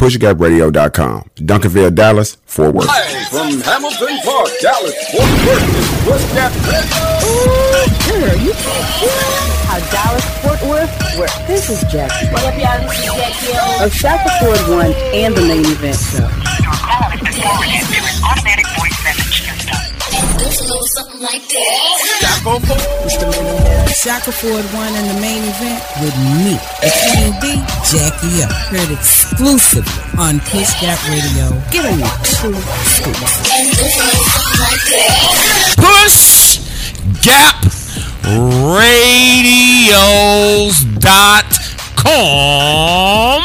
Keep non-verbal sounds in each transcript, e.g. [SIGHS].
PushGapRadio.com. Duncanville, Dallas, Fort Worth. Live from Hamilton Park, Dallas, Fort Worth, is Push Gap Girl, you a Dallas Fort Worth where this is Jackie What up, y'all? This is Jackie O. of Shaka Ford One and the main event show. Your call has been forwarded to an automatic voice message system. Something like that. Shaka Ford One and the main event with me, the Queen B, Jackie Up. Heard exclusively on Push Gap Radio. Get on your scoops. Push Gap Radios.com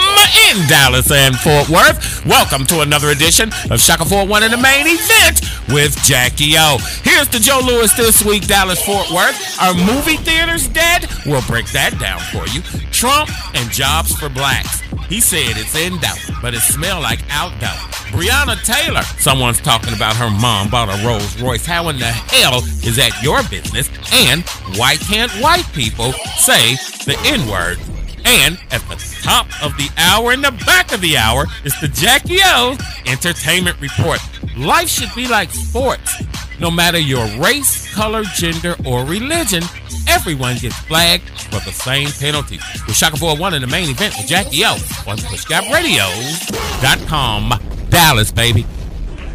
in Dallas and Fort Worth. Welcome to another edition of Shaka 41 in the main event with Jackie O. Here's the Joe Lewis this week, Dallas Fort Worth. Are movie theaters dead? We'll break that down for you. Trump and jobs for blacks. He said it's in doubt, but it smell like out doubt. Breonna Taylor, someone's talking about her mom bought a Rolls Royce. How in the hell is that your business? And why can't white people say the N word? And at the top of the hour, in the back of the hour, is the Jackie O Entertainment Report. Life should be like sports. No matter your race, color, gender, or religion, everyone gets flagged for the same penalties. With Shaka 41 in the main event with Jackie O on PushGapRadio.com. Dallas, baby.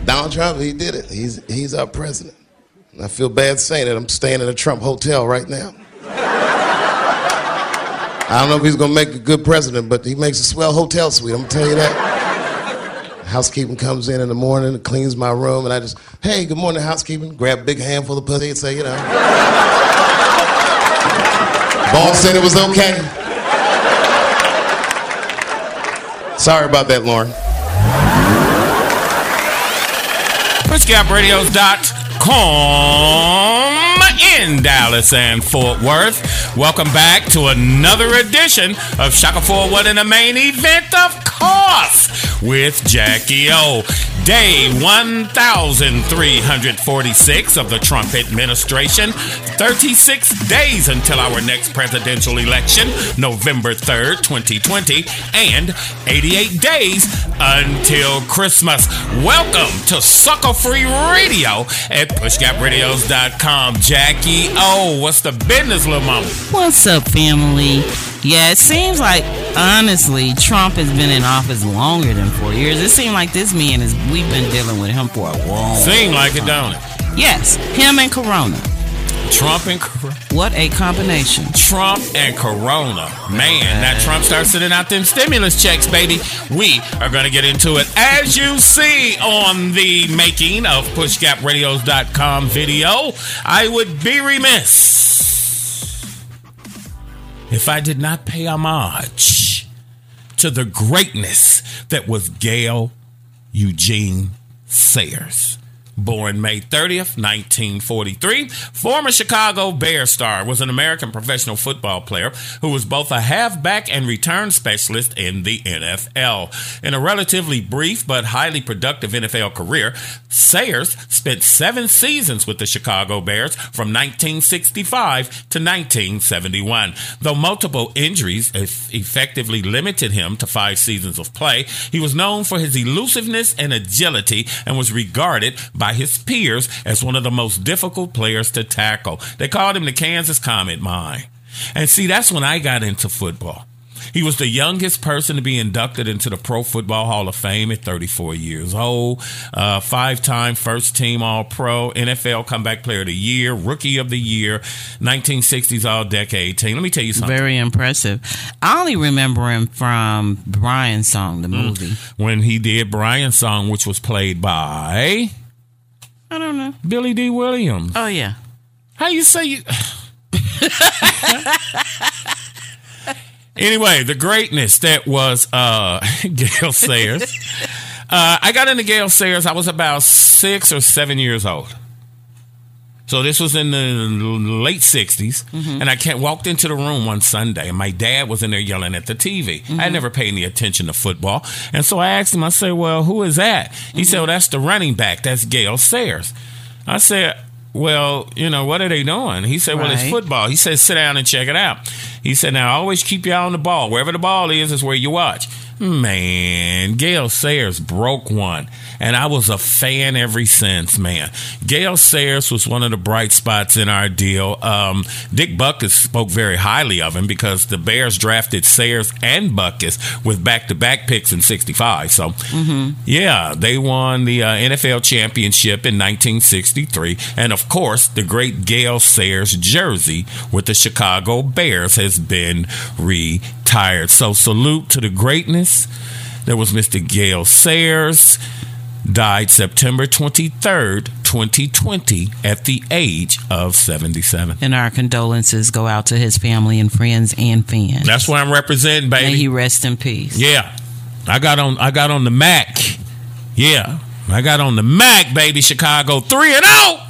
Donald Trump, he did it. He's he's our president. I feel bad saying it. I'm staying in a Trump hotel right now. I don't know if he's gonna make a good president, but he makes a swell hotel suite. I'm gonna tell you that. Housekeeping comes in in the morning, and cleans my room, and I just, hey, good morning, housekeeping. Grab a big handful of pussy and say, you know. Boss said it was okay. Sorry about that, Lauren. PushGapRadios.com in Dallas and Fort Worth. Welcome back to another edition of Shaka 41 in the main event, of course, with Jackie O. Day 1346 of the Trump administration. 36 days until our next presidential election, November 3rd, 2020, and 88 days until Christmas. Welcome to Sucker Free Radio at PushGapRadios.com. Jackie O, what's the business, little mama? What's up, family? Yeah, it seems like honestly, Trump has been in office longer than four years. It seems like this man is. We've been dealing with him for a long. Seem like it, don't it? Yes, him and Corona. Trump and Corona. What a combination. Trump and Corona. Man, that Trump starts sending out them stimulus checks, baby. We are going to get into it. As you see on the making of PushGapRadios.com video, I would be remiss if I did not pay homage to the greatness that was Gale Eugene Sayers. Born May 30th, 1943, former Chicago Bear star was an American professional football player who was both a halfback and return specialist in the NFL. In a relatively brief but highly productive NFL career, Sayers spent seven seasons with the Chicago Bears from 1965 to 1971. Though multiple injuries effectively limited him to five seasons of play, he was known for his elusiveness and agility and was regarded by his peers as one of the most difficult players to tackle. They called him the Kansas Comet Mine. And see, that's when I got into football. He was the youngest person to be inducted into the Pro Football Hall of Fame at 34 years old. Uh, Five time first team All Pro, NFL Comeback Player of the Year, Rookie of the Year, 1960s All Decade team. Let me tell you something. Very impressive. I only remember him from Brian's song, the movie. when he did Brian's song, which was played by I don't know. Billy Dee Williams. Oh yeah. How you say you? anyway, the greatness that was uh, [LAUGHS] Gale Sayers. uh, I got into Gale Sayers. I was about six or seven years old. So this was in the late 60s, mm-hmm. and I can't, walked into the room one Sunday, and my dad was in there yelling at the TV. I had mm-hmm. never paid any attention to football, and so I asked him. I said, "Well, who is that?" He mm-hmm. said, "Well, that's the running back. That's Gale Sayers." I said, "Well, you know, what are they doing?" He said, "Well, it's football." He said, "Sit down and check it out." He said, "Now always keep your eye on the ball. Wherever the ball is, is where you watch." Man, Gale Sayers broke one. And I was a fan ever since, man. Gale Sayers was one of the bright spots in our deal. Um, Dick Butkus spoke very highly of him because the Bears drafted Sayers and Butkus with back to back picks in 65. So, yeah, they won the uh, NFL championship in 1963. And of course, the great Gale Sayers jersey with the Chicago Bears has been retired. So, salute to the greatness. There was Mr. Gale Sayers, died September 23rd, 2020, at the age of 77. And our condolences go out to his family and friends and fans. That's why I'm representing, May baby. he rest in peace. Yeah. I got on I got on the Mac. Yeah. I got on the Mac, baby. Chicago 3 and 0.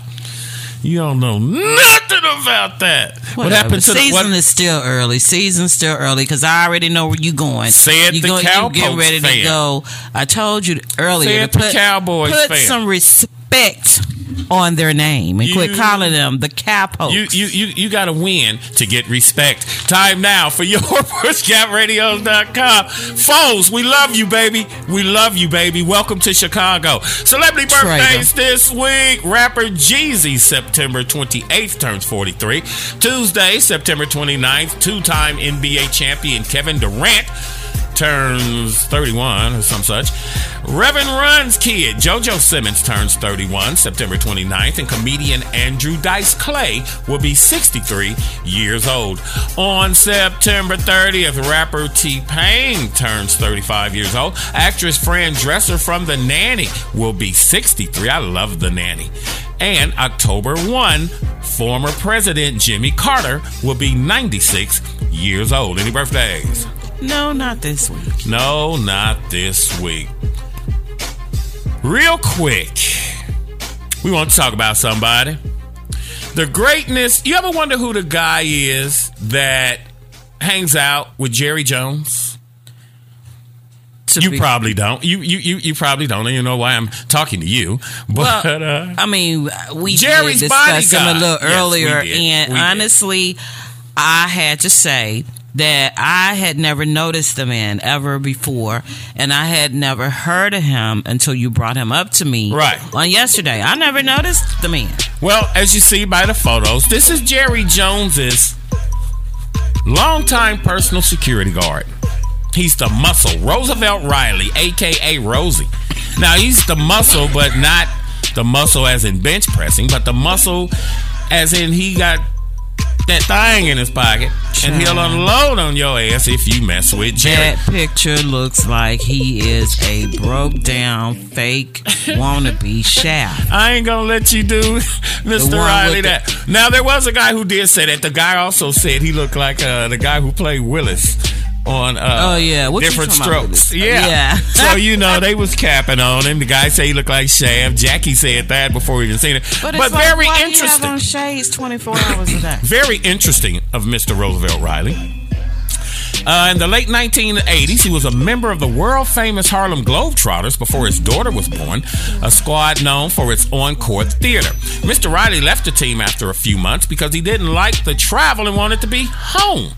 You don't know nothing about that. What happened to the season is still early. Season's still early because I already know where you going. Said you the go, you get ready fan. to go. I told you earlier Said to the put, Cowboys put fan. some respect on their name and quit calling them the Cowpokes. you you you, you got to win to get respect. Time now for [LAUGHS] your pushgapradios.com. Foes, we love you, baby. We love you, baby. Welcome to Chicago. Celebrity birthdays this week. Rapper Jeezy, September 28th, turns 43. Tuesday, September 29th, two time NBA champion Kevin Durant turns 31 or some such. Reverend Run's kid, JoJo Simmons, turns 31 September 29th, and comedian Andrew Dice Clay will be 63 years old. On September 30th, rapper T Pain turns 35 years old. Actress Fran Drescher from The Nanny will be 63. I love The Nanny. And October 1, former President Jimmy Carter will be 96 years old. Any birthdays? No, not this week. No, not this week. Real quick, we want to talk about somebody. The greatness. You ever wonder who the guy is that hangs out with Jerry Jones? You be- probably don't. You you you, you probably don't. And you know why I'm talking to you. [LAUGHS] But Well, uh, I mean, we Jerry's did discuss him a little earlier, did. and We did. honestly, I had to say that I had never noticed the man ever before, and I had never heard of him until you brought him up to me Right. on yesterday. I never noticed the man. Well, as you see by the photos, this is Jerry Jones's longtime personal security guard. He's the muscle, Roosevelt Riley, aka Rosie. Now he's the muscle, but not the muscle as in bench pressing, but the muscle as in he got that thing in his pocket, and he'll unload on your ass if you mess with Jerry. That picture looks like he is a broke down fake wannabe shaft. I ain't gonna let you do [LAUGHS] Mr. Riley with the- that. Now there was a guy who did say that. The guy also said he looked like uh, the guy who played Willis on uh, Oh, yeah. What different strokes. Yeah. Yeah. [LAUGHS] so you know they was capping on him. The guy said he looked like Shaft. Jackie said that before we even seen it. But, But, it's like, very why do you have interesting. on shades 24 hours a day. [LAUGHS] Very interesting of Mr. Roosevelt Riley. Uh, in the late 1980s, he was a member of the world famous Harlem Globetrotters before his daughter was born, a squad known for its on court theater. Mr. Riley left the team after a few months because he didn't like the travel and wanted to be home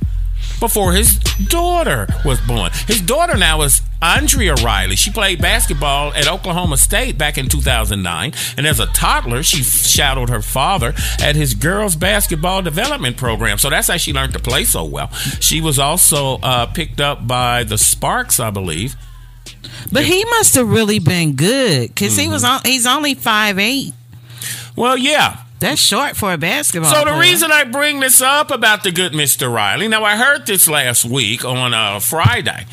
before his daughter was born. His daughter now is Andrea Riley. She played basketball at Oklahoma State back in 2009. And as a toddler, she shadowed her father at his girls' basketball development program. So that's how she learned to play so well. She was also uh, picked up by the Sparks, I believe. But he must have really been good because he Mm-hmm. was on. He's only five eight. Well, yeah. That's short for a basketball. So the player. reason I bring this up about the good Mr. Riley, now I heard this last week on uh, Friday.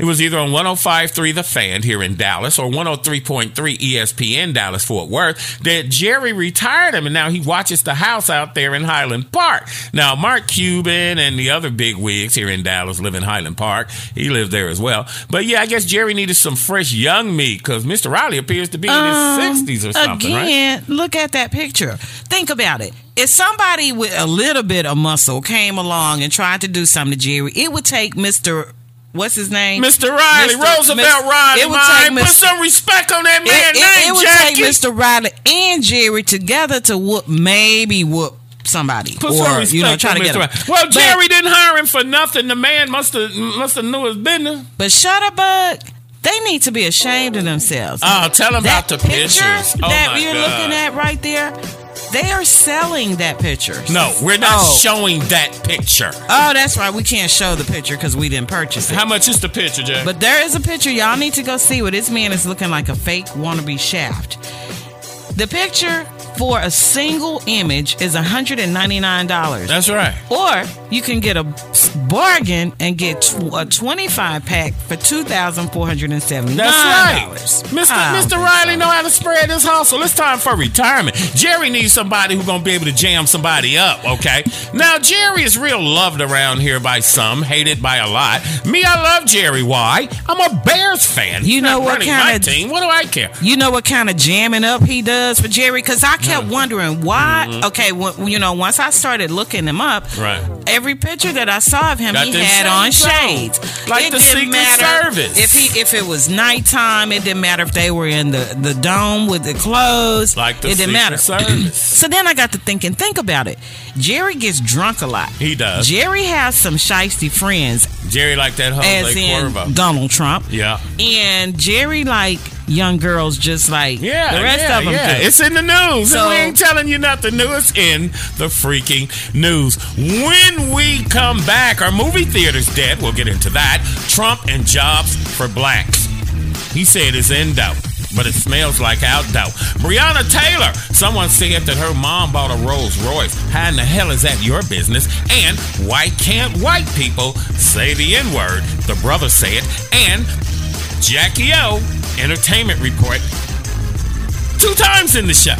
It was either on 105.3 The Fan here in Dallas or 103.3 ESPN Dallas Fort Worth that Jerry retired him and now he watches the house out there in Highland Park. Now, Mark Cuban and the other big wigs here in Dallas live in Highland Park. He lived there as well. But yeah, I guess Jerry needed some fresh young meat because Mr. Riley appears to be in Um, his 60s or something, right? Again, look at that picture. Think about it. If somebody with a little bit of muscle came along and tried to do something to Jerry, it would take Mister. What's his name? Mr. Riley, Mr. Roosevelt Mis- Riley, It would man. take Put Mr. some respect on that It, man's it- name, it would Jackie. take Mr. Riley and Jerry together to whoop maybe whoop somebody Put or you know try to get Mr. him. Ryan. Well, But- Jerry didn't hire him for nothing. The man must have must have knew his business. But Shutterbug, they need to be ashamed of themselves. Oh, tell them that about the picture pictures. Oh that you're God. looking at right there, they are selling that picture. No, we're not Oh. showing that picture. Oh, that's right. We can't show the picture because we didn't purchase it. How much is the picture, Jack? But there is a picture. Y'all need to go see what this man is looking like a fake wannabe shaft. The picture for a single image is $199. That's right. Or you can get a bargain and get a 25 pack for $2,479. That's right. Mr. I Mr. Riley know how to spread this hustle. It's time for retirement. Jerry needs somebody who's gonna be able to jam somebody up, okay? Now Jerry is real loved around here by some, hated by a lot. Me, I love Jerry. Why? I'm a Bears fan. You He's know not what kinda- team. What do I care? You know what kind of jamming up he does for Jerry? Because I kept wondering why. Okay, well, you know, once I started looking him up, Mm-hmm. Right. every picture that I saw of him, Got he had on shades. Like it the Secret Service. If he if it was nighttime, it didn't matter if they were in the the dome with the clothes. Like the it didn't Secret matter. Service. [CLEARS THROAT] so then I got to thinking. Think about it. Jerry gets drunk a lot. He does. Jerry has some shisty friends, Jerry like that Jose as in Cuervo. Donald Trump. Yeah. And Jerry like young girls just like Yeah, the rest yeah, of them yeah. do. It's in the news. So- and we ain't telling you nothing new. It's in the freaking news. When we come back, our movie theater's dead. We'll get into that. Trump and jobs for blacks. He said it's in doubt. But it smells like out doubt. Breonna Taylor. Someone said that her mom bought a Rolls Royce. How in the hell is that your business? And why can't white people say the N word? The brother said. And Jackie O, entertainment report, two times in the show.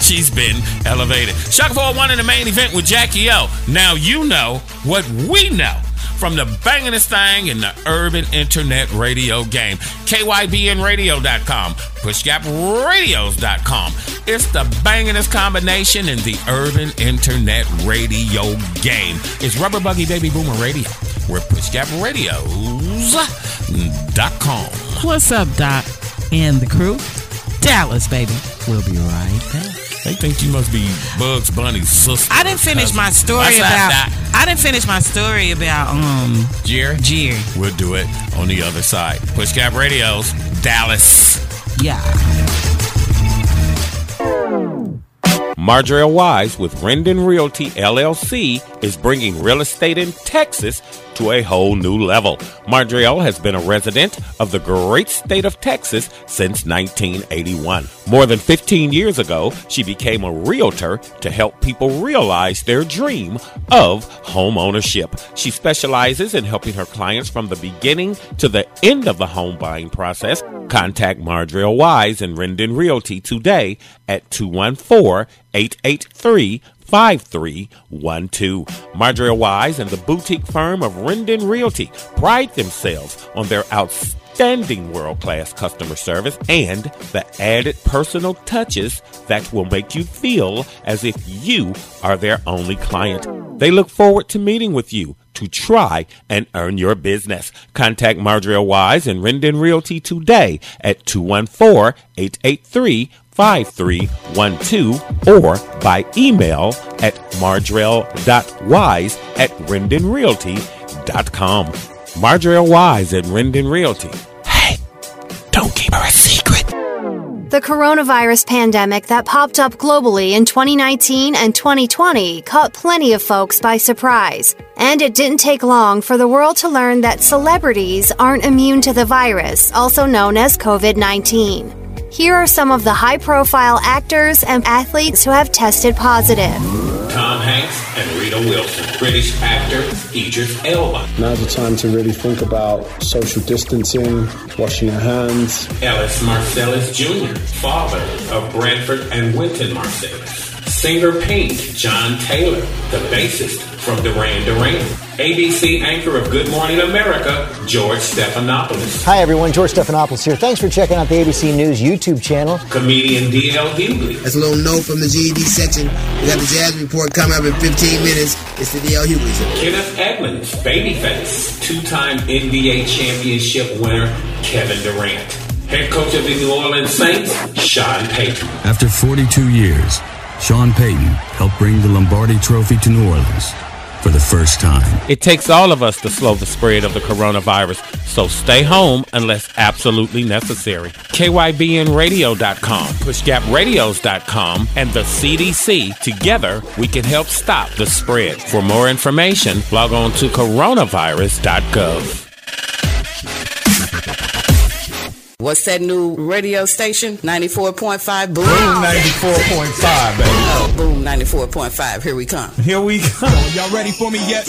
She's been elevated. Shock 401 in the main event with Jackie O. Now you know what we know from the bangingest thing in the urban internet radio game. KYBNradio.com, PushGapRadios.com. It's the bangingest combination in the urban internet radio game. It's Rubber Buggy Baby Boomer Radio. We're PushGapRadios.com. What's up, Doc and the crew? Dallas, baby. We'll be right back. They think you must be Bugs Bunny's sister. I didn't finish my story What's about. Doc? I didn't finish my story about um Jerry? Jerry. We'll do it on the other side. PushGap Radios, Dallas. Yeah. Marjorie Wise with Rendon Realty LLC is bringing real estate in Texas to a whole new level. Marjorie has been a resident of the great state of Texas since 1981. More than 15 years ago, she became a realtor to help people realize their dream of home ownership. She specializes in helping her clients from the beginning to the end of the home buying process. Contact Marjorie Wise and Rendon Realty today at 214 883 5312. Marjorie Wise and the boutique firm of Rendon Realty pride themselves on their outstanding world class customer service and the added personal touches that will make you feel as if you are their only client. They look forward to meeting with you to try and earn your business. Contact Marjorie Wise and Rendon Realty today at 214 883 5312 or by email at marjrell.wise at rendonrealty.com. Marjorie Wise at Rendon Realty. Hey, don't keep her a secret. The coronavirus pandemic that popped up globally in 2019 and 2020 caught plenty of folks by surprise. And it didn't take long for the world to learn that celebrities aren't immune to the virus, also known as COVID 19. Here are some of the high profile actors and athletes who have tested positive. Tom Hanks and Rita Wilson. British actor Idris Elba. Now's the time to really think about social distancing, washing your hands. Ellis Marsalis Jr., father of Branford and Wynton Marsalis. Singer Pink, John Taylor, the bassist from Duran Duran. ABC anchor of Good Morning America, George Stephanopoulos. Hi, everyone. George Stephanopoulos here. Thanks for checking out the ABC News YouTube channel. Comedian D.L. Hughley. That's a little note from the GED section. We got the Jazz Report coming up in 15 minutes. It's the D.L. Hughley Show. Kenneth Edmonds, Babyface. Two-time NBA championship winner, Kevin Durant. Head coach of the New Orleans Saints, Sean Payton. After 42 years, Sean Payton helped bring the Lombardi Trophy to New Orleans for the first time. It takes all of us to slow the spread of the coronavirus, so stay home unless absolutely necessary. KYBNradio.com, PushGapRadios.com, and the CDC. Together, we can help stop the spread. For more information, log on to coronavirus.gov. What's that new radio station? 94.5 Boom. Boom 94.5, baby. Oh, Boom 94.5. Here we come. Here we go. Y'all ready for me yet?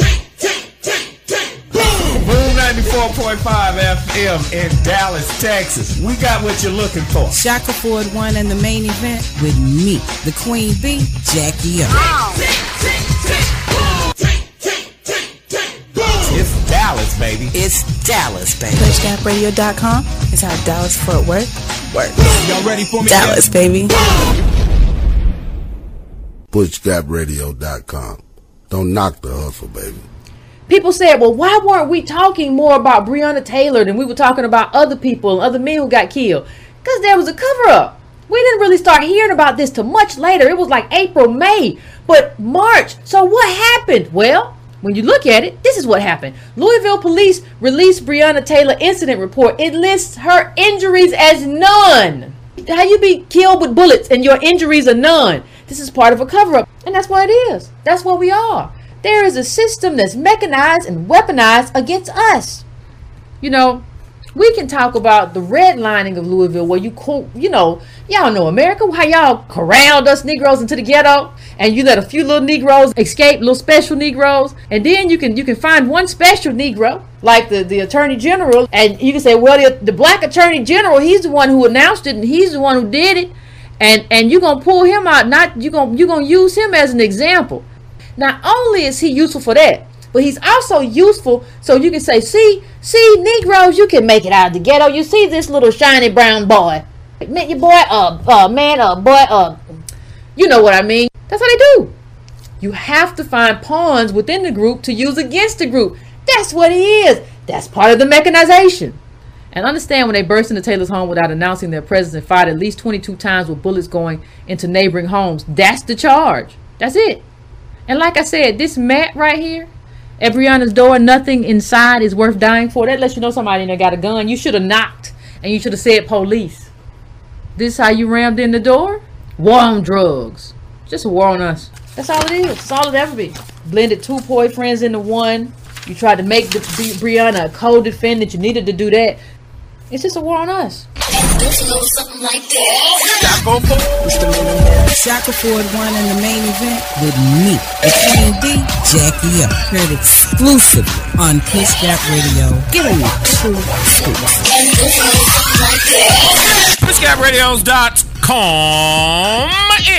Boom 94.5 FM in Dallas, Texas. We got what you're looking for. Shaka Ford won in the main event with me, the Queen Bee, Jackie O. It's Dallas, baby. It's Dallas, baby. PushGapRadio.com is how Dallas Fort Worth works. Y'all ready for me? Dallas, baby. PushGapRadio.com. Don't knock the hustle, baby. People said, well, why weren't we talking more about Breonna Taylor than we were talking about other people and other men who got killed? Because there was a cover up. We didn't really start hearing about this till much later. It was like April, May, but March. So what happened? Well, when you look at it, this is what happened. Louisville police released Breonna Taylor incident report. It lists her injuries as none. How you be killed with bullets and your injuries are none? This is part of a cover up. And that's what it is. That's what we are. There is a system that's mechanized and weaponized against us. You know, we can talk about the redlining of Louisville, where you co- you know, y'all know America, how y'all corralled us Negroes into the ghetto, and you let a few little Negroes escape, little special Negroes, and then you can you can find one special Negro, like the, the Attorney General, and you can say, well, the, the Black Attorney General, he's the one who announced it, and he's the one who did it, and and you're gonna pull him out, not you gonna you gonna use him as an example. Not only is he useful for that, but he's also useful so you can say, see, see, Negroes, you can make it out of the ghetto. You see this little shiny brown boy. Man, your boy, uh, uh, man, uh, boy, uh, you know what I mean. That's what they do. You have to find pawns within the group to use against the group. That's what he is. That's part of the mechanization. And understand when they burst into Taylor's home without announcing their presence and fired at least 22 times with bullets going into neighboring homes. That's the charge. That's it. And like I said, this mat right here at Breonna's door, nothing inside is worth dying for. That lets you know somebody in there got a gun. You should have knocked and you should have said police. This how you rammed in the door? War on drugs. Just a war on us. That's all it is. That's all it ever be. Blended two boyfriends into one. You tried to make the, Bri- Breonna a co-defendant. You needed to do that. It's just a war on us. something like that. Shaka Ford won in the main event with me, the Queen Bee, Jackie O. Heard exclusively on Push Gap Radio. Give me two scoops. PushGapRadios.com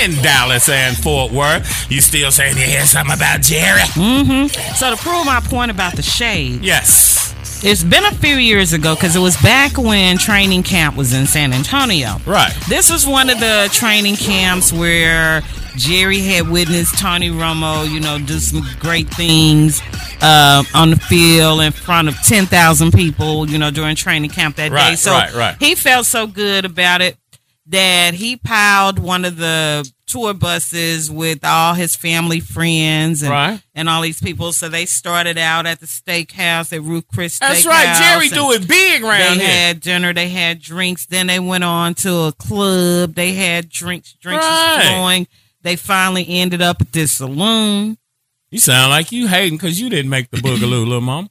in Dallas and Fort Worth. You still saying you hear something about Jerry? Mm-hmm. So to prove my point about the shade, Yes. It's been a few years ago because it was back when training camp was in San Antonio. Right. This was one of the training camps where Jerry had witnessed Tony Romo, you know, do some great things uh, on the field in front of 10,000 people, you know, during training camp that day. So right, right. he felt so good about it that he piled one of the tour buses with all his family friends and, Right. and all these people. So they started out at the steakhouse at Ruth Chris That's right. Jerry and do it big around They here. had dinner, they had drinks, then they went on to a club. They had drinks, drinks was Right. flowing. They finally ended up at this saloon. You sound like you hating because you didn't make the boogaloo, little mom.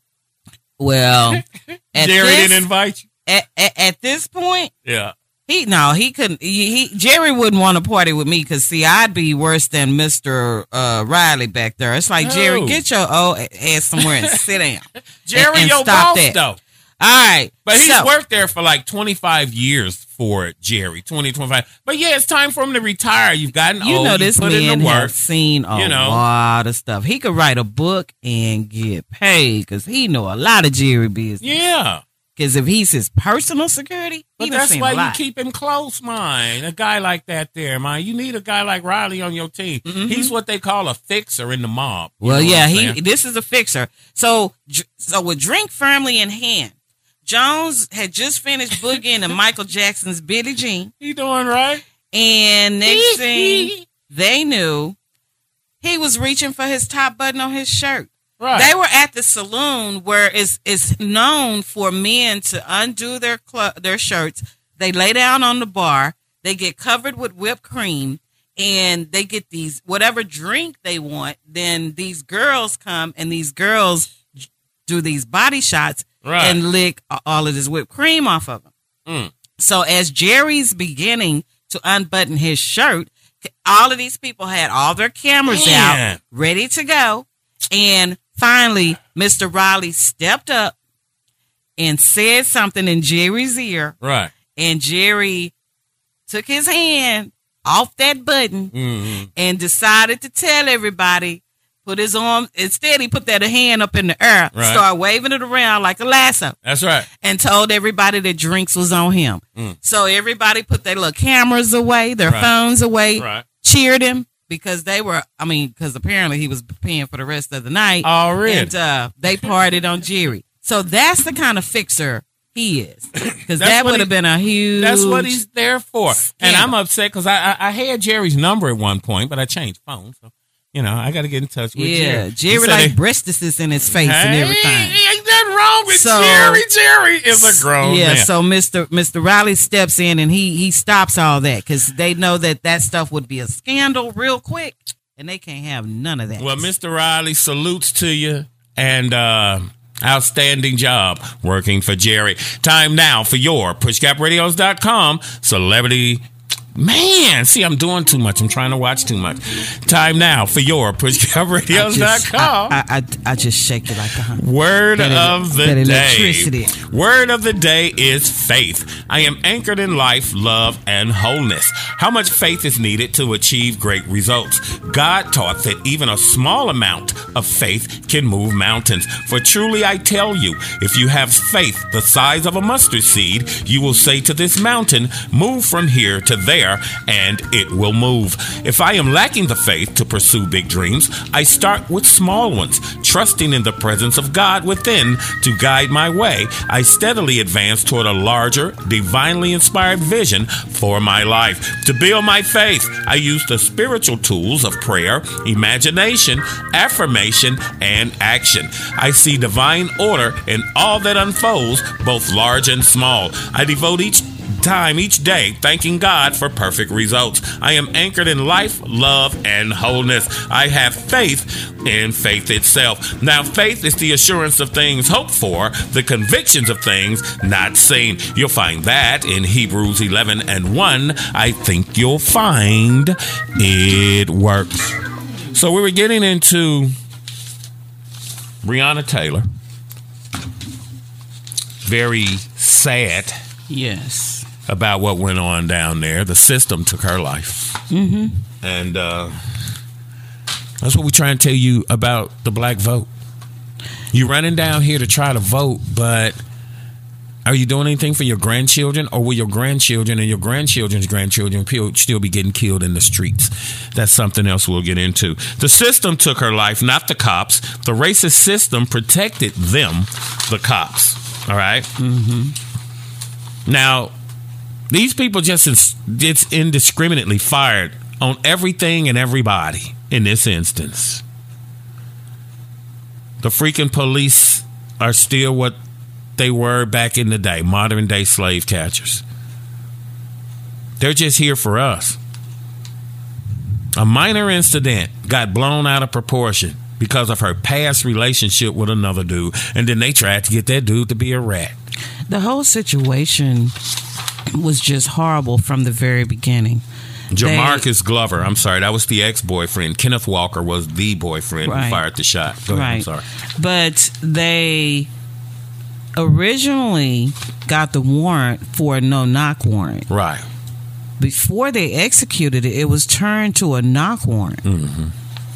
Well, [LAUGHS] Jerry this- didn't invite you. At, at, at this point, Yeah. He no, he couldn't. He, he Jerry wouldn't want to party with me because see, I'd be worse than Mister uh, Riley back there. It's like Jerry, get your old ass somewhere and sit down. [LAUGHS] Jerry, and, and your stop boss, that. though. All right, But he's so- worked there for like 25 years for it, Jerry. 20, 25. But yeah, it's time for him to retire. You've gotten You old. know You this in man the work. has seen a you know. lot of stuff. He could write a book and get paid because he know a lot of Jerry business. Yeah. Because if he's his personal security, But that's why you keep him close, man. A guy like that there, man. You need a guy like Riley on your team. He's what they call a fixer in the mob. Mm-hmm. Well, yeah, he. saying? This is a fixer. So, so with drink firmly in hand, Jones had just finished boogieing to [LAUGHS] Michael Jackson's "Billie Jean." He doing right. And next [LAUGHS] thing, they knew he was reaching for his top button on his shirt. Right. They were at the saloon where it's it's known for men to undo their cl- their shirts. They lay down on the bar. They get covered with whipped cream, and they get these whatever drink they want. Then these girls come, and these girls do these body shots Right. and lick all of this whipped cream off of them. Mm. So as Jerry's beginning to unbutton his shirt, all of these people had all their cameras Man. out, ready to go. And finally, Mr. Riley stepped up and said something in Jerry's ear. Right. And Jerry took his hand off that button Mhm. and decided to tell everybody, put his arm, instead, he put that hand up in the air, Right. started waving it around like a lasso That's right. and told everybody that drinks was on him. Mm. So everybody put their little cameras away, their Right. phones away, Right. cheered him because they were, I mean, because apparently he was paying for the rest of the night. Already. And uh, they partied on Jerry. So that's the kind of fixer he is. Because that would have been a huge. That's what he's there for. And I'm upset because I, I I had Jerry's number at one point, but I changed phones. So you know I got to get in touch with Jerry. Yeah, Jerry. Jerry like they- breastises in his face and Hey, everything. Wrong with So- Jerry. Jerry is a grown yeah, man. so Mr. Mr. Riley steps in and he he stops all that because they know that that stuff would be a scandal real quick, and they can't have none of that. Well, Mr. Riley salutes to you and uh, outstanding job working for Jerry. Time now for your pushgapradios.com celebrity. Man, see, I'm doing too much. I'm trying to watch too much. Time now for your pushgapradios.com. I, I, I, I just shake it like a hundred. Word That of the day. electricity. Word of the day is faith. I am anchored in life, love, and wholeness. How much faith is needed to achieve great results? God taught that even a small amount of faith can move mountains. For truly I tell you, if you have faith the size of a mustard seed, you will say to this mountain, Move from here to there, and it will move. If I am lacking the faith to pursue big dreams, I start with small ones, trusting in the presence of God within to guide my way. I steadily advance toward a larger, divinely inspired vision for my life. To build my faith, I use the spiritual tools of prayer, imagination, affirmation, and action. I see divine order in all that unfolds, both large and small. I devote each time each day thanking God for perfect results. I am anchored in life, love, and wholeness. I have faith in faith itself. Now, faith is the assurance of things hoped for, the convictions of things not seen. You'll find that in Hebrews 11 and 1. I think you'll find it works. So, we were getting into Breonna Taylor. Very sad Yes. About what went on down there. The system took her life. Mm-hmm. And uh, that's what we try and tell you about the black vote. You're running down here to try to vote, but are you doing anything for your grandchildren, or will your grandchildren and your grandchildren's grandchildren still be getting killed in the streets? That's something else we'll get into. The system took her life, not the cops. The racist system protected them, the cops. All right? Mm-hmm. Now, these people just it's indiscriminately fired on everything and everybody in this instance. The freaking police are still what they were back in the day, modern day slave catchers. They're just here for us. A minor incident got blown out of proportion because of her past relationship with another dude, and then they tried to get that dude to be a rat. The whole situation was just horrible from the very beginning. Jamarcus Glover, I'm sorry, that was the ex boyfriend. Kenneth Walker was the boyfriend who fired the shot. Ahead, I'm right. sorry. But they originally got the warrant for a no knock warrant. Right. Before they executed it, it was turned to a knock warrant. Mm-hmm.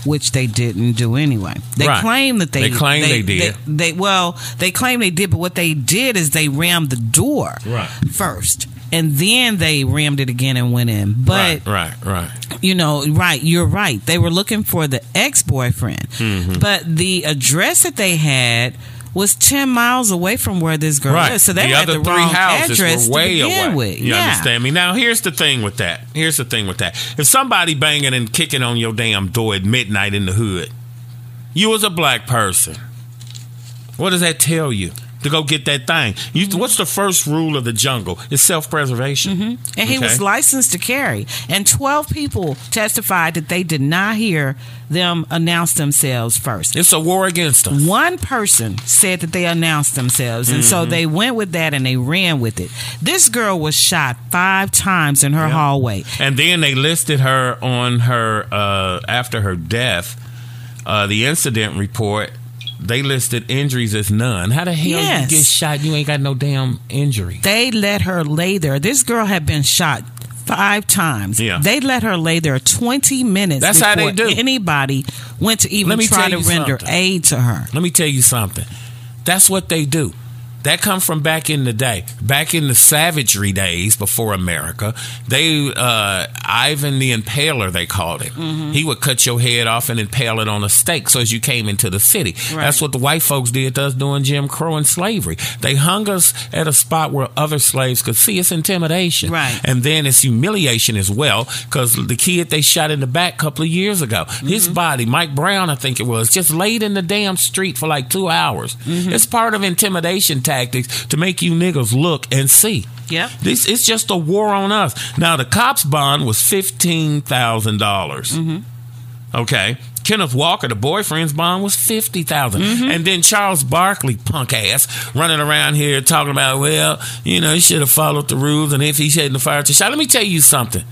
Which they didn't do anyway. They Right. claim that they They claim they did. They, well, they claim they did, but what they did is they rammed the door Right. first, and then they rammed it again and went in. But right, right. you know, right, you're right. They were looking for the ex boyfriend. Mhm. But the address that they had was ten miles away from where this girl Right. is. So they the had the three wrong houses address to begin away. with. You yeah. understand me? Now, here's the thing with that. Here's the thing with that. If somebody banging and kicking on your damn door at midnight in the hood, you as a black person, what does that tell you? To go get that thing. You, what's the first rule of the jungle? It's self preservation. And he was licensed to carry. And 12 people testified that they did not hear them announce themselves first. It's a war against them. One person said that they announced themselves. And so Mhm. they went with that and they ran with it. This girl was shot five times in her hallway. And then they listed her on her uh, after her death. Uh, the incident report. They listed injuries as none. How the hell Yes. you get shot? You ain't got no damn injury. They let her lay there. This girl had been shot five times. Yeah. They let her lay there 20 minutes That's how they before do. anybody went to even Let me try to render something. aid to her. Let me tell you something. That's what they do. That come from back in the day, back in the savagery days before America. They uh, Ivan the Impaler, they called him. Mhm. He would cut your head off and impale it on a stake, so as you came into the city. Right. That's what the white folks did to us during Jim Crow and slavery. They hung us at a spot where other slaves could see it's intimidation, Right. And then it's humiliation as well, because the kid they shot in the back a couple of years ago, his Mm-hmm. body, Mike Brown, I think it was, just laid in the damn street for like two hours. Mm-hmm. It's part of intimidation tactics to make you niggas look and see. Yeah. This it's just a war on us. Now the cops bond was fifteen dollars. Mm-hmm. Okay. Kenneth Walker, the boyfriend's bond was fifty Mm-hmm. and then Charles Barkley, punk ass, running around here talking about, well, you know, he should have followed the rules, and if he hadn't fired the shot. Let me tell you something.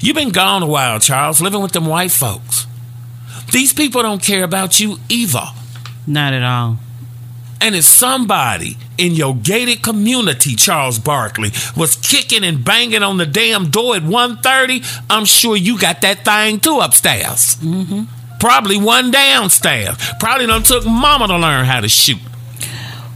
You've been gone a while, Charles, living with them white folks. These people don't care about you either. Not at all. And if somebody in your gated community, Charles Barkley, was kicking and banging on the damn door at 1.30, I'm sure you got that thing too upstairs. Mm-hmm. Probably one downstairs. Probably done took mama to learn how to shoot.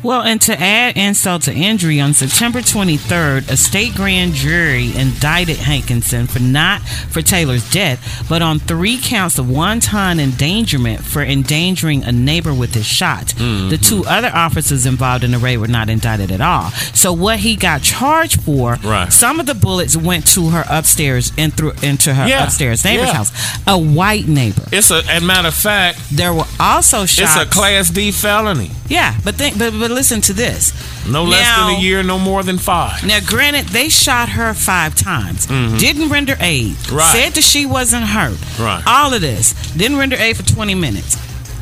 Well, and to add insult to injury, on September 23rd, a state grand jury indicted Hankison for not for Taylor's death, but on three counts of wanton endangerment for endangering a neighbor with his shot. Mm-hmm. The two other officers involved in the raid were not indicted at all. So what he got charged for, Right. some of the bullets went to her upstairs and through into her Yeah. upstairs neighbor's Yeah. house. A white neighbor. It's a, and matter of fact, There were also shots. it's a Class D felony. Yeah, but think, but but listen to this. No less than a year, no more than five. Now, granted, they shot her five times. Mhm. Didn't render aid. Right. Said that she wasn't hurt. Right. All of this. Didn't render aid for 20 minutes.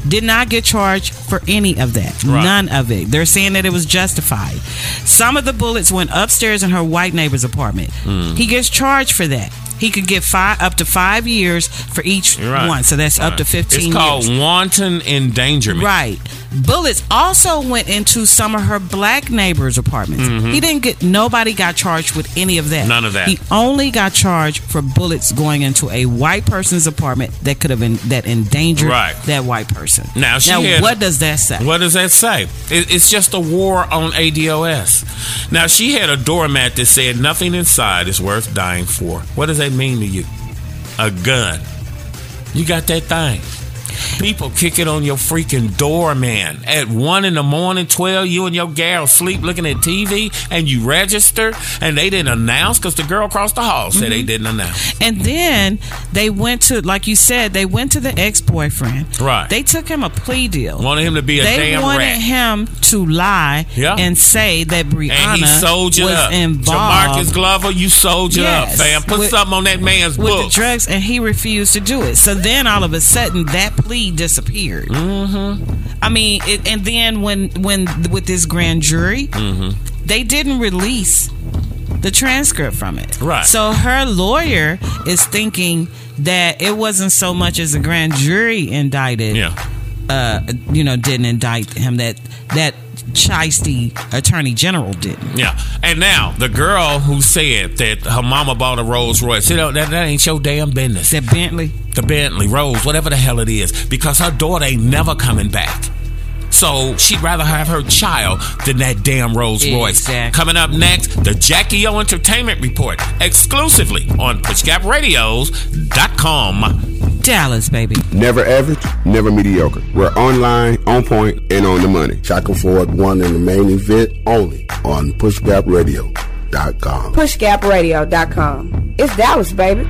Did not get charged for any of that. Right. None of it. They're saying that it was justified. Some of the bullets went upstairs in her white neighbor's apartment. Mm. He gets charged for that. He could get five up to five years for each right. one. So that's up to 15 It's called years. wanton endangerment. Right. Bullets also went into some of her black neighbors' apartments. Mhm. He didn't get nobody got charged with any of that. None of that. He only got charged for bullets going into a white person's apartment that could have been that endangered Right. that white person. Now, she now had- what does that say? What does that say? It, it's just a war on ADOS. Now, she had a doormat that said nothing inside is worth dying for. What does that mean to you? A gun. You got that thing. People kick it on your freaking door, man. At one in the morning, twelve, you and your gal sleep looking at TV, and you register, and they didn't announce because the girl across the hall said they mm-hmm. didn't announce. And then they went to, like you said, they went to the ex boyfriend. Right. They took him a plea deal. Wanted him to be a they damn wanted rat. him to lie Yeah. and say that Breonna And he sold you was up. involved. Jamarcus Glover, you sold you Yes. up, fam. Put With- something on that man's with book. the drugs, and he refused to do it. So then all of a sudden, that plea disappeared. Mm-hmm. I mean, it, and then when when with this grand jury, Mm-hmm. they didn't release the transcript from it. Right. So her lawyer is thinking that it wasn't so much as a grand jury indicted. Yeah. Uh, you know, didn't indict him. That that Shiesty attorney general didn't. Yeah. And now, the girl who said that her mama bought a Rolls Royce, you know, that, that ain't your damn business. That Bentley? The Bentley, Rolls, whatever the hell it is, because her daughter ain't never coming back. So she'd rather have her child than that damn Rolls Royce. Exactly. Coming up next, the Jackie O Entertainment Report, exclusively on PushGapRadios.com. Dallas, baby. Never average, never mediocre. We're online, on point, and on the money. Shackleford won in the main event only on PushGapRadio.com. PushGapRadio.com. It's Dallas, baby.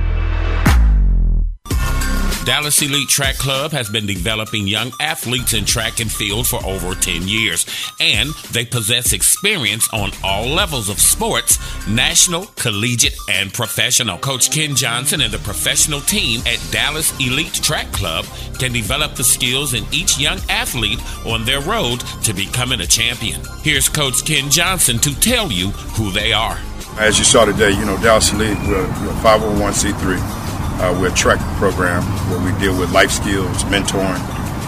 Dallas Elite Track Club has been developing young athletes in track and field for over 10 years, and they possess experience on all levels of sports national, collegiate, and professional. Coach Ken Johnson and the professional team at Dallas Elite Track Club can develop the skills in each young athlete on their road to becoming a champion. Here's Coach Ken Johnson to tell you who they are. As you saw today, you know, Dallas Elite, we're, we're 501c3. Uh, we're a track program where we deal with life skills, mentoring,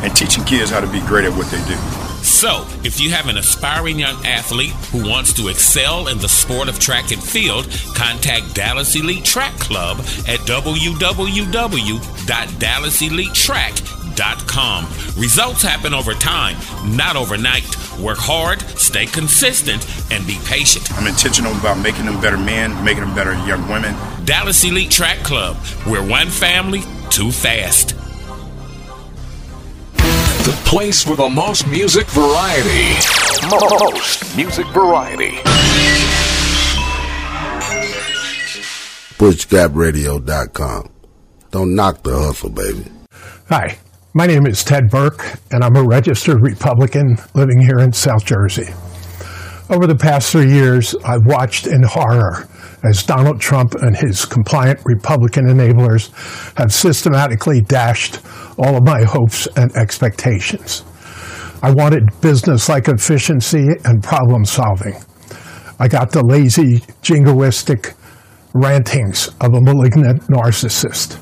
and teaching kids how to be great at what they do. So, if you have an aspiring young athlete who wants to excel in the sport of track and field, contact Dallas Elite Track Club at www.dallaselitetrack.com. Results happen over time, not overnight. Work hard, stay consistent, and be patient. I'm intentional about making them better men, making them better young women. Dallas Elite Track Club. We're one family, too fast. The place for the most music variety. Most music variety. PushGapRadio.com. Don't knock the hustle, baby. Hi, my name is Ted Burke, and I'm a registered Republican living here in South Jersey. Over the past three years, I've watched in horror as Donald Trump and his compliant Republican enablers have systematically dashed all of my hopes and expectations. I wanted business like efficiency and problem solving. I got the lazy, jingoistic rantings of a malignant narcissist.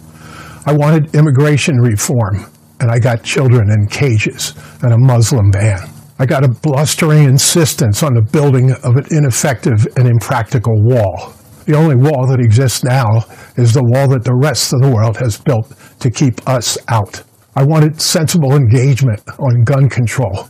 I wanted immigration reform, and I got children in cages and a Muslim ban. I got a blustering insistence on the building of an ineffective and impractical wall. The only wall that exists now is the wall that the rest of the world has built to keep us out. I wanted sensible engagement on gun control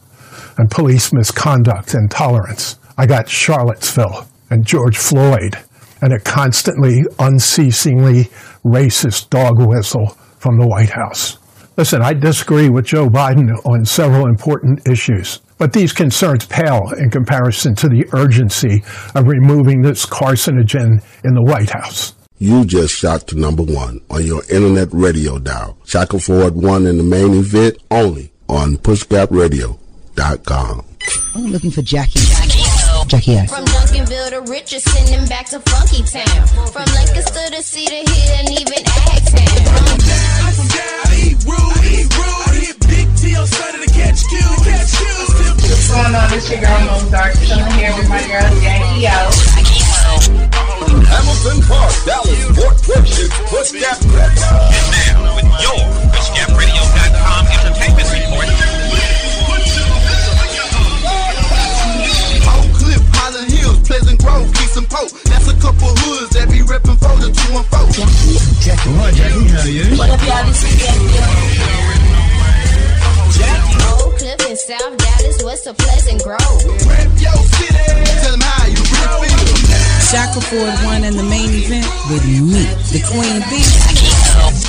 and police misconduct and tolerance. I got Charlottesville and George Floyd and a constantly, unceasingly racist dog whistle from the White House. Listen, I disagree with Joe Biden on several important issues, but these concerns pale in comparison to the urgency of removing this carcinogen in the White House. You just shot to number one on your internet radio dial. Shackleford won in the main event only on PushGapRadio.com. I'm looking for Jackie. Jackie X. From Duncanville to Richardson and back to Funky Town. From Lancaster to Cedar Hill and even Agtown. What's going on? This your girl Mozart, chilling here with my girl Jackie O. Hamilton Park, Dallas, Fort Worth is Push Gap Radio. And now, with your PushGapRadio.com Hills, Pleasant Grove, Peace Pope. That's a couple hoods that be reppin' for the 214. Jackie, what, Jackie? How you? What up, y'all? This is Jackie. Oak Cliff in South Dallas, what's a Pleasant Grove? Rep your city. Tell them how you really feel. Shackleford won in the main event with me, the Queen Bee,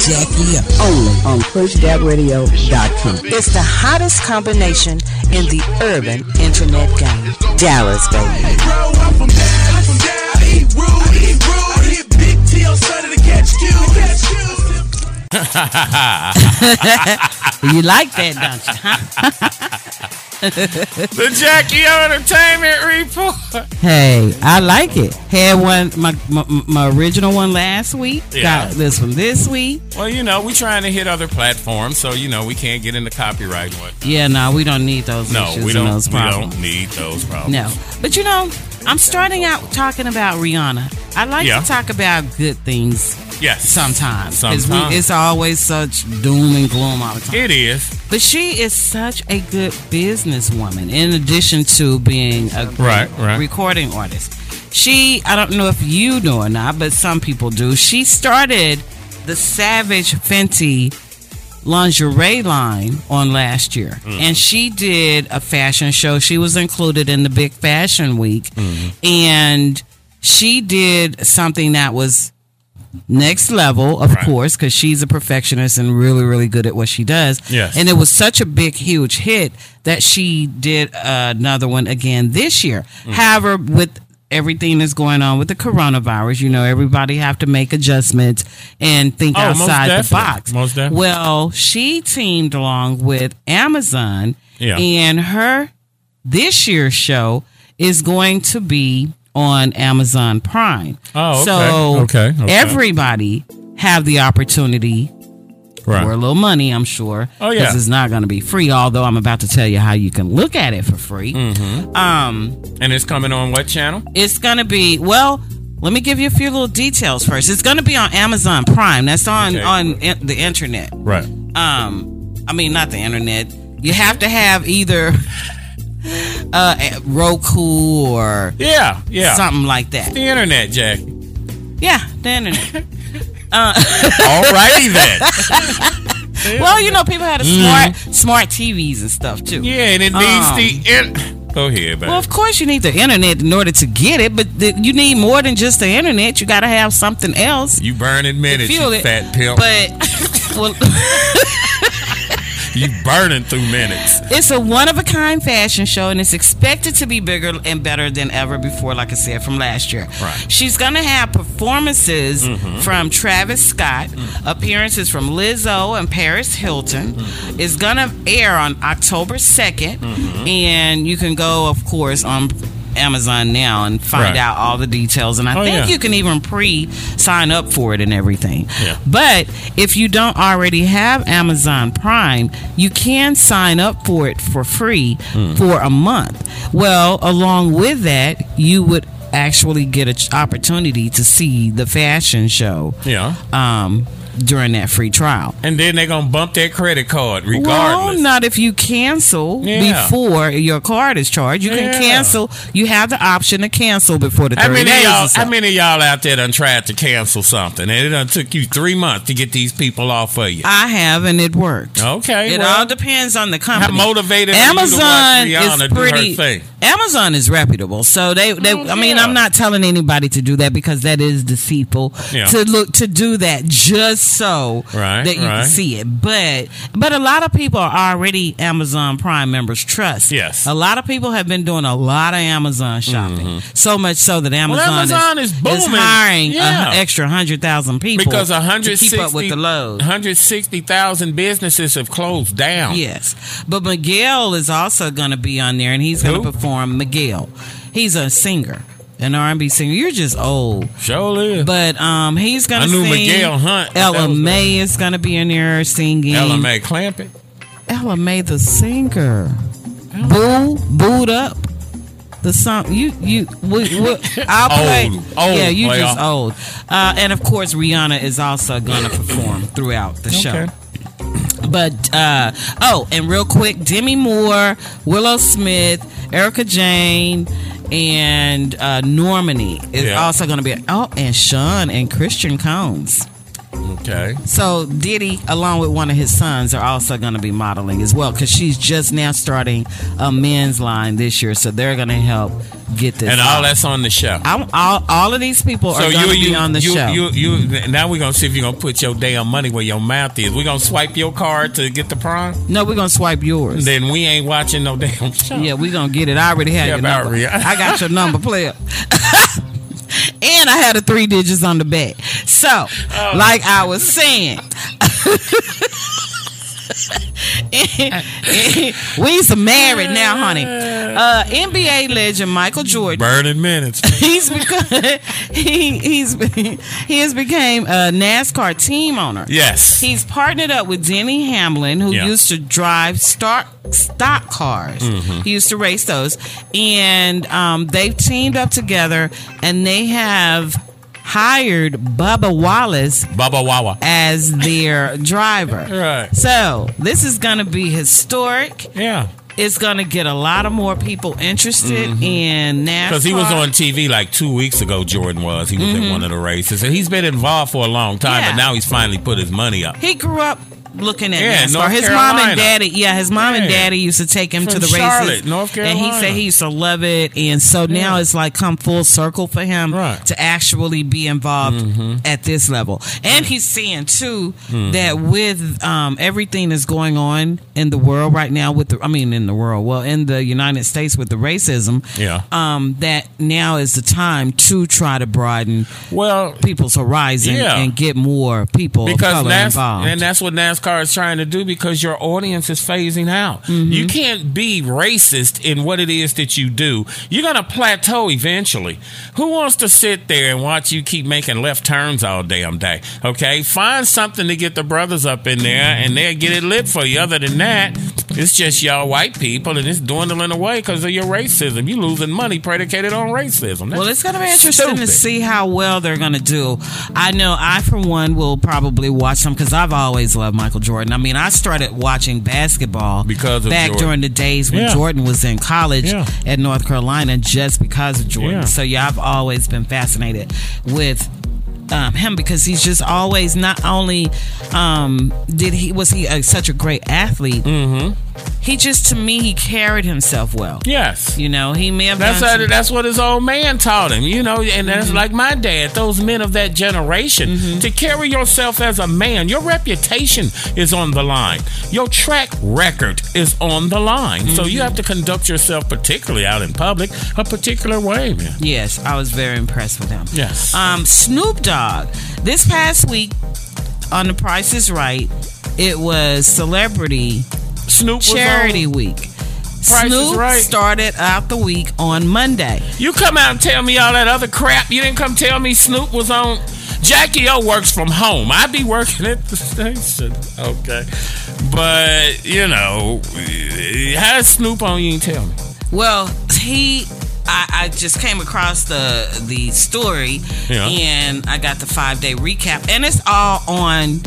Jackie up. Only on PushGapRadio.com. It's the hottest combination in the urban internet game. Dallas, baby. Bro, I'm from down, I'm from down. Eat rude, eat rude. Hit big T on Sunday to catch Q. Catch Q. [LAUGHS] you like that, don't you? [LAUGHS] the Jackie O Entertainment Report. hey, I like it. Had one my my, my original one last week. Yeah. Got this one this week. Well, you know, we're trying to hit other platforms, so you know we can't get into copyright and what. Yeah, no, we don't need those No, issues we don't. those We don't need those problems. No, but you know, I'm starting out talking about Rihanna. I like Yeah. to talk about good things. Yes. Sometimes. 'Cause we- Sometimes. it's always such doom and gloom all the time. It is. But she is such a good businesswoman, in addition to being a Right, right. recording artist. She, I don't know if you know or not, but some people do. She started the Savage Fenty lingerie line on last year. Mm. And she did a fashion show. She was included in the Big Fashion Week. Mm-hmm. And she did something that was next level, of course, because she's a perfectionist and really, really good at what she does. Yes. And it was such a big, huge hit that she did another one again this year. Mm. However, with everything that's going on with the coronavirus, you know, everybody have to make adjustments and think Oh, outside the box. Most definitely. Well, she teamed along with Amazon, Yeah. and her this year's show is going to be on Amazon Prime. Oh, okay. so Okay, okay. everybody have the opportunity Right. for a little money, I'm sure. Oh, yeah. because it's not going to be free. Although I'm about to tell you how you can look at it for free. Mm-hmm. Um, And it's coming on what channel? it's going to be well. Let me give you a few little details first. It's going to be on Amazon Prime. That's on Okay. on in- the internet. Right. Um, I mean, not the internet. You have to have either uh Roku or Yeah, yeah. something like that. The internet, Jack. Yeah, the internet. [LAUGHS] uh, Alrighty then. [LAUGHS] well, you know, people had a smart smart TVs and stuff too. Mm-hmm. Yeah, and it needs Um, the. In- Go ahead, baby. Well, of course you need the internet in order to get it, but the, you need more than just the internet. You got to have something else. you burning minutes, fuel you it. fat pimp. But [LAUGHS] well, you burning through minutes. it's a one of a kind fashion show, and it's expected to be bigger and better than ever before. Like I said, from last year. Right. She's gonna have performances Mm-hmm. from Travis Scott, Mm. appearances from Lizzo and Paris Hilton. Mm-hmm. It's gonna air on October 2nd Mm-hmm. and you can go, of course, on. Amazon now and find Right. out all the details, and I Oh, think yeah. you can even pre sign up for it and everything. Yeah. But if you don't already have Amazon Prime, you can sign up for it for free Hmm. for a month. Well, along with that, you would actually get an opportunity to see the fashion show Yeah. um, during that free trial. And then they're gonna bump that credit card Well, not if you cancel Yeah. before your card is charged. You Yeah. can cancel. You have the option to cancel before the how 30 many days y'all? How many of y'all out there done tried to cancel something, and it done took you three months to get these people off of you? I have, and it worked. Okay, It well, all depends on the company. How motivated are you to watch Amazon is pretty. Amazon is reputable, so they. they I mm-hmm. mean, yeah. I'm not telling anybody to do that because that is deceitful. To look to do that just so Right, that you right. can see it, but but a lot of people are already Amazon Prime members. Trust. Yes. A lot of people have been doing a lot of Amazon shopping, mm-hmm. so much so that Amazon, Amazon is booming. hiring Yeah. an extra hundred thousand people Because to 160, keep up with the load. 160,000 businesses have closed down. Yes, but Miguel is also going to be on there, and he's going to perform. Miguel, he's a singer, an R and B singer. You're just old, Sure is. but um, he's gonna. I knew sing. Miguel Hunt. Ella Mai is going to be in there singing. Ella May Clampett. Ella Mai, the singer. Boo, booed up. The song you you we, we, [LAUGHS] I'll play. Old, old yeah, you player. just old. Uh, and of course, Rihanna is also going to perform throughout the show. Okay. But uh oh, and real quick, Demi Moore, Willow Smith, Erika Jayne, and uh Normani is Yeah. also going to be. Oh, and Sean and Christian Combs. Okay. So Diddy, along with one of his sons, are also going to be modeling as well because she's just now starting a men's line this year, so they're going to help get this. And all out. that's on the show. I'm, all, all of these people are going to be on the you, show. You, you, now we're gonna see if you're gonna put your damn money where your mouth is. We're gonna swipe your card to get the prime. no, we're going to swipe yours. Then we ain't watching no damn show. Yeah, we're gonna get it. I already had Yeah, your number. I got your number, player. [LAUGHS] and I had a three digits on the back. So, Oh. like I was saying. [LAUGHS] [LAUGHS] we some married now, honey. Uh, NBA legend Michael Jordan. Burning minutes. [LAUGHS] He's become, [LAUGHS] he he's he has became a NASCAR team owner. Yes. He's partnered up with Denny Hamlin, who Yeah. used to drive stock stock cars. Mhm. He used to race those, and um, they've teamed up together, and they have hired Bubba Wallace Bubba Wawa. as their driver. [LAUGHS] Right. So this is going to be historic. Yeah. It's going to get a lot of more people interested in NASCAR. Because Mm-hmm. he was on TV like two weeks ago, Jordan was. He was Mhm. at one of the races. And he's been involved for a long time, Yeah. but now he's finally put his money up. He grew up looking at Yeah, NASCAR. North his mom and daddy, yeah, his mom and daddy used to take him to the Charlotte, races, North and he said he used to love it. And so now it's like come full circle for him to actually be involved Mm-hmm. at this level. And he's seeing too Mhm. that with um, everything that's going on in the world right now, with the, I mean, in the world, well, in the United States with the racism, Yeah. um, that now is the time to try to broaden well people's horizon Yeah. and get more people of because color NAS- involved. and that's what NASCAR is trying to do because your audience is phasing out. Mm-hmm. You can't be racist in what it is that you do. You're going to plateau eventually. Who wants to sit there and watch you keep making left turns all damn day? Okay, find something to get the brothers up in there and they'll get it lit for you. Other than that, it's just y'all white people and it's dwindling away because of your racism. You losing money predicated on racism. That's well, it's going to be interesting to see how well they're going to do. I know I, for one, will probably watch them because I've always loved Michael Jordan. I mean, I started watching basketball Because of back Jordan. during the days when Yeah. Jordan was in college Yeah. at North Carolina just because of Jordan. Yeah. So, yeah, I've always been fascinated with. Um, him because he's just always not only um, did he was he a, such a great athlete Mm-hmm. He just to me he carried himself well Yes. you know he may have That's how, that's what his old man taught him, you know, and that's Mm-hmm. like my dad. Those men of that generation to carry yourself as a man. Your reputation is on the line. Your track record is on the line. So Mm-hmm. you have to conduct yourself, particularly out in public, a particular way, man. Yes, I was very impressed with him. Yes. Um, Snoop Dogg. This past week on The Price is Right, it was Celebrity Snoop was Charity Week. Price Snoop Right. started out the week on Monday. You come out and tell me all that other crap. You didn't come tell me Snoop was on. Jackie O works from home. I'd be working at the [LAUGHS] station. Okay. But, you know, how's Snoop on? You ain't tell me. Well, he. I, I just came across the the story Yeah. and I got the five day recap and it's all on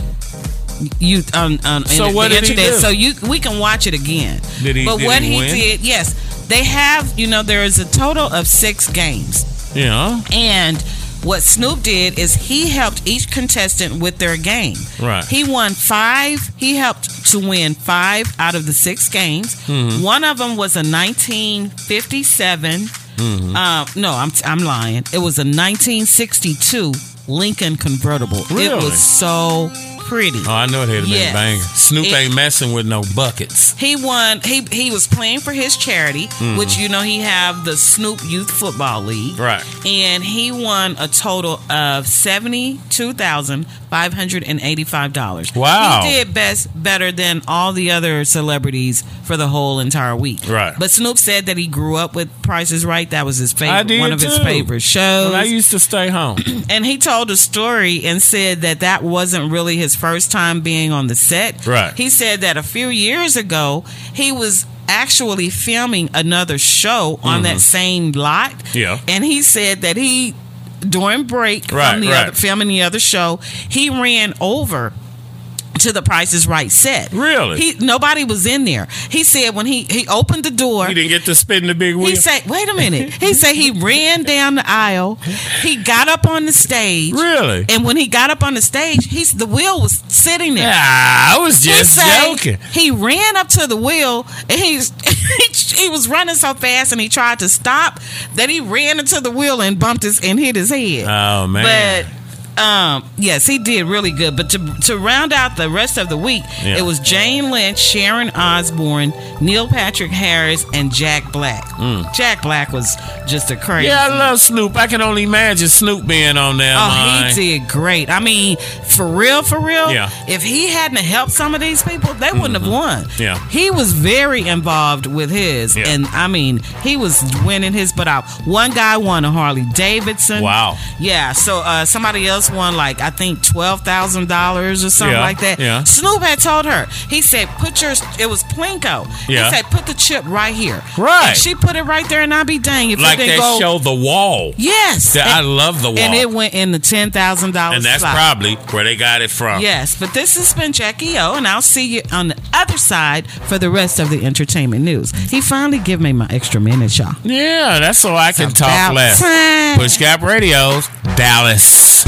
you on, on So the, what did he internet do? so you we can watch it again. Did he- But did what he he, did, yes, they have. You know, there is a total of six games. Yeah. And what Snoop did is he helped each contestant with their game. Right. He won five. He helped to win five out of the six games. Mhm. One of them was a 1957. Mhm. Uh, no, I'm I'm lying. It was a 1962 Lincoln convertible. Really? It was so pretty. Oh, I know it had been Yes. banging. Snoop It- ain't messing with no buckets. He won. He he was playing for his charity, Mhm. which you know he have the Snoop Youth Football League, Right. and he won a total of seventy two thousand five hundred and eighty five dollars. Wow. He did best better than all the other celebrities for the whole entire week. Right. But Snoop said that he grew up with Prices Right. That was his I favorite, did one of his favorite shows. When I used to stay home. [CLEARS THROAT] and he told a story and said that that wasn't really his first time being on the set. Right. He said that a few years ago he was actually filming another show on Mhm. that same lot. Yeah. And he said that he during break Right, from the right. other filming the other show, he ran over to the Price is Right set. Really? He nobody was in there. He said when he he opened the door he didn't get to spin the big wheel. he said, "Wait a minute." [LAUGHS] He said he ran down the aisle. He got up on the stage. Really? And when he got up on the stage, he's the wheel was sitting there. Ah, I was He just said joking. He ran up to the wheel and he's [LAUGHS] he was running so fast and he tried to stop that he ran into the wheel and bumped his and hit his head. Oh man. Um, yes, he did really good. But to to round out the rest of the week, Yeah. it was Jane Lynch, Sharon Osbourne, Neil Patrick Harris, and Jack Black. Mm. Jack Black was just a crazy. yeah, I love Snoop. I can only imagine Snoop being on there. Oh, he did great. I mean, for real, for real. Yeah. If he hadn't helped some of these people, they wouldn't have won. Yeah. He was very involved with his, Yeah. and I mean, he was winning his butt out. One guy won a Harley Davidson. Wow. Yeah. So uh, somebody else won like I think twelve thousand dollars or something Yeah, like that. yeah. Snoop had told her. He said, "Put your." It was Plinko. Yeah. He said, "Put the chip right here." Right. And she put it right there, and I'll be dang if like it didn't go. show, The Wall. Yes. That- I love The Wall. And it went in the ten thousand dollars. And that's probably where they got it from. Yes, but this has been Jackie O, and I'll see you on the other side for the rest of the entertainment news. He finally give me my extra minute, y'all. Yeah, that's so I can talk less. time. Push Gap Radios, Dallas.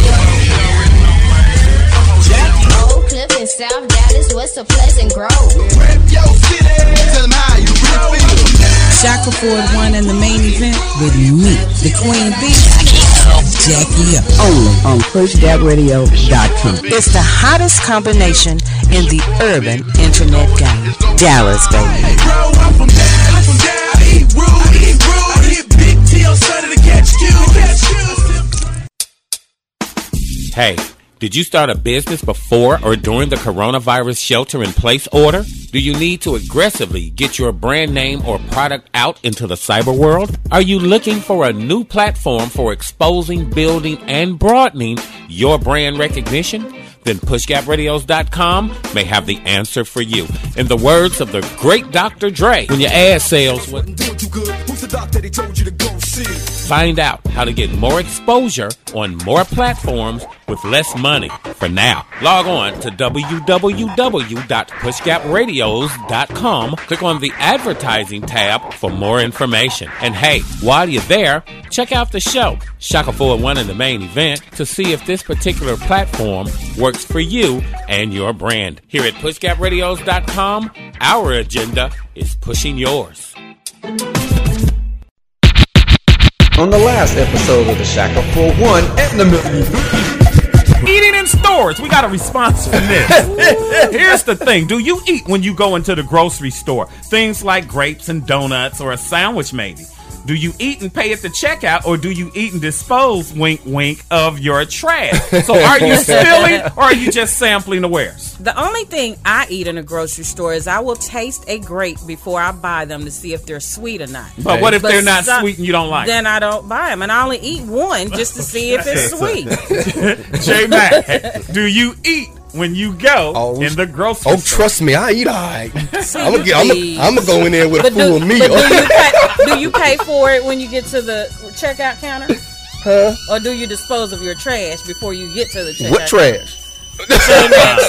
Jackie O, Cliff and South Dallas, West of Pleasant Grove. Shackleford won in the main event with me, the Queen Bee, Jackie up. Only on PushGapRadio.com. It's the hottest combination in the urban internet game. Dallas, baby. Hey, did you start a business before or during the coronavirus shelter in place order? Do you need to aggressively get your brand name or product out into the cyber world? Are you looking for a new platform for exposing, building, and broadening your brand recognition? Then PushGapRadios.com may have the answer for you. In the words of the great Dr. Dre, when your ad sales Find out how to get more exposure on more platforms with less money for now. Log on to www.pushgapradios.com. Click on the advertising tab for more information. And hey, while you're there, check out the show, Shaka 401 in the main event, to see if this particular platform works for you and your brand. Here at pushgapradios.com, our agenda is pushing yours. On the last episode of the Shaka 41 at the Million. Eating in stores. We got a response from this. [LAUGHS] Here's the thing. Do you eat when you go into the grocery store? Things like grapes and donuts or a sandwich maybe. Do you eat and pay at the checkout or do you eat and dispose, wink, wink, of your trash? So are you spilling or are you just sampling the wares? The only thing I eat in a grocery store is I will taste a grape before I buy them to see if they're sweet or not. But what if they're not sweet and you don't like Then I don't buy them, and I only eat one just to see if it's [LAUGHS] sweet. J Mac, do you eat when you go in the grocery Oh, store? trust me, I eat all right. [LAUGHS] See, I'm gonna get. I'm please. gonna go in there with a But full do, meal. but do you, [LAUGHS] pay, do you pay for it when you get to the checkout counter? Huh? Or do you dispose of your trash before you get to the checkout? What trash?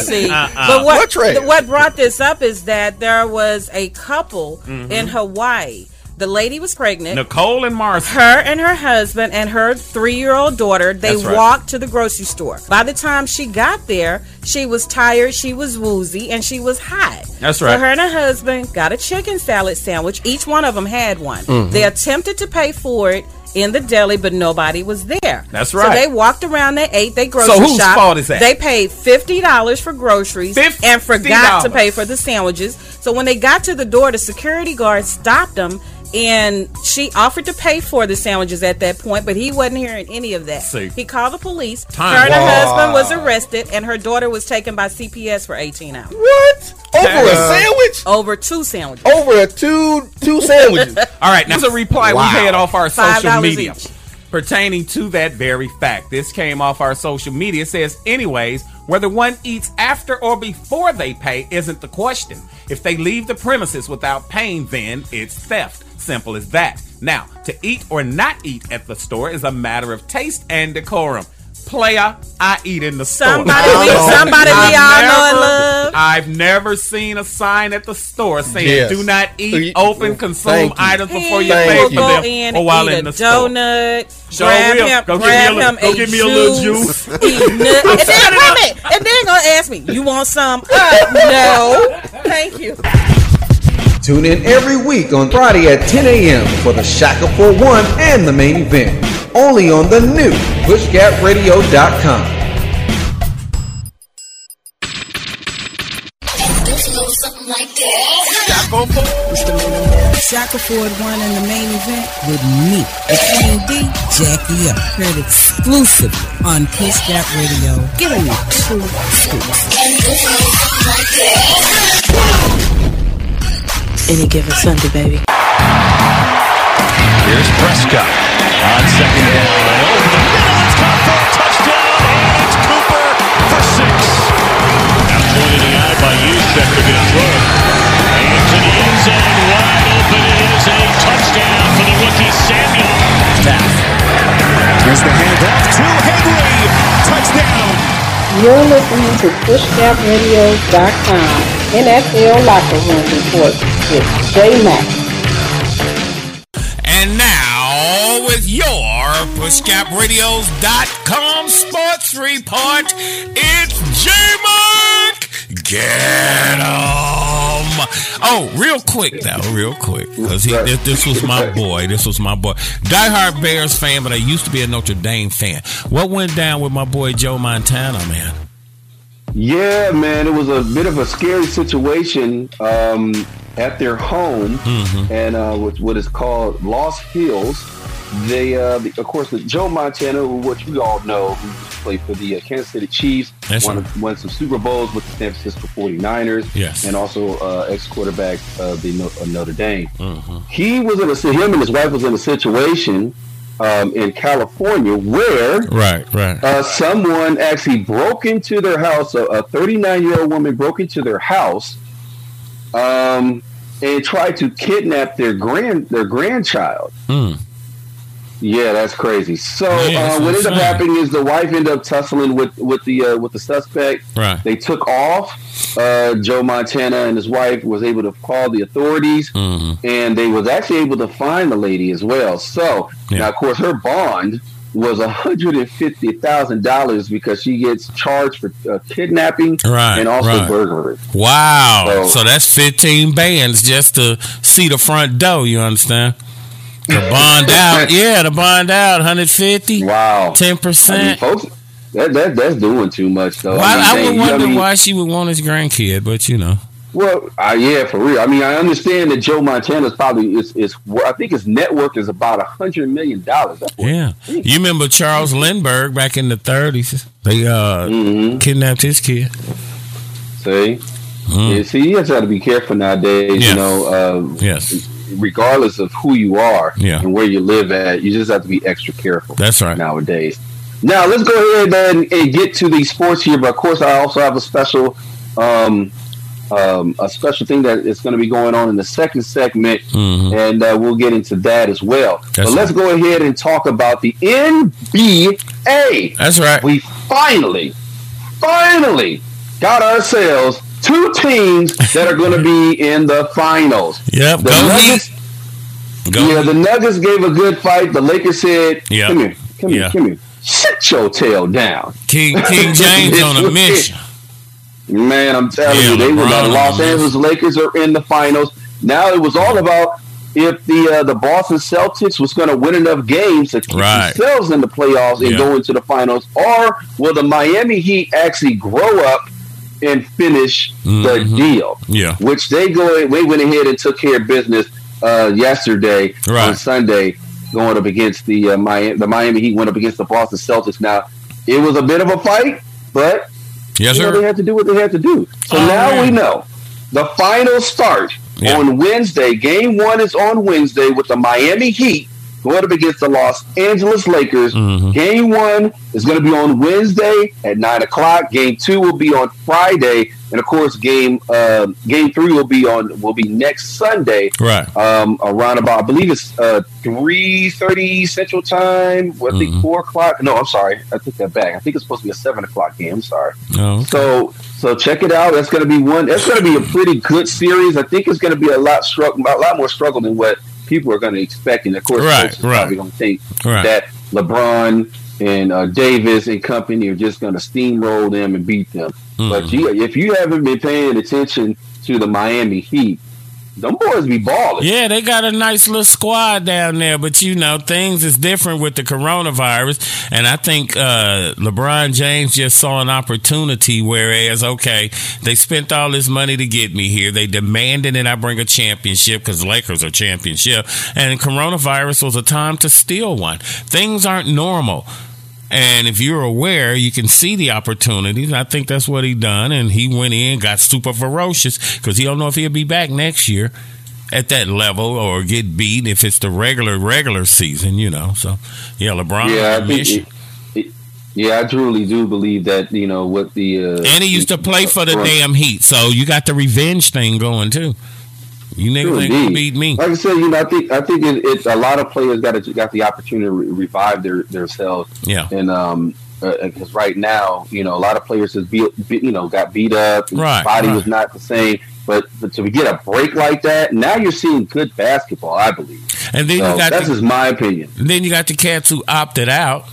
See, [LAUGHS] Uh-uh. but what, What trash? what brought this up is that there was a couple Mhm. in Hawaii. The lady was pregnant. Nicole and Martha. Her and her husband and her three-year-old daughter. They right. walked to the grocery store. By the time she got there, she was tired, she was woozy, and she was hot. That's right. So her and her husband got a chicken salad sandwich. Each one of them had one. Mhm. They attempted to pay for it in the deli, but nobody was there. That's right. So they walked around. They ate. They grocery So whose shop. fault is that? They paid fifty dollars for groceries and forgot to pay for the sandwiches. So when they got to the door, the security guard stopped them. And she offered to pay for the sandwiches at that point, but he wasn't hearing any of that. See. He called the police. Time. Her and her husband was arrested, and her daughter was taken by CPS for 18 hours. What? Over a Uh, sandwich? Over two sandwiches. Over a two two sandwiches. [LAUGHS] All right, now here's a reply Wow. we had off our Five social dollars media each. pertaining to that very fact. This came off our social media. It says, anyways, whether one eats after or before they pay isn't the question. If they leave the premises without paying, then it's theft. Simple as that. Now, to eat or not eat at the store is a matter of taste and decorum. Player, I eat in the Somebody store. we- [LAUGHS] somebody we I've all know and never- love. I've never seen a sign at the store saying Yes. "Do not eat, Eat- open, consume Thank you. items before you pay will for go them in or while eat in a the store." donut, Sure grab will. him, Go get me grab a little- him go a get me a little juice, juice. eat nut, and then wait a minute, and then gonna ask me, "You want some?" Uh, no, thank you. Tune in every week on Friday at 10 a.m. for the Shaka 41 and the main event. Only on the new PushGapRadio.com. Shaka Ford won in the main event with me, the D, Jackie up. Heard exclusively on Push Gap Radio. On it. True Any given Sunday, baby. Here's Prescott on second down. Over the middle, it's caught for a touchdown, and it's Cooper for six. Now pointed the eye by Yusef to get through. Into the end zone, wide open. It is a touchdown for the rookie Samuel. Taff. Here's the handoff to Henry. Touchdown. You're listening to PushGapRadio.com NFL Locker Room Report with J Mac. And now, with your PushGapRadios.com sports report, it's J-Mark. Get 'em. Oh, real quick though, real quick, because this, this was my boy. This was my boy. Diehard Bears fan, but I used to be a Notre Dame fan. What went down with my boy Joe Montana, man? Yeah, man, it was a bit of a scary situation um, at their home, Mm-hmm. and uh, with what is called Lost Hills. They, uh, the, of course, the Joe Montana, who what you all know, who played for the uh, Kansas City Chiefs, That's won, right. won some Super Bowls with the San Francisco 49ers, Yes. and also uh, ex-quarterback of the No- Notre Dame. Mm-hmm. He was in a him and his wife was in a situation um, in California where Right, right. uh, someone actually broke into their house. A 39 year old woman broke into their house um, and tried to kidnap their grand their grandchild. Hmm. Yeah, that's crazy. So Yeah, uh, what ended up happening is the wife ended up tussling with with the uh, with the suspect. Right. They took off. Uh, Joe Montana and his wife was able to call the authorities, Mm-hmm. and they was actually able to find the lady as well. So now, of course, her bond was hundred and fifty thousand dollars because she gets charged for uh, kidnapping Right, and also right. burglary. Wow. So- So, that's 15 bands just to see the front door, you understand? The [LAUGHS] bond out. Yeah, the bond out, 150. Wow. 10%. I mean, folks, that, that that's doing too much though. Well, I, mean, would they- wonder mean, why she would want his grandkid, but you know. Well, uh, yeah, for real. I mean, I understand that Joe Montana's probably is is. I think his net worth is about a hundred million dollars. Yeah. You remember Charles Lindbergh back in the 30s? They uh, Mm-hmm. kidnapped his kid. See, yeah, see, you just have to be careful nowadays. Mm. Yes. You know, uh, Yes. regardless of who you are Yeah. and where you live at, you just have to be extra careful. That's right. nowadays. Now let's go ahead and, and get to the sports here. But of course, I also have a special, um, um, a special thing that is going to be going on in the second segment, Mhm. and uh, we'll get into that as well. That's but let's go ahead and talk about the NBA. That's right. We finally, finally got ourselves two teams that are going to be in the finals. Yep. The Go Nuggets, Go yeah, the Nuggets gave a good fight. The Lakers said, Yeah. "Come here, come Yeah. here, come here. Sit your tail down." King King James [LAUGHS] on a mission. Man, I'm telling Yeah, you, they were LeBron the Los Angeles Lakers are in the finals. Now it was all about if the uh, the Boston Celtics was going to win enough games to keep Right. themselves in the playoffs and Yeah. go into the finals, or will the Miami Heat actually grow up and finish Mhm. the deal? Yeah. which they go they went ahead and took care of business uh, yesterday on Sunday, going up against the uh, Miami. The Miami Heat went up against the Boston Celtics. Now it was a bit of a fight, but Yes, you know, sir. they had to do what they had to do. So All now right. we know the final start Yeah. on Wednesday. Game one is on Wednesday with the Miami Heat going up against the Los Angeles Lakers. Mhm. Game one is going to be on Wednesday at nine o'clock. Game two will be on Friday, and of course, game uh, game three will be on will be next Sunday. Right. Um, around about, I believe it's uh, three thirty Central Time. I think Mhm. four o'clock. No, I'm sorry, I took that back. I think it's supposed to be a seven o'clock game. I'm sorry. Oh, So so check it out. That's going to be one. That's going to be a pretty good series. I think it's going to be a lot struggle, a lot more struggle than what people are going to expect. And of course, Right, are right. probably going to think Right. that LeBron and uh, Davis and company are just going to steamroll them and beat them. But Mhm. you, if you haven't been paying attention to the Miami Heat, them boys be balling. Yeah, they got a nice little squad down there, but you know, things is different with the coronavirus. And I think uh, LeBron James just saw an opportunity, whereas, okay, they spent all this money to get me here. They demanded that I bring a championship because Lakers are championship. And coronavirus was a time to steal one. Things aren't normal. And if you're aware, you can see the opportunities. I think that's what he done, and he went in, got super ferocious because he don't know if he'll be back next year at that level or get beat if it's the regular regular season. You know, so yeah, LeBron. yeah, I think. It, it, yeah, I truly do believe that you know what the uh, and he used to play for the damn Heat, so you got the revenge thing going too. You niggas ain't gonna beat me. Like I said, you know, I think I think it, it's a lot of players got a, got the opportunity to re- revive their themselves. Yeah. and um, because right now, you know, a lot of players has beat, beat you know got beat up. Right, body right. was not the same. But, but to get a break like that, now you're seeing good basketball. I believe. And then So you got that's the, just my opinion. and then you got the cats who opted out.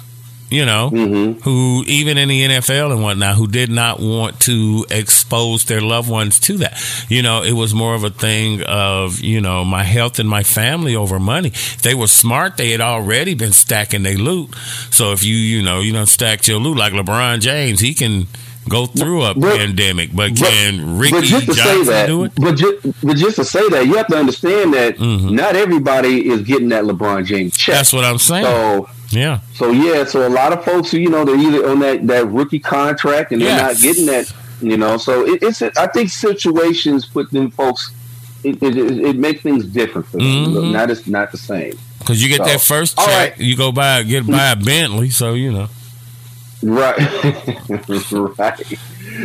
You know, who even in the NFL and whatnot, who did not want to expose their loved ones to that. You know, it was more of a thing of, you know, my health and my family over money. If they were smart, they had already been stacking their loot. So if you, you know, you don't stack your loot like LeBron James, he can go through a pandemic, but can Ricky but just to say Johnson that, do it? but just, but just to say that, you have to understand that Mm-hmm. not everybody is getting that LeBron James check. That's what I'm saying. So yeah. So yeah, so a lot of folks, who, you know, they're either on that that rookie contract and they're not getting that, you know. So it, it's I think situations put them folks. It, it, it, makes things different for them. Mhm. Not as not the same. Because you get So, that first check, right. you go buy get buy a Bentley, so you know. Right. [LAUGHS] right.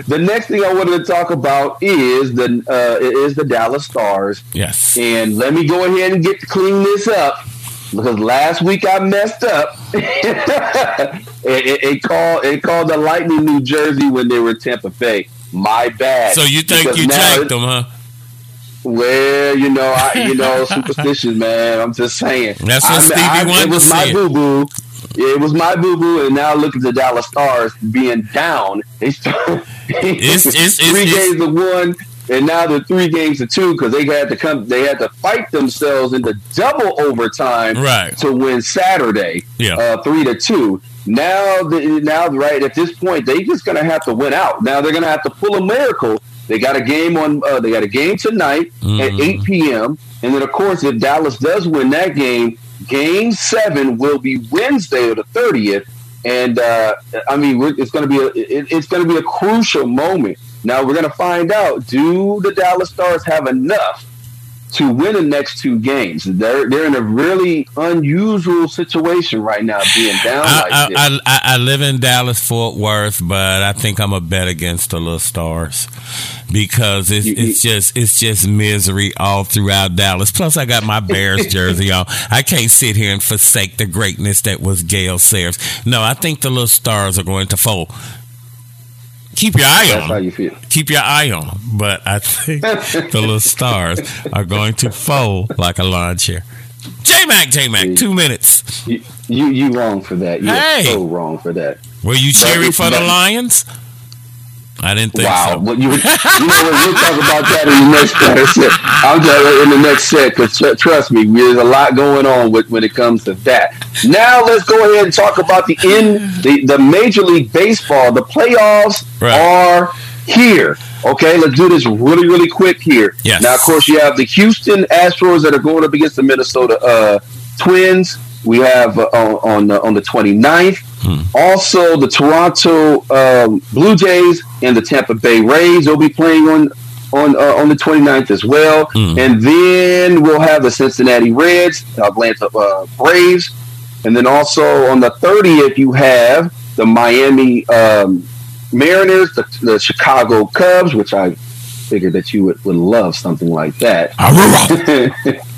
The next thing I wanted to talk about is the uh, is the Dallas Stars. Yes. And let me go ahead and get to clean this up because last week I messed up. [LAUGHS] it, it, it called it called the Lightning New Jersey when they were Tampa Bay. My bad. So you think Because you jacked them, huh? Well, you know, I you know, [LAUGHS] superstitious man. I'm just saying. That's what I- Stevie I- Wonder It was my boo boo. It was my boo boo, and now look at the Dallas Stars being down. They start It's- it's- [LAUGHS] it's- three it's- games to one, and now they're three games to two because they had to come. They had to fight themselves into double overtime Right. to win Saturday. Yeah. uh, three to two. Now, the, now, right at this point, they just gonna have to win out. Now they're gonna have to pull a miracle. They got a game on. Uh, they got a game tonight at Mhm. eight p.m. And then, of course, if Dallas does win that game, Game Seven will be Wednesday the thirtieth. And uh, I mean, we're, it's going to be a it, it's going to be a crucial moment. Now we're going to find out: Do the Dallas Stars have enough to win the next two games? They're they're in a really unusual situation right now, being down like I, this. I, I, I live in Dallas, Fort Worth, but I think I'm a bet against the little stars because it's it's just it's just misery all throughout Dallas. Plus, I got my Bears [LAUGHS] jersey on. I can't sit here and forsake the greatness that was Gale Sayers. No, I think the little stars are going to fold. Keep your eye That's on how them. you feel. Keep your eye on them. But I think the little [LAUGHS] stars are going to fold like a lawn chair. J Mac, J Mac, two minutes. You, you you wrong for that. You're Hey. so wrong for that. Were you cheering for the Lions? I didn't think wow, so. Well, you, you know? We'll talk about that in the next set. I'm get in the next set because tr- trust me, there's a lot going on with when it comes to that. Now let's go ahead and talk about the in the, the Major League Baseball. The playoffs are here. Okay, let's do this really, really quick here. Yes. Now, of course, you have the Houston Astros that are going up against the Minnesota uh, Twins. We have uh, on on the, on the 29th. Also, the Toronto um, Blue Jays and the Tampa Bay Rays will be playing on on uh, on the 29th as well. And then we'll have the Cincinnati Reds, Atlanta uh, Braves, and then also on the 30th you have the Miami um, Mariners, the, the Chicago Cubs, which I figured that you would, would love something like that.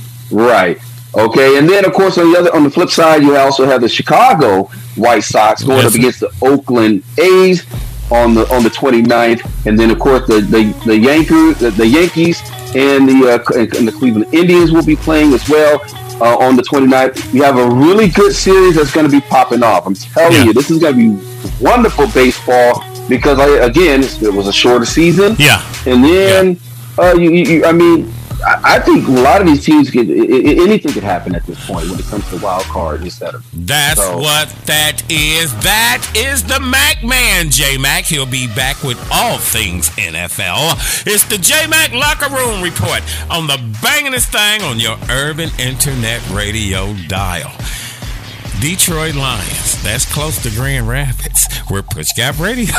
[LAUGHS] right. Okay, and then of course on the other on the flip side, you also have the Chicago White Sox going up against the Oakland A's on the on the 29th, and then of course the the, the Yankees the, the Yankees and the uh, and the Cleveland Indians will be playing as well uh, on the 29th. We have a really good series that's going to be popping off. I'm telling you, this is going to be wonderful baseball because I, again it was a shorter season. Yeah, and then uh, you, you, you- I mean, I, think a lot of these teams could i- anything could happen at this point when it comes to wild card, etc. That's So- what that is. That is the Mac Man, J Mac. He'll be back with all things NFL. It's the J Mac Locker Room Report on the bangingest thing on your urban internet radio dial. Detroit Lions. That's close to Grand Rapids. We're Push Gap Radio. [LAUGHS]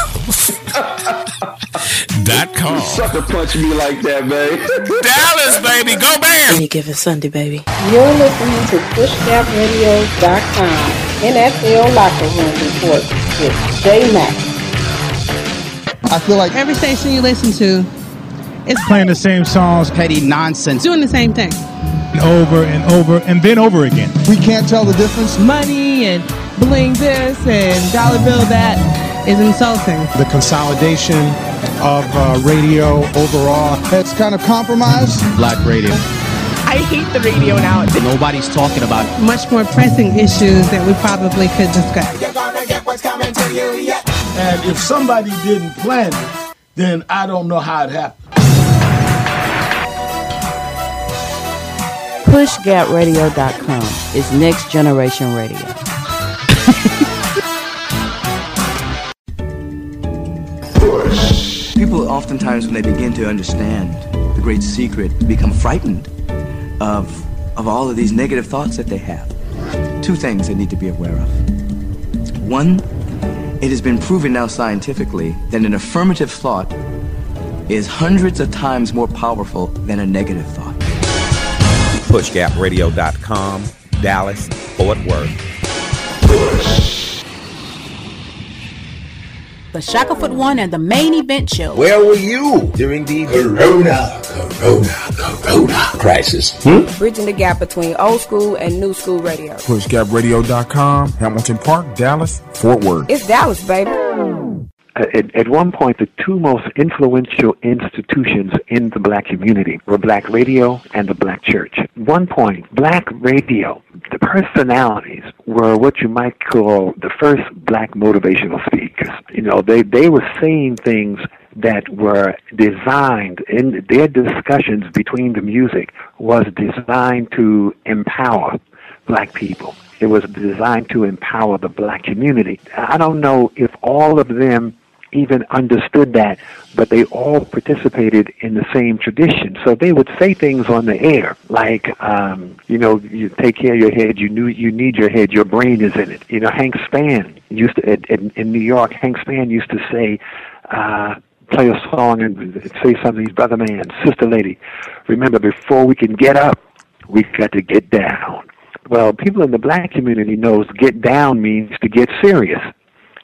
dot com. Sucker punch me like that, man. [LAUGHS] Dallas, baby, go Bears! You give it Sunday, baby. You're listening to PushGapRadio.com NFL Locker Room Report with J Mac. I feel like every station you listen to is playing the same songs, petty nonsense, doing the same thing. over and over and then over again. We can't tell the difference. Money and bling this and dollar bill that is insulting. The consolidation of uh, radio overall, it's kind of compromised. Black radio. I hate the radio now. Nobody's talking about it. Much more pressing issues that we probably could discuss. And if somebody didn't plan it, then I don't know how it happened. PushGapRadio.com is next generation radio. People oftentimes, when they begin to understand the great secret, become frightened of, of all of these negative thoughts that they have. Two things they need to be aware of. One, it has been proven now scientifically that an affirmative thought is hundreds of times more powerful than a negative thought. PushGapRadio.com, Dallas, Fort Worth. The Shackleford One and the main event show. Where were you during the Corona, Corona, Corona crisis? Hmm? Bridging the gap between old school and new school radio. PushGapRadio.com, Hamilton Park, Dallas, Fort Worth. It's Dallas, baby. Uh, at, at one point, the two most influential institutions in the black community were black radio and the black church. One point, black radio, the personalities were what you might call the first black motivational speakers. You know, they, they were saying things that were designed in their discussions between the music was designed to empower black people. It was designed to empower the black community. I don't know if all of them even understood that, but they all participated in the same tradition. So they would say things on the air like, um, you know, you take care of your head. You knew you need your head. Your brain is in it. You know, Hank Spann used to at, in New York. Hank Spann used to say. Uh, play a song and say something. Brother man, sister lady. Remember, before we can get up, we've got to get down. Well, people in the black community knows get down means to get serious.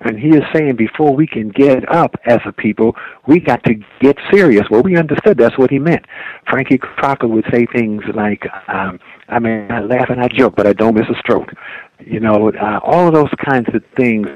And he is saying before we can get up as a people, we got to get serious. Well, we understood that's what he meant. Frankie Crocker would say things like, um, I mean, I laugh and I joke, but I don't miss a stroke. You know, uh, all of those kinds of things.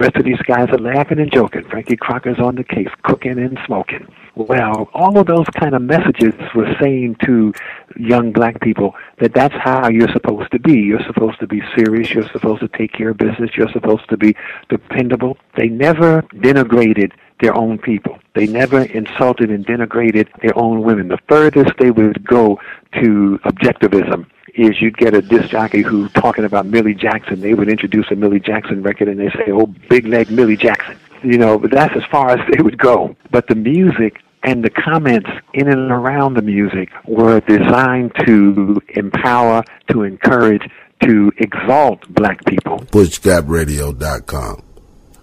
Rest of these guys are laughing and joking. Frankie Crocker's on the case, cooking and smoking. Well, all of those kind of messages were saying to young black people that that's how you're supposed to be. You're supposed to be serious. You're supposed to take care of business. You're supposed to be dependable. They never denigrated their own people. They never insulted and denigrated their own women. The furthest they would go to objectivism is you'd get a disc jockey who talking about Millie Jackson. They would introduce a Millie Jackson record and they say, "Oh, big leg Millie Jackson." You know, but that's as far as [LAUGHS] they would go. But the music and the comments in and around the music were designed to empower, to encourage, to exalt black people. PushGapRadio.com.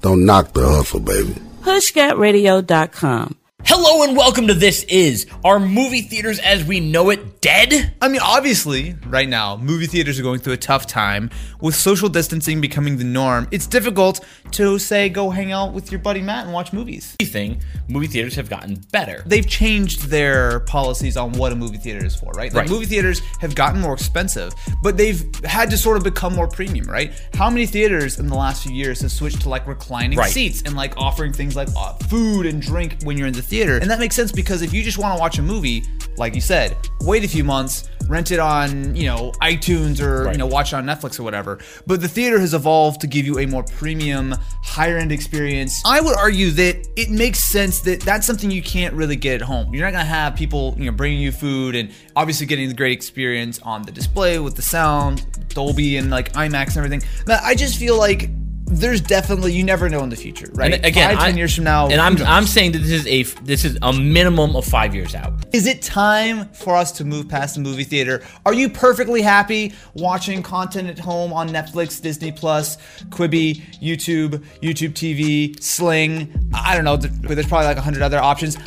Don't knock the hustle, baby. PushGapRadio.com. Hello and welcome to This Is. Are movie theaters as we know it dead? I mean, obviously, right now, movie theaters are going through a tough time. With social distancing becoming the norm, it's difficult to, say, go hang out with your buddy Matt and watch movies. Anything, movie theaters have gotten better. They've changed their policies on what a movie theater is for, right? Like, Right. movie theaters have gotten more expensive, but they've had to sort of become more premium, right? How many theaters in the last few years have switched to like reclining Right. seats and like offering things like uh, food and drink when you're in the theater? And that makes sense because if you just want to watch a movie, like you said, wait a few months, rent it on, you know, iTunes or, you know, watch it on Netflix or whatever. But the theater has evolved to give you a more premium, higher end experience. I would argue that it makes sense that that's something you can't really get at home. You're not going to have people, you know, bringing you food and obviously getting the great experience on the display with the sound, Dolby and like IMAX and everything. But I just feel like there's definitely you never know in the future, right? And again, Five, ten I- years from now, and I'm knows? I'm saying that this is a this is a minimum of five years out. Is it time for us to move past the movie theater? Are you perfectly happy watching content at home on Netflix, Disney Plus, Quibi, YouTube, YouTube TV, Sling? I don't know, but there's probably like a hundred other options.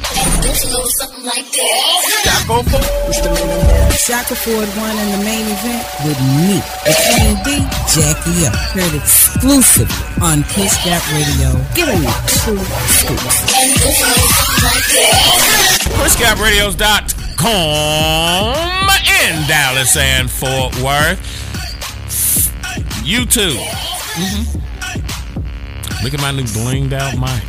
Shackleford won in the main event with me, the Queen D, Jackie up. Heard exclusively on Kiss Gap Radio. On it. True scoops. PushGapRadios.com in Dallas and Fort Worth. YouTube. Mm-hmm. Look at my new blinged out mic.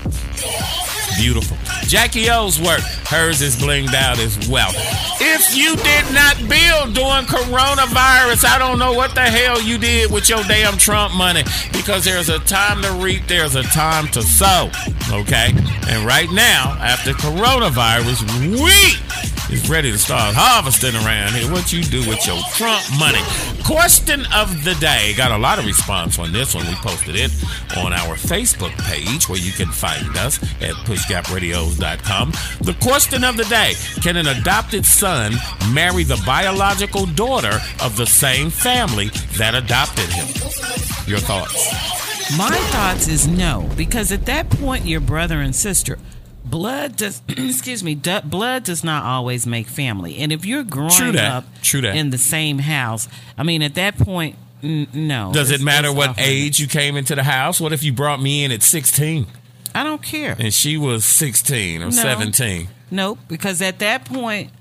Beautiful. Jackie O's work, hers is blinged out as well. If you did not build during coronavirus, I don't know what the hell you did with your damn Trump money because there's a time to reap, there's a time to sow. Okay? And right now, after coronavirus, we is ready to start harvesting around here. What you do with your Trump money? Question of the day. Got a lot of response on this one. We posted it on our Facebook page where you can find us at pushgapradios.com. The question of the day Can an adopted son marry the biological daughter of the same family that adopted him? Your thoughts? My thoughts is no, because at that point you're brother and sister. Blood does, [CLEARS THROAT] excuse me, du- blood does not always make family. And if you're growing up True that. in the same house, I mean, at that point, n- no. Does it matter what age you came into the house? What if you brought me in at 16 I don't care. and she was 16 or No. 17? Nope, because at that point,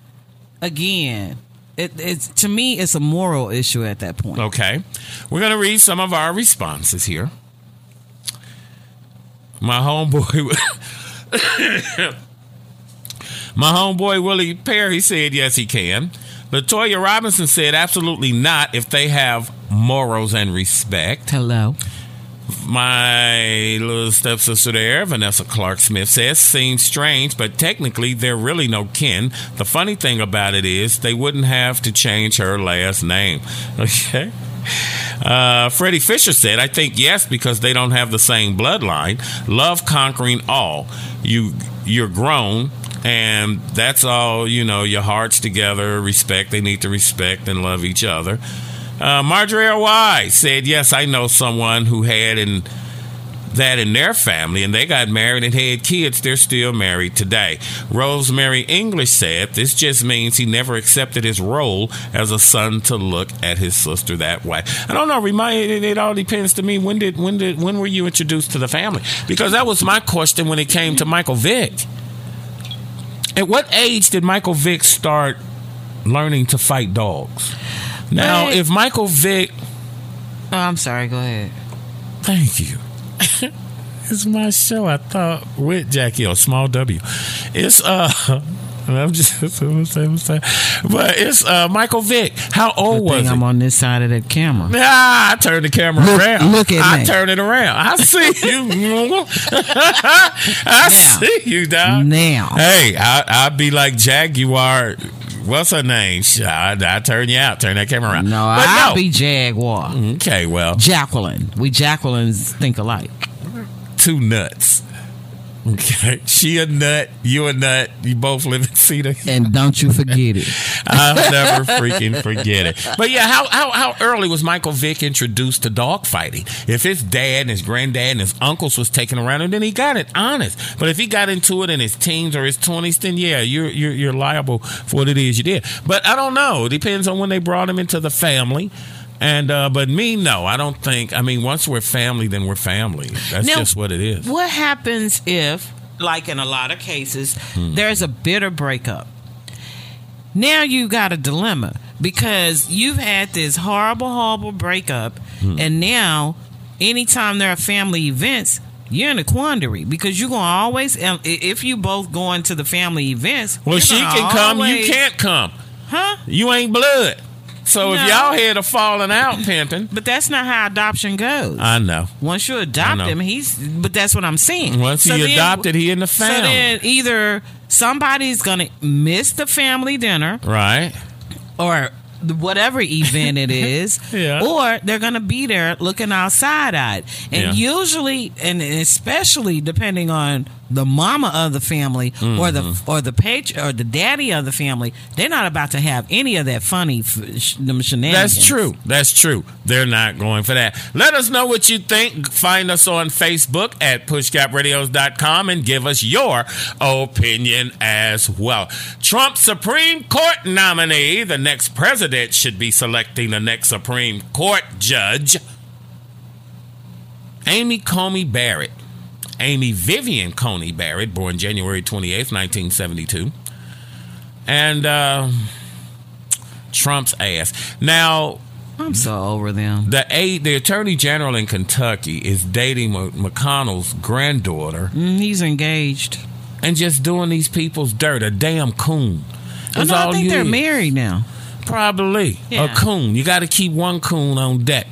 again, it, it's to me, it's a moral issue at that point. Okay. We're going to read some of our responses here. My homeboy. [LAUGHS] My homeboy Willie Perry said yes, he can. Latoya Robinson said absolutely not if they have morals and respect. Hello. My little stepsister there, Vanessa Clark Smith, says, seems strange, but technically they're really no kin. The funny thing about it is they wouldn't have to change her last name. [LAUGHS] Okay. Uh, Freddie Fisher said, I think yes, because they don't have the same bloodline. Love conquering all. You you're grown and that's all, you know, your hearts together, respect. They need to respect and love each other. Uh, Marjorie. Y said, Yes, I know someone who had in that in their family and they got married and had kids. They're still married today. Rosemary English said, This just means he never accepted his role as a son to look at his sister that way. I don't know. Remind it, it all depends to me. When did when did when were you introduced to the family? Because that was my question when it came to Michael Vick. At what age did Michael Vick start learning to fight dogs? Now, Right. if Michael Vick Oh, I'm sorry. Go ahead. Thank you. [LAUGHS] it's my show. I thought with Jackie O, small W. It's uh [LAUGHS] I'm just [LAUGHS] I'm saying, I'm saying. but it's uh Michael Vick. How old Good was thing he? I'm on this side of that camera. Ah, I turned the camera Look- around. look at me. I me. turn it around. I see you. I see you, dog. Now. Hey, I I'd be like Jaguar. What's her name? I, I turn you out. Turn that camera around. No, But I'll no. be Jaguar. Okay, well, Jacqueline. We Jacquelines think alike. two nuts. Okay, [LAUGHS] she a nut, you a nut. You both live in Cedar. And don't you forget it. [LAUGHS] I'll never freaking forget it. But yeah, how, how how early was Michael Vick introduced to dog fighting? If his dad and his granddad and his uncles was taking around him, then he got it honest. But if he got into it in his teens or his twenties, then yeah, you're you're you're liable for what it is you did. But I don't know. It depends on when they brought him into the family. And uh, but me, no, I don't think. I mean, once we're family, then we're family. That's Now, just what it is. What happens if, like in a lot of cases, there's a bitter breakup? Now you got a dilemma because you've had this horrible, horrible breakup, and now anytime there are family events, you're in a quandary because you're gonna always, um, if you both going to the family events, Well, she can come, you can't come. Huh? You ain't blood. So if y'all had a falling out pimping, But that's not how adoption goes. I know. Once you adopt him, he's. But that's what I'm saying. Once he then- adopted, he in the family. So then either somebody's gonna miss the family dinner, right? or whatever event it [LAUGHS] is, Yeah. or they're gonna be there looking outside eyed. And Yeah. usually, and especially depending on the mama of the family or the Mm-hmm. or the patron or the daddy of the family, they're not about to have any of that funny f- sh- them shenanigans. That's true. That's true. They're not going for that. Let us know what you think. Find us on Facebook at pushgapradios.com and give us your opinion as well. Trump Supreme Court nominee. The next president should be selecting the next Supreme Court judge. Amy Coney Barrett. Amy Vivian Coney Barrett, born January 28th, 1972. And uh, Trump's ass. Now, I'm so over them. the aide, the attorney general in Kentucky is dating McConnell's granddaughter. Mm, he's engaged. and just doing these people's dirt. A damn coon. Oh, no, I think they're is. married now. Probably Yeah. a coon. You got to keep one coon on deck.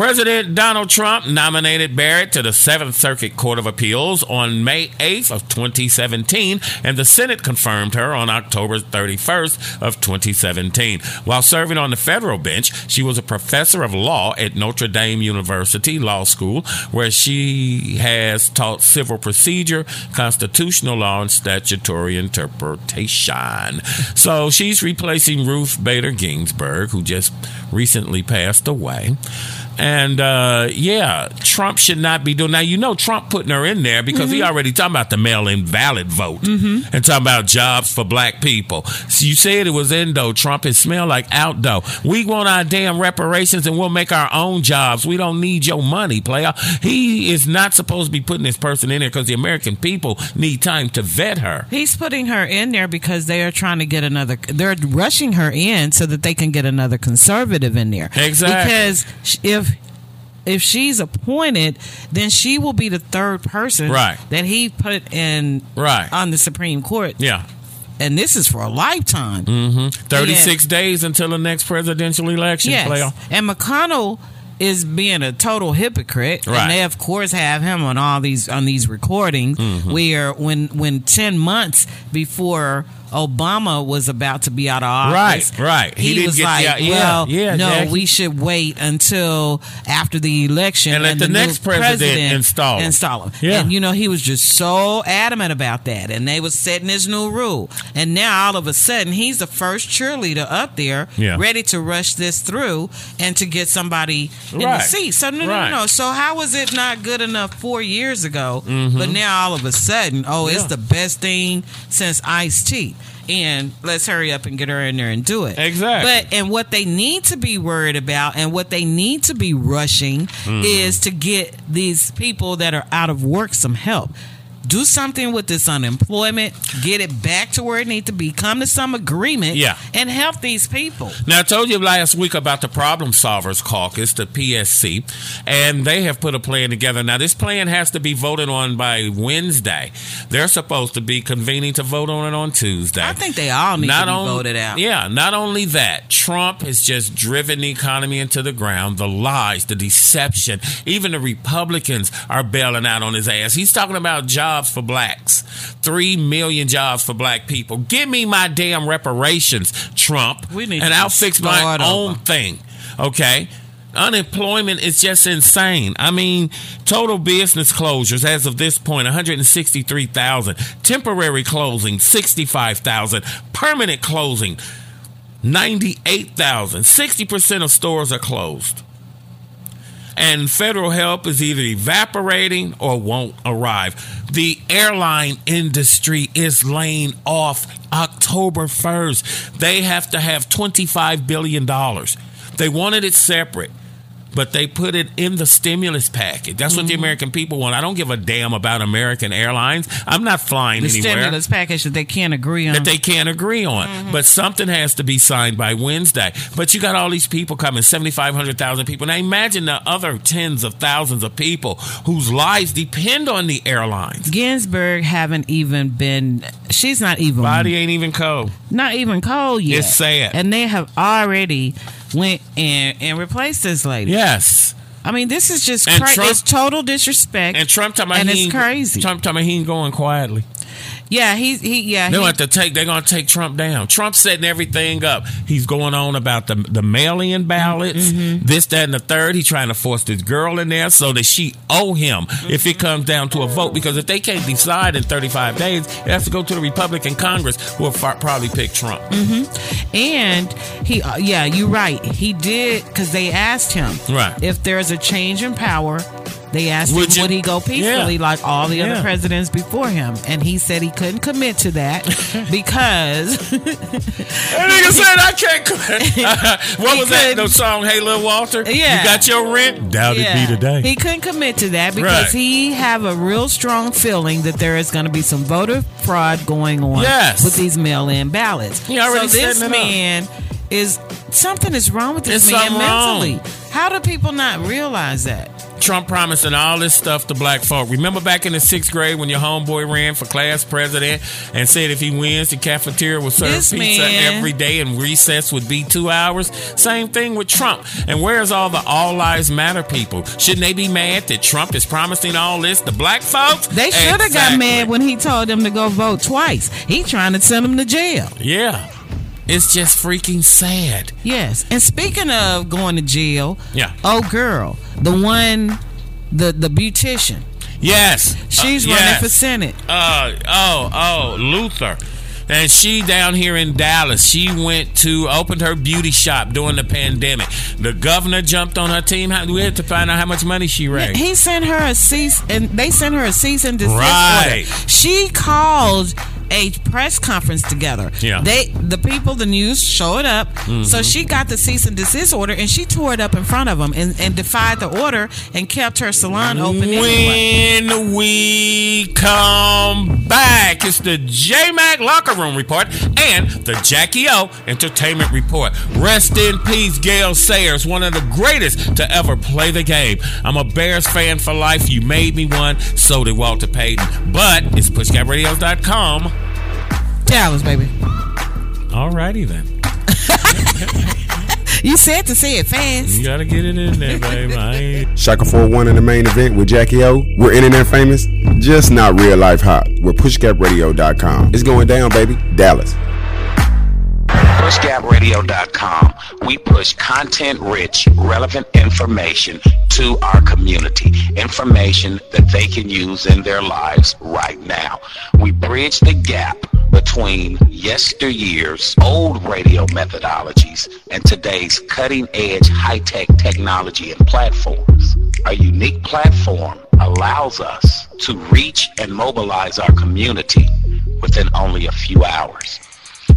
President Donald Trump nominated Barrett to the Seventh Circuit Court of Appeals on May 8th of 2017, and the Senate confirmed her on October 31st of 2017. While serving on the federal bench, she was a professor of law at Notre Dame University Law School, where she has taught civil procedure, constitutional law, and statutory interpretation. So she's replacing Ruth Bader Ginsburg, who just recently passed away. And uh, yeah, Trump should not be doing. Now you know Trump putting her in there because he already talking about the mail-in ballot vote and talking about jobs for black people. So you said it was indo. Trump it smell like outdo. We want our damn reparations and we'll make our own jobs. We don't need your money, player. He is not supposed to be putting this person in there because the American people need time to vet her. He's putting her in there because they are trying to get another. They're rushing her in so that they can get another conservative in there. Exactly. Because if if she's appointed, then she will be the third person Right. that he put in Right. on the Supreme Court. Yeah. And this is for a lifetime. hmm 36 days until the next presidential election, Yes. And McConnell is being a total hypocrite. Right. And they of course have him on all these on these recordings Mhm. where when when ten months before Obama was about to be out of office. Right, right. He, He didn't was get like, the- yeah, "Well, yeah, no, we should wait until after the election And let the new next president install him." install him." Yeah. And you know, he was just so adamant about that, and they was setting this new rule. And now all of a sudden, he's the first cheerleader up there, Yeah. ready to rush this through and to get somebody in the seat. So no, Right. no, no, no. So how was it not good enough four years ago? Mhm. But now all of a sudden, oh, it's the best thing since iced tea. And let's hurry up and get her in there and do it. Exactly. But and what they need to be worried about and what they need to be rushing Mhm. is to get these people that are out of work some help. Do something with this unemployment. Get it back to where it needs to be. Come to some agreement. Yeah. And help these people. Now, I told you last week about the Problem Solvers Caucus, the PSC, and they have put a plan together. Now, this plan has to be voted on by Wednesday. They're supposed to be convening to vote on it on Tuesday. I think they all need to be on- voted out. Yeah, not only that, Trump has just driven the economy into the ground. The lies, the deception, even the Republicans are bailing out on his ass. He's talking about jobs for blacks, three million jobs for black people. Give me my damn reparations, Trump, We need and I'll fix my own over. thing. Okay. Unemployment is just insane. I mean, total business closures as of this point 163,000. Temporary closing 65,000. Permanent closing 98,000. 60% of stores are closed. And federal help is either evaporating or won't arrive. The airline industry is laying off October 1st. They have to have $25 billion. They wanted it separate. But they put it in the stimulus package. That's what the Mm-hmm. American people want. I don't give a damn about American Airlines. I'm not flying The anywhere stimulus package that they can't agree on. that they can't agree on. Mm-hmm. But something has to be signed by Wednesday. But you got all these people coming, 7,500,000 people. Now imagine the other tens of thousands of people whose lives depend on the airlines. Ginsburg haven't even been. She's not even. Body ain't even cold. Not even cold yet. It's sad. And they have already went and and replaced this lady. Yes. I mean, this is just And cra- Trump- it's total disrespect. And Trump talking about and he it's crazy. Trump talking about he ain't going quietly. Yeah, he's he yeah. They're going to take. They're going to take Trump down. Trump's setting everything up. He's going on about the the mail-in ballots, Mm-hmm. this, that, and the third. He's trying to force this girl in there so that she owe him if it comes down to a vote. Because if they can't decide in 35 days, it has to go to the Republican Congress, who will fi- probably pick Trump. Mm-hmm. And he, uh, yeah, you're right. He did because they asked him Right. if there's a change in power. They asked Would him you- would he go peacefully Yeah. like all the Yeah. other presidents before him, and he said he couldn't commit to that [LAUGHS] because That nigga [LAUGHS] said I can't. co- [LAUGHS] what was that? No song, Hey Little Walter. Yeah. You got your rent. Doubt Yeah. it be today. He couldn't commit to that because Right. he have a real strong feeling that there is going to be some voter fraud going on Yes. with these mail-in ballots. He already so this it up. man is something is wrong with this It's man something wrong. How do people not realize that? Trump promising all this stuff to black folk. Remember back in the sixth grade when your homeboy ran for class president and said if he wins, the cafeteria will serve This pizza man. every day and recess would be two hours? Same thing with Trump. And where's all the All Lives Matter people? Shouldn't they be mad that Trump is promising all this to black folks? They should have got mad when he told them to go vote twice. He trying to send them to jail. Yeah. It's just freaking sad. Yes. And speaking of going to jail, Yeah. oh girl, the one, the the beautician, Yes. she's Uh, running yes. for senate. Uh oh oh Luther. And she down here in Dallas, she went to opened her beauty shop during the pandemic. The governor jumped on her team. We had to find out how much money she raised. He sent her a cease, and they sent her a cease and desist Right. order. She called a press conference together. Yeah. They, the people, the news showed up. So Mhm. she got the cease and desist order, and she tore it up in front of them and, and defied the order and kept her salon open anyway. When we come back, it's the J Mac Locker Room Report and the Jackie O Entertainment Report. Rest in peace, Gale Sayers, one of the greatest to ever play the game. I'm a Bears fan for life. You made me one. So did Walter Payton. But it's pushgapradios.com. Dallas, baby. Alrighty then. [LAUGHS] You said to say it fast. You gotta get it in there, baby. I ain't- Shaka 41 in the main event with Jackie O. We're internet famous, just not real life hot. We're pushgapradio.com. It's going down, baby. Dallas. PushGapRadio.com. We push content rich, relevant information to our community. Information that they can use in their lives right now. We bridge the gap between yesteryear's old radio methodologies and today's cutting edge high tech technology and platforms. Our unique platform allows us to reach and mobilize our community within only a few hours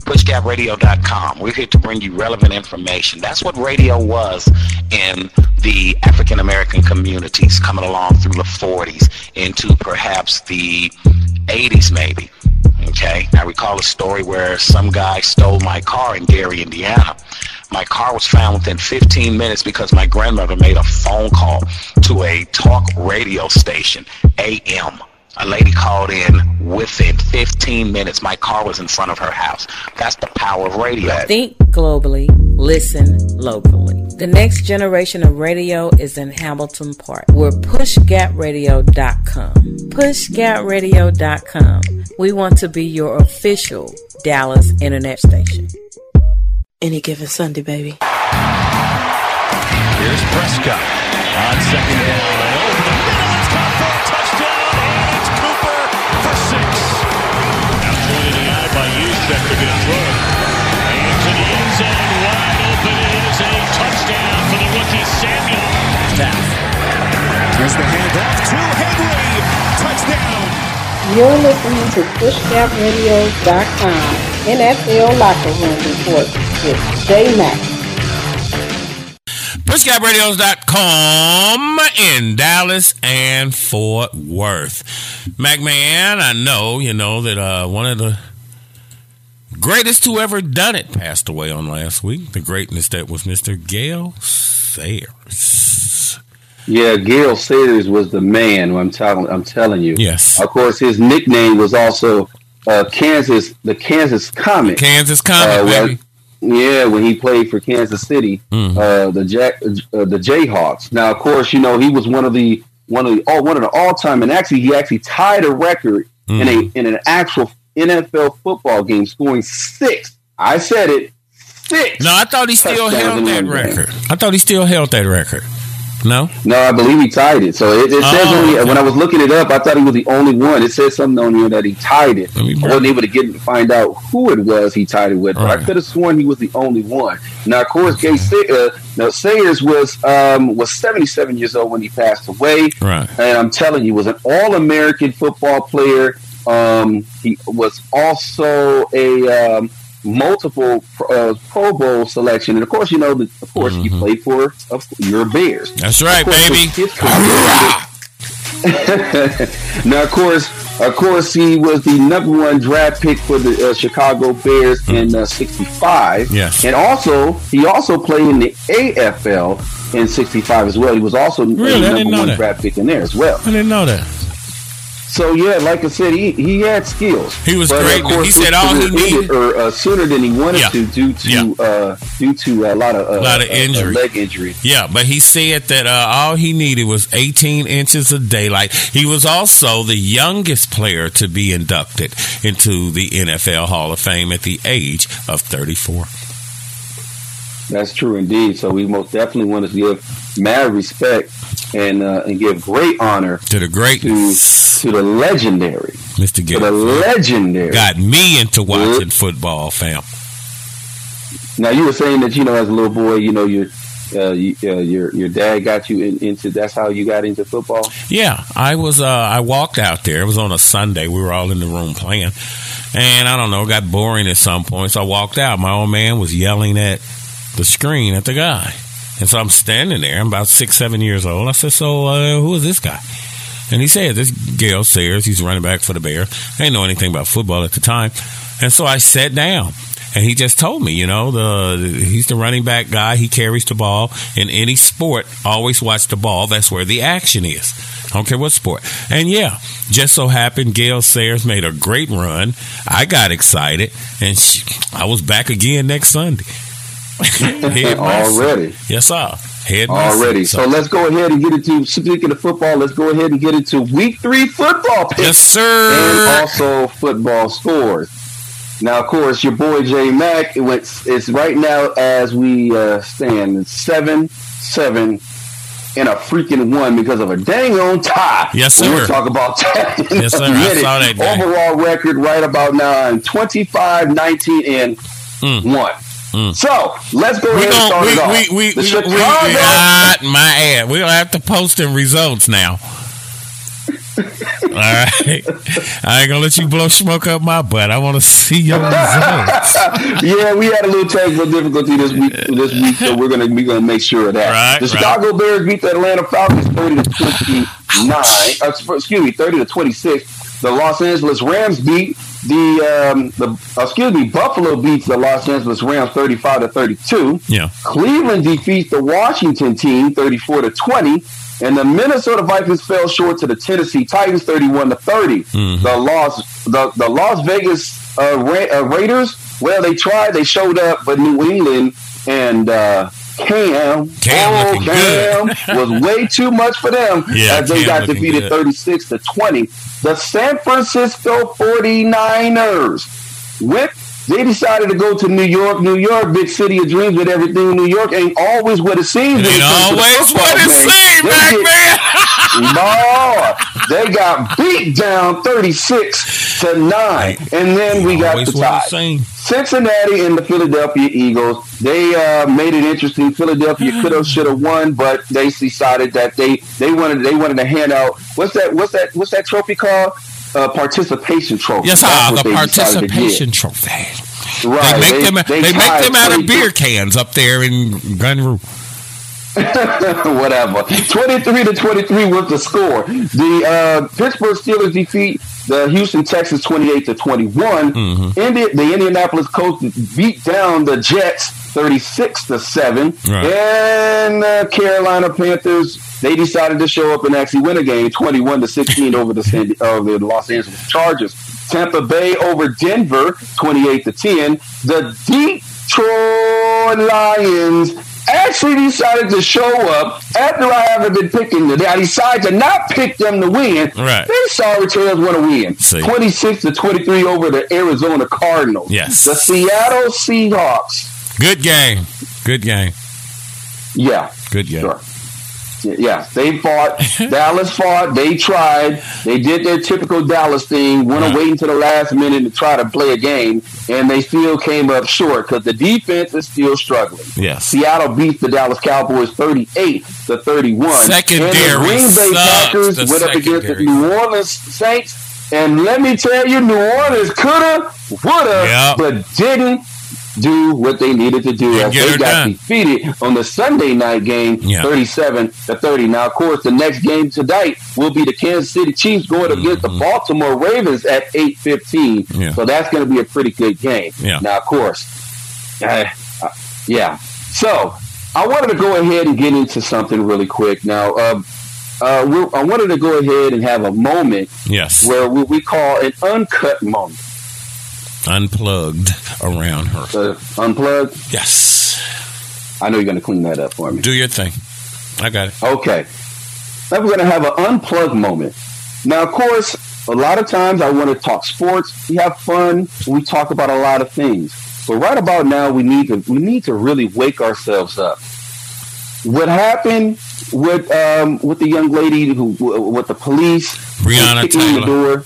pushgapradio.com. We're here to bring you relevant information. That's what radio was in the African American communities coming along through the 40s into perhaps the 80s maybe. Okay, I recall a story where some guy stole my car in Gary, Indiana. My car was found within 15 minutes because my grandmother made a phone call to a talk radio station, AM. A lady called in within 15 minutes. My car was in front of her house. That's the power of radio. Think globally, listen locally. The next generation of radio is in Hamilton Park. We're pushgapradio.com. Pushgapradio.com. We want to be your official Dallas internet station. Any given Sunday, baby. Here's Prescott on second down. And over eye by Juszczyk. They're going to throw it. And to the end zone, wide open. It is a touchdown for the rookie Samuel. Taft. Here's the handoff to Henry. Touchdown. You're listening to PushGapRadio.com NFL Locker Room Report with J Mac. PushGapRadios.com in Dallas and Fort Worth. McMahon, I know, you know, that uh, one of the greatest who ever done it passed away on last week. The greatness that was Mr. Gale Sayers. Yeah, Gale Sayers was the man. I'm telling, I'm telling you. Yes. Of course, his nickname was also uh, Kansas, the Kansas Comet. Kansas Comet, Uh. Yeah, when he played for Kansas City, Mm-hmm. uh, the Jack, uh, the Jayhawks. Now, of course, you know he was one of the one of the all one of the all time, and actually he actually tied a record in a in an actual NFL football game, scoring six. I said it, six. No, I thought he still held that one game. record. I thought he still held that record. No? No, I believe he tied it. So it, it says Oh, only okay. when I was looking it up, I thought he was the only one. It says something on here that he tied it. I wasn't able to get to find out who it was he tied it with, but I could have sworn he was the only one. Now, of course, Gay Say- uh, now Sayers was um, was seventy seven years old when he passed away. Right. And I'm telling you, was an All American football player. Um, he was also a um, multiple uh, Pro Bowl selection, and of course, you know, the, of course, you played for your Bears. Mm-hmm. That's right, course, baby. his- his career- [LAUGHS] now, of course, Of course, he was the number one draft pick for the uh, Chicago Bears in uh, '65. Yes. and also he also played in the AFL in '65 as well. He was also Really? Number one that. draft pick in there as well. I didn't know that. So yeah, like I said, he, he had skills. He was But, of great. course, He said all he needed- or uh, sooner than he wanted Yeah. to, due to uh, due to a lot of uh, A lot of uh, uh, injury. leg injury. Yeah, but he said that uh, all he needed was 18 inches of daylight. He was also the youngest player to be inducted into the NFL Hall of Fame at the age of 34. That's true indeed. So we most definitely want to give mad respect and uh, and give great honor to the great to, to the legendary Mr. to the legendary. Got me into watching football, fam. Now you were saying that you know as a little boy, you know your uh, you, uh, your your dad got you in, into. That's how you got into football. Yeah, I was. Uh, I walked out there. It was on a Sunday. We were all in the room playing, and I don't know, it got boring at some point. So I walked out. My old man was yelling at the screen at the guy, and so I'm standing there. I'm about six, seven years old. I said, "So uh, who is this guy?" And he said, "This Gale Sayers. He's running back for the Bears. I didn't know anything about football at the time, and so I sat down." And he just told me, you know, the he's the running back guy. He carries the ball in any sport. Always watch the ball. That's where the action is. I don't care what sport. And yeah, just so happened Gale Sayers made a great run. I got excited, and she, I was back again next Sunday. [LAUGHS] Already. yes, sir. Head. Already. So let's go ahead and get into speaking of football. Let's go ahead and get into week three football picks. Yes, sir. And also football scores. Now, of course, your boy Jay Mack. It went. It's right now as we uh, stand seven seven. And a freaking one because of a dang on tie. Yes, sir. We'll sir. talk about that Yes, sir. I saw that. Overall record right about now in 25, 19, and one. So let's go Mm. We ahead and start we, it off. we, we, the we, Chicago we, ah, my ad. We don't have to post them results now. [LAUGHS] All right, I ain't gonna let you blow smoke up my butt. I want to see your results. [LAUGHS] yeah, we had a little technical difficulty this week. This week, so we're gonna we're gonna make sure of that. Right, the right. Chicago Bears beat the Atlanta Falcons thirty to twenty nine. Uh, excuse me, thirty to twenty six. The Los Angeles Rams beat the um, the excuse me Buffalo beats the Los Angeles Rams thirty five to thirty two. Yeah. Cleveland defeats the Washington team 34 to 20, and the Minnesota Vikings fell short to the Tennessee Titans 31 to 30. Mm-hmm. The Las the, the Las Vegas uh, Ra- uh, Raiders, well, they tried, they showed up, but New England and uh, Cam, Cam oh, Cam [LAUGHS] was way too much for them Yeah, as they Cam got defeated good. 36 to 20. The San Francisco 49ers with they decided to go to New York, New York, big city of dreams with everything. New York ain't always what it seems. Ain't it the always what it seems, [LAUGHS] No, they got beat down 36 to 9. And then we got the tie. Cincinnati and the Philadelphia Eagles. They uh, made it interesting. Philadelphia could have, should have won, but they decided that they they wanted they wanted to hand out what's that what's that what's that trophy called? Uh, participation trophy. Yes, ah, the they decided to get. participation trophy. Right. They make them. They, make tied them out of beer cans up there in Gun Room. [LAUGHS] whatever. 23 to 23 was the score. The uh, Pittsburgh Steelers defeat the Houston Texans 28 to 21. Mm-hmm. Indi- the Indianapolis Colts beat down the Jets 36 to 7. Right. And the Carolina Panthers they decided to show up and actually win a game 21 to 16 over the San, [LAUGHS] uh, the Los Angeles Chargers. Tampa Bay over Denver 28 to 10. The Detroit Lions actually decided to show up after I haven't been picking them. I decided to not pick them to win. Right. They sorry Tails want to win. See. 26 to 23 over the Arizona Cardinals. Yes. The Seattle Seahawks. Good game. Good game. Yeah. Good game. Sure. Yeah, they fought. [LAUGHS] Dallas fought. They tried. They did their typical Dallas thing. Want to wait until the last minute to try to play a game, and they still came up short because the defense is still struggling. Yes. Seattle beat the Dallas Cowboys thirty-eight to thirty-one. Secondary and the Green Bay. Packers went up against the. New Orleans Saints, and let me tell you, New Orleans coulda, woulda, Yep. but didn't. Do what they needed to do as they got done. defeated on the Sunday night game, Yeah. 37 to 30. Now, of course, the next game tonight will be the Kansas City Chiefs going against the Baltimore Ravens at 8:15. Mm-hmm. Yeah. So that's going to be a pretty good game. Yeah. Now, of course, uh, uh, yeah. So I wanted to go ahead and get into something really quick. Now, uh, uh, I wanted to go ahead and have a moment Yes. where we, we call an uncut moment. Unplugged around her. Uh, unplugged. Yes. I know you're going to clean that up for me. Do your thing. I got it. Okay. Now we're going to have an unplugged moment. Now, of course, a lot of times I want to talk sports. We have fun. We talk about a lot of things. But right about now, we need to we need to really wake ourselves up. What happened with um, with the young lady who with the police Breonna kicking the Taylor. door?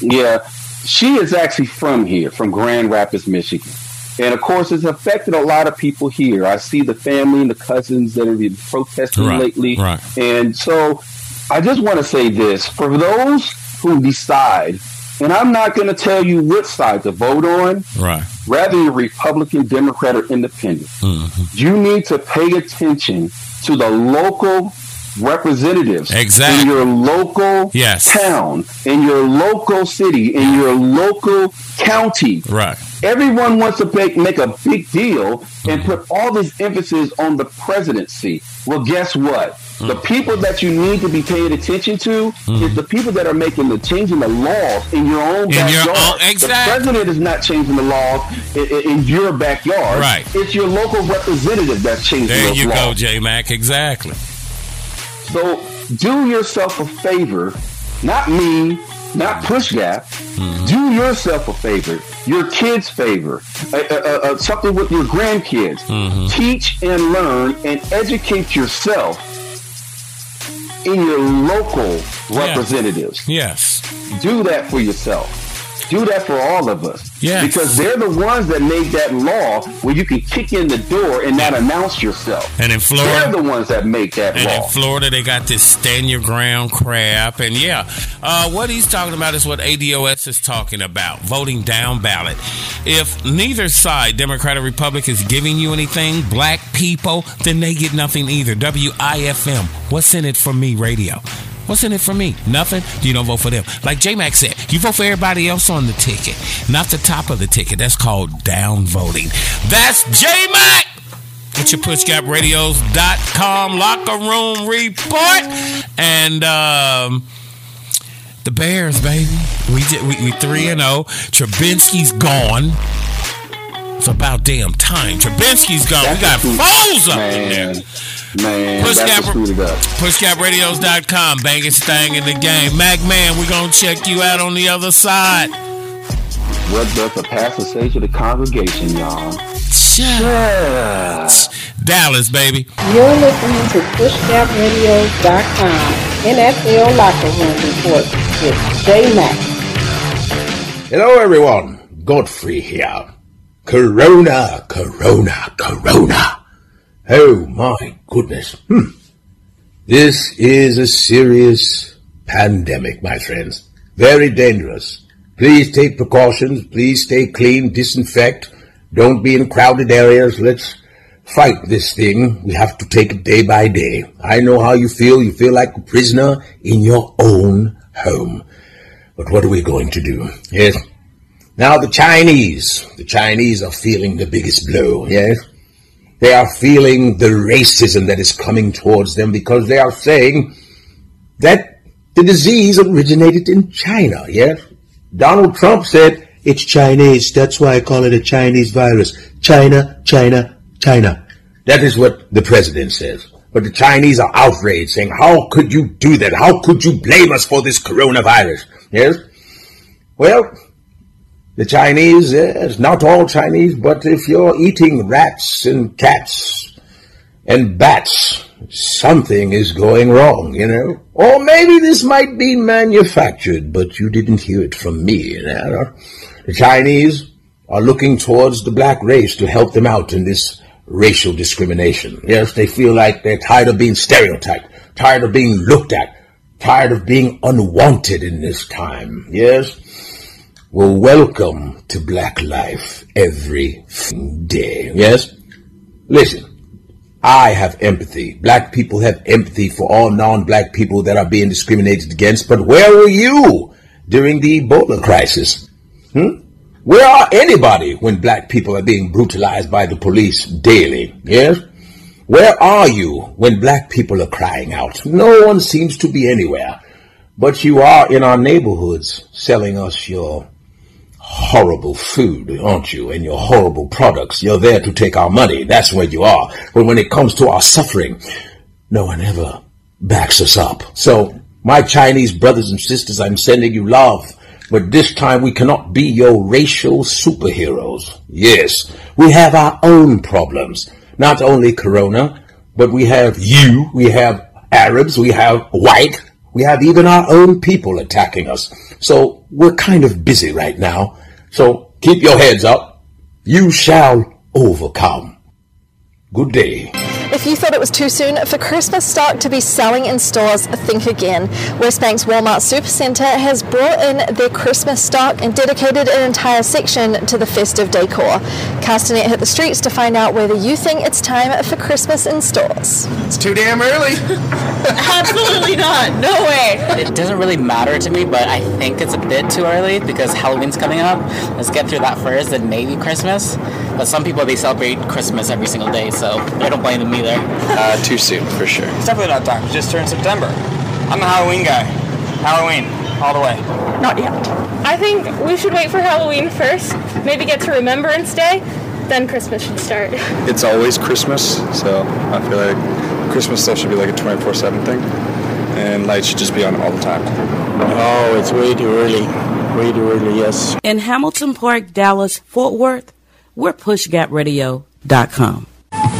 Yeah, she is actually from here, from Grand Rapids, Michigan. And of course, it's affected a lot of people here. I see the family and the cousins that have been protesting Right, lately. right. And so I just want to say this for those who decide, and I'm not going to tell you what side to vote on, Right. rather you're Republican, Democrat, or Independent, Mm-hmm. you need to pay attention to the local representatives Exactly. in your local Yes. town, in your local city, in your local county. Right. Everyone wants to make, make a big deal and mm-hmm. put all this emphasis on the presidency. Well, guess what? Mm. The people that you need to be paying attention to mm. is the people that are making the changing the laws in your own In your backyard. own- exact- The president is not changing the laws in, in, in your backyard. Right. It's your local representative that's changing There those you go, J Mac. Exactly. So do yourself a favor, not me, not Push Gap. Mm-hmm. Do yourself a favor, your kids' favor, uh, uh, uh, uh, something with your grandkids. Mm-hmm. Teach and learn and educate yourself in your local representatives. Yes. Do that for yourself. Do that for all of us. Yes. Because they're the ones that made that law where you can kick in the door and not announce yourself. And in Florida, They're the ones that make that And law. in Florida, they got this stand your ground crap. And yeah, uh, what he's talking about is what ADOS is talking about voting down ballot. If neither side, Democrat or Republican, is giving you anything, black people, then they get nothing either. WIFM, what's in it for me, radio? What's in it for me? Nothing. You don't vote for them. Like J Mac said, you vote for everybody else on the ticket, not the top of the ticket. That's called down voting. That's J Mac. It's your pushgapradios.com locker room report. And um, the Bears, baby. We did we, we 3 and 0. Trubisky's gone. It's about damn time. Trubisky's gone. we got Foles up in there. Man, Push that's Gap, what screwed it up. pushgapradios.com. Banging stang in the game. Mac Man, we're going to check you out on the other side. What does the pastor say to the congregation, y'all? Shut Dallas, baby. You're listening to PushGapRadio.com NFL Locker Room Report with J Mac. Hello, everyone. Godfrey here. Corona, Corona, Corona. Oh my goodness. Hmm. This is a serious pandemic, my friends. Very dangerous. Please take precautions. Please stay clean, disinfect. Don't be in crowded areas. Let's fight this thing. We have to take it day by day. I know how you feel. You feel like a prisoner in your own home. But what are we going to do? Yes. Now the Chinese, the Chinese are feeling the biggest blow, yes? They are feeling the racism that is coming towards them because they are saying that the disease originated in China, yes? Donald Trump said, it's Chinese, that's why I call it a Chinese virus. China, China, China. That is what the president says. But the Chinese are outraged, saying, how could you do that? How could you blame us for this coronavirus? Yes? Well, the Chinese, eh, yes, not all Chinese, but if you're eating rats and cats and bats, something is going wrong, you know? Or maybe this might be manufactured, but you didn't hear it from me, you know? The Chinese are looking towards the black race to help them out in this racial discrimination. Yes, they feel like they're tired of being stereotyped, tired of being looked at, tired of being unwanted in this time. Yes? Well, welcome to black life every day. Yes? Listen, I have empathy. Black people have empathy for all non-black people that are being discriminated against. But where were you during the Ebola crisis? Hmm? Where are anybody when black people are being brutalized by the police daily? Yes? Where are you when black people are crying out? No one seems to be anywhere. But you are in our neighborhoods selling us your horrible food, aren't you? And your horrible products. You're there to take our money. That's where you are. But when it comes to our suffering, no one ever backs us up. So, my Chinese brothers and sisters, I'm sending you love. But this time we cannot be your racial superheroes. Yes, we have our own problems. Not only Corona, but we have you, we have Arabs, we have white, we have even our own people attacking us. So we're kind of busy right now. So keep your heads up. You shall overcome. Good day. If you thought it was too soon for Christmas stock to be selling in stores, think again. Westbank's Walmart Supercenter has brought in their Christmas stock and dedicated an entire section to the festive decor. Castanet hit the streets to find out whether you think it's time for Christmas in stores. It's too damn early. [LAUGHS] Absolutely not. No way. It doesn't really matter to me, but I think it's a bit too early because Halloween's coming up. Let's get through that first, then maybe Christmas. But some people they celebrate Christmas every single day, so I don't blame them either. Uh, too soon, for sure. It's definitely not time. It just turned September. I'm a Halloween guy. Halloween, all the way. Not yet. I think we should wait for Halloween first, maybe get to Remembrance Day, then Christmas should start. [LAUGHS] It's always Christmas, so I feel like Christmas stuff should be like a 24 7 thing, and lights should just be on all the time. Oh, it's way too early. Way too early, yes. In Hamilton Park, Dallas, Fort Worth, we're pushgapradio.com.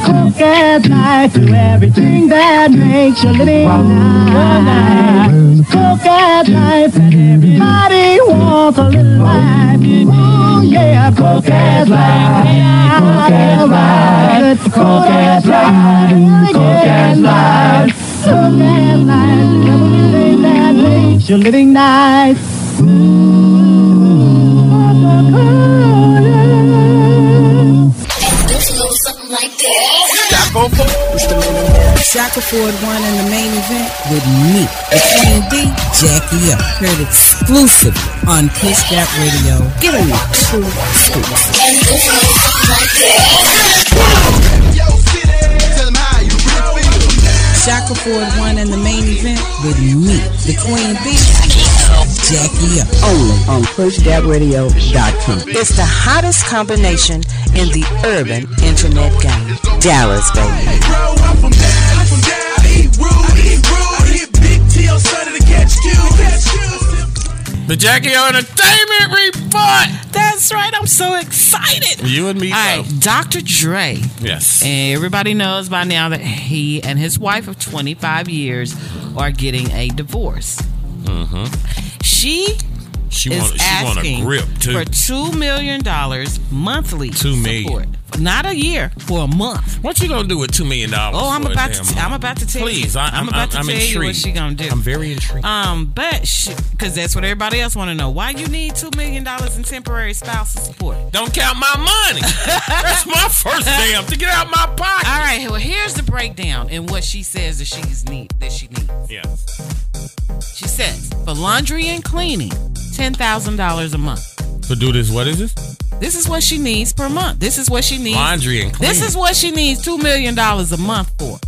Cook as life to everything that makes your living nice. Cook as life and everybody wants a little life. Ooh, yeah, cook as life. Cook as life. Cook as life. Cook as life. Cook life. Everything that makes your living nice. Shaka Ford won in the main event with me, the D, Jackie up. Heard exclusively on Push Gap Radio. Get on the true scoops. Won in the main with me, the Queen B, Jackie. Only on pushgapradio.com. It's the hottest combination in the urban internet game. Dallas, baby. The Jackie O Entertainment Report. That's right. I'm so excited. You and me All right, both. Dr. Dre. Yes. And everybody knows by now that he and his wife of 25 years are getting a divorce. Mm-hmm. She She is want, she want a asking grip too. for two million dollars monthly. Two million. support. Not a year, for a month. What you gonna do with two million dollars? Oh, I'm about to. month? I'm about to tell Please, you. I, I'm, I'm about to I'm tell you what she gonna do. I'm very intrigued. Um, but because that's what everybody else want to know. Why you need two million dollars in temporary spousal support? Don't count my money. That's my [LAUGHS] first damn to get out my pocket. All right, well here's the breakdown and what she says that she's need that she needs. Yes. She says for laundry and cleaning, ten thousand dollars a month. To do this, what is this? This is what she needs per month. This is what she needs. Laundry and cleaning. This is what she needs two million dollars a month for.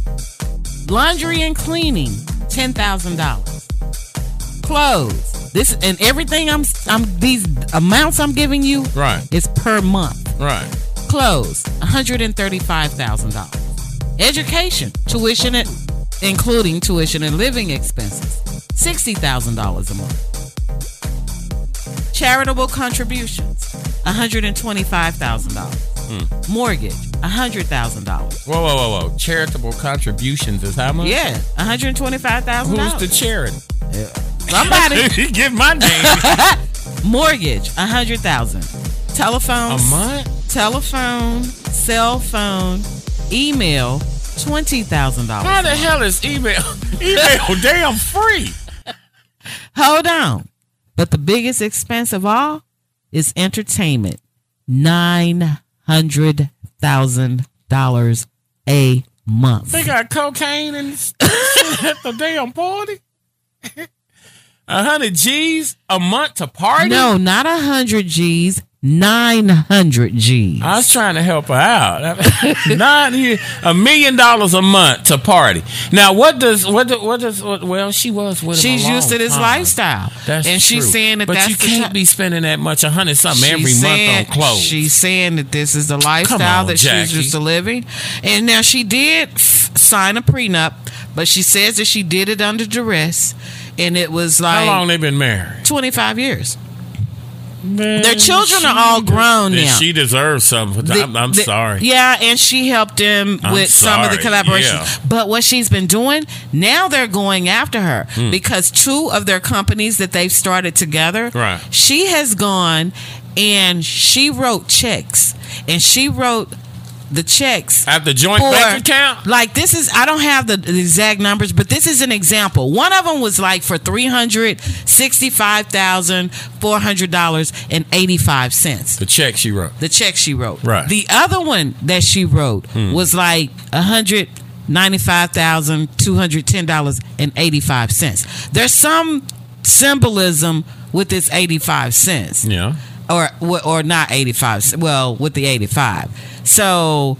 Laundry and cleaning, ten thousand dollars. Clothes. This and everything I'm I'm these amounts I'm giving you Right. is per month. Right. Clothes, one hundred and thirty-five thousand dollars. Education, tuition, and, including tuition and living expenses, sixty thousand dollars a month. Charitable contributions, one hundred and twenty-five thousand dollars. Hmm. Mortgage, hundred thousand dollars. Whoa, whoa, whoa, whoa! Charitable contributions is how much? Yeah, one hundred twenty-five thousand Who's the charity? Somebody. [LAUGHS] He give my name. [LAUGHS] Mortgage, a hundred thousand. Telephone. A month? Telephone, cell phone, email, twenty thousand dollars. How the hell is email? [LAUGHS] Email damn free. Hold on. But the biggest expense of all, is entertainment. Nine hundred thousand dollars a month. They got cocaine and at the damn party. [LAUGHS] A hundred G's a month to party? No, not a hundred G's. Nine hundred G's. I was trying to help her out. [LAUGHS] Nine a million dollars a month to party. Now, what does what do- what does what, well? She was with. She's used to this time. lifestyle, That's and she's saying that but that's you can't ti- be spending that much, a hundred something every She's month on clothes. She's saying that this is the lifestyle on, that Jackie. she's used to living. And now she did f- sign a prenup, but she says that she did it under duress, and it was like How long they been married? twenty five years. Their children are all grown now. She deserves something. The- I'm, I'm the- sorry. Yeah, and she helped him I'm with some of the collaborations. yeah. But what she's been doing, now they're going after her Hmm. because two of their companies that they've started together, Right. she has gone and she wrote checks. And she wrote the checks At the joint bank account? Like this is I don't have the, the exact numbers, but this is an example. One of them was like for three hundred sixty-five thousand four hundred dollars and eighty-five cents. The check she wrote. The check she wrote. Right. The other one that she wrote Hmm. was like a hundred ninety-five thousand two hundred ten dollars and eighty-five cents. There's some symbolism with this eighty-five cents Yeah. Or or not 85 well with the 85 so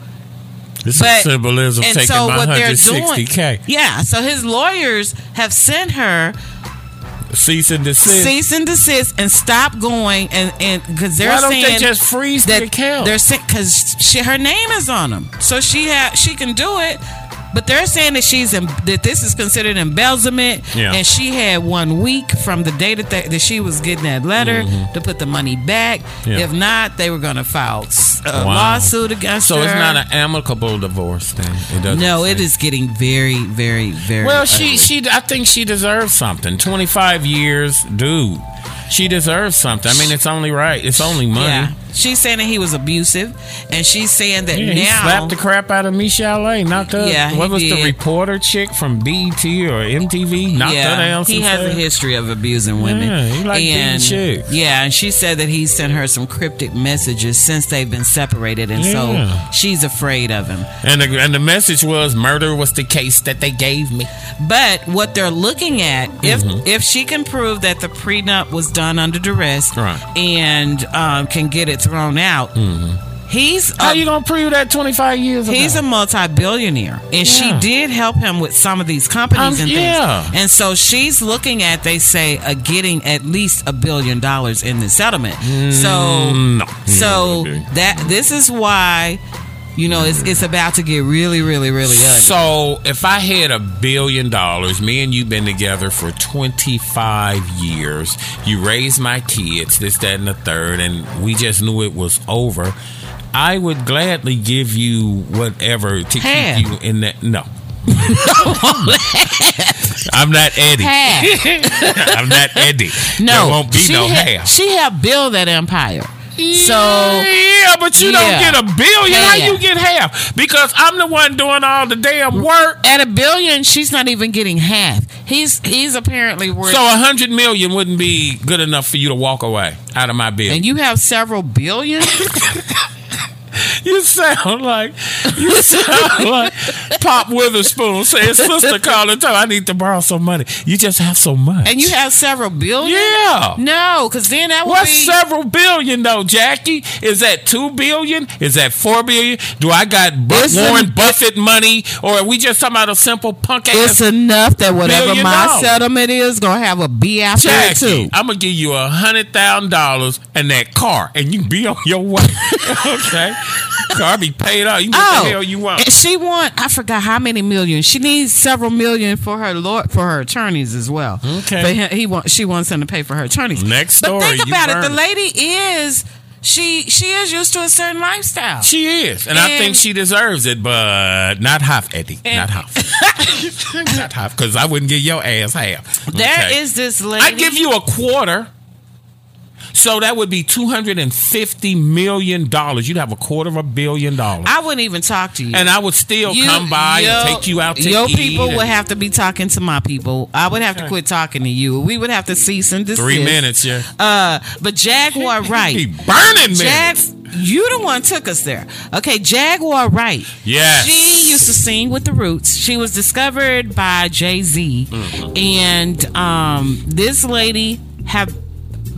This but- is symbolism and taking so my what they're doing 160K. yeah so his lawyers have sent her Cease and desist. cease and desist and stop going and and because they're Why don't saying they just freeze the that account? they're because her name is on them so she ha she can do it but they're saying that she's em- that this is considered embezzlement Yeah. and she had one week from the day that, they, that she was getting that letter Mhm. to put the money back Yeah. if not they were going to file a Wow. lawsuit against So her it's not an amicable divorce then. It doesn't no say. it is getting very very very Well, she she I think she deserves something. Twenty five years, dude. She deserves something. I mean, it's only right. It's only money. Yeah. She's saying that he was abusive, and she's saying that Yeah, he slapped the crap out of Michelle A. Not the Yeah, what was the reporter chick from BET or MTV? Not yeah, that else. he has a history of abusing women. Yeah, he like and chicks. yeah, and she said that he sent her some cryptic messages since they've been separated, and Yeah. so she's afraid of him. And the, and the message was murder was the case that they gave me. But what they're looking at, if Mhm. if she can prove that the prenup was done under duress, Right. and um, can get it thrown out, he's How you gonna prove that twenty five years ago? He's a multi-billionaire, and she did help him with some of these companies Um, and things. yeah. And so she's looking at, they say, uh, getting at least a billion dollars in the settlement. so, Mm, no. so that this is why, you know, it's it's about to get really, really, really ugly. So if I had a billion dollars, me and you been together for 25 years, you raised my kids, this, that, and the third, and we just knew it was over, I would gladly give you whatever to Half. keep you in that. No. [LAUGHS] I'm not Eddie. Half. [LAUGHS] I'm not Eddie. No, there won't be she no had, half. She helped build that empire. So yeah, but you Yeah. don't get a billion. How you get half? Because I'm the one doing all the damn work. At a billion, she's not even getting half. He's he's apparently worth. So a hundred million wouldn't be good enough for you to walk away out of my bill. and you have several billion. [LAUGHS] [LAUGHS] You sound like you [LAUGHS] sound like Pop Witherspoon saying, "Sister, call and tell I need to borrow some money." You just have so much, And you have several billion? Yeah. No, because then that would What's be. several billion though, Jackie? Is that two billion? Is that four billion? Do I got Bu- It's Warren an- Buffett money, or are we just talking about a simple punk it's enough that whatever my dollars. settlement is, gonna have a B after it too. I'm gonna give you a hundred thousand dollars and that car, and you can be on your way. [LAUGHS] okay, [LAUGHS] car be paid out. You get Oh, the hell you want. and she want I forgot how many million. She needs several million for her law for her attorneys as well. Okay. but he, he want she wants him to pay for her attorneys. Next story. But think about it. The lady is she she is used to a certain lifestyle. She is, and, I think she deserves it, but not half, Eddie. not half. [LAUGHS] not half, because I wouldn't give your ass half. There Okay. is this lady. I give you a quarter. So that would be two hundred and fifty million dollars. You'd have a quarter of a billion dollars. I wouldn't even talk to you. And I would still You- come by your- and take you out to Your eat. people and- would have to be talking to my people. I would have to quit talking to you. We would have to cease and desist. Three minutes, yeah. Uh, but Jaguar Wright, Be burning Jag, minutes. you the one took us there. Okay, Jaguar Wright. Yes. She used to sing with the Roots. She was discovered by Jay Z, Mm-hmm. and um, this lady have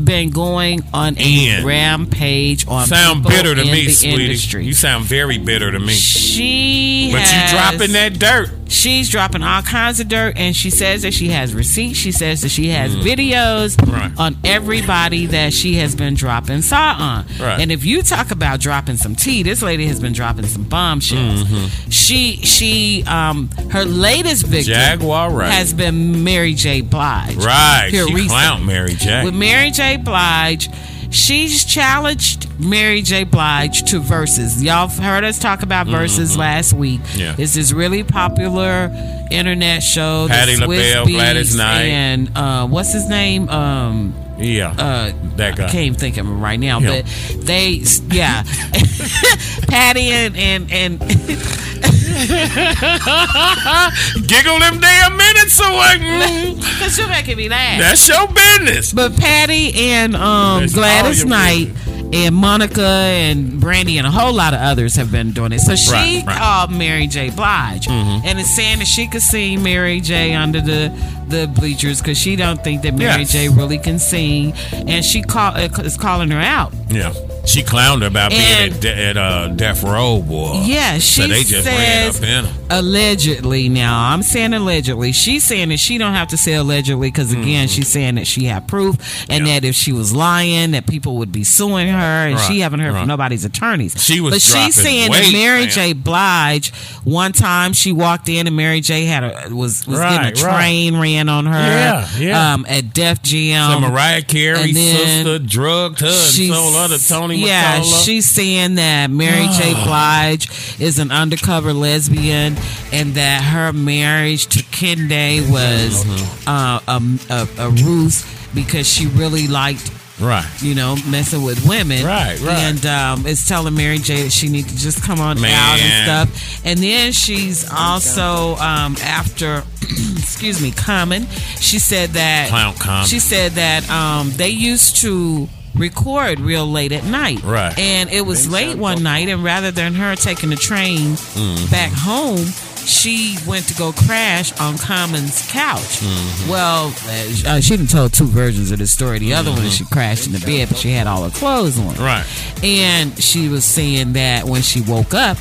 been going on a Ian. rampage on sound bitter to me, sweetie. industry. You sound very bitter to me. She But you dropping that dirt. She's dropping all kinds of dirt, and she says that she has receipts. She says that she has videos Mm. Right. on everybody that she has been dropping saw on. Right. And if you talk about dropping some tea, this lady has been dropping some bombshells. Mm-hmm. She she um her latest victim Jaguar Wright. has been Mary J. Blige. Right. Here she recently. Mary J. With Mary J. Blige, she's challenged Mary J. Blige to Verzuz. Y'all heard us talk about Verzuz last week. Mm-hmm. Yeah. It's this really popular internet show. the Patti LaBelle, Gladys Knight. and uh, what's his name? Um, yeah. uh, that guy. I can't think of him right now, but they, yeah, [LAUGHS] Patti and and and [LAUGHS] [LAUGHS] Giggle them damn minutes away. Mm. because you're making me laugh. That's your business. But Patti and um, That's Gladys all your Knight and Monica and Brandy and a whole lot of others have been doing it. So she Right, right. called Mary J. Blige Mhm. and is saying that she could sing Mary J. under the the bleachers because she don't think that Mary Yes. J. really can sing, and she call uh, is calling her out. Yeah. She clowned her about being And- at, de- at uh, Death Row, boy. Yeah, she so they just ran says up in her. Allegedly. Now I'm saying allegedly. She's saying that she don't have to say allegedly because again, Mm-hmm. she's saying that she had proof and that if she was lying, that people would be suing her, and she haven't heard right. from nobody's attorneys. She was but she's saying that Mary man. J. Blige. One time she walked in and Mary J. had a was was Right, getting a right. train ran on her. Yeah, yeah. Um, at Def Jam. So Mariah Carey, sister, drugged her and sold her to Tony Yeah, Mottola. she's saying that Mary J. [SIGHS] Blige is an undercover lesbian and that her marriage to Kendu was Mm-hmm. uh, a, a, a ruse because she really liked Right. you know, messing with women. Right, right. And um, it's telling Mary J that she need to just come on Man. out and stuff. And then she's also um, after, [CLEARS THROAT] excuse me, Common. She said that Clown Common. She said that um, they used to record real late at night. Right. And it was late one night, and rather than her taking the train Mhm. back home. She went to go crash on Common's couch. Mm-hmm. Well, uh, she didn't tell two versions of the story. The other one is she crashed in the bed, but she had all her clothes on. Mm-hmm. Right. And she was saying that when she woke up,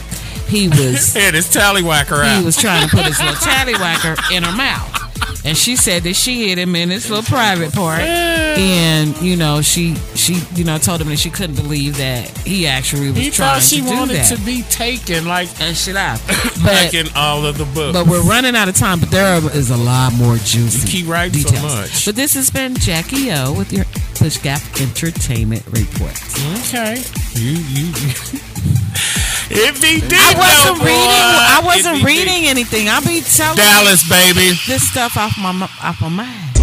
he was [LAUGHS] Had his tallywhacker out. he was trying to put his little tallywhacker in her mouth. And she said that she hit him in his little private part. And, you know, she she you know told him that she couldn't believe that he actually was He trying thought she to do wanted that. to be taken like and she laughed. like in all of the books. But we're running out of time, but there is a lot more juicy You keep writing so details. much. But this has been Jackie O with your Push Gap Entertainment Report. Okay. You you. [LAUGHS] if he did, I wasn't though, boy, reading. I wasn't he reading anything. I'll be telling Dallas, baby. this stuff off my off my mind.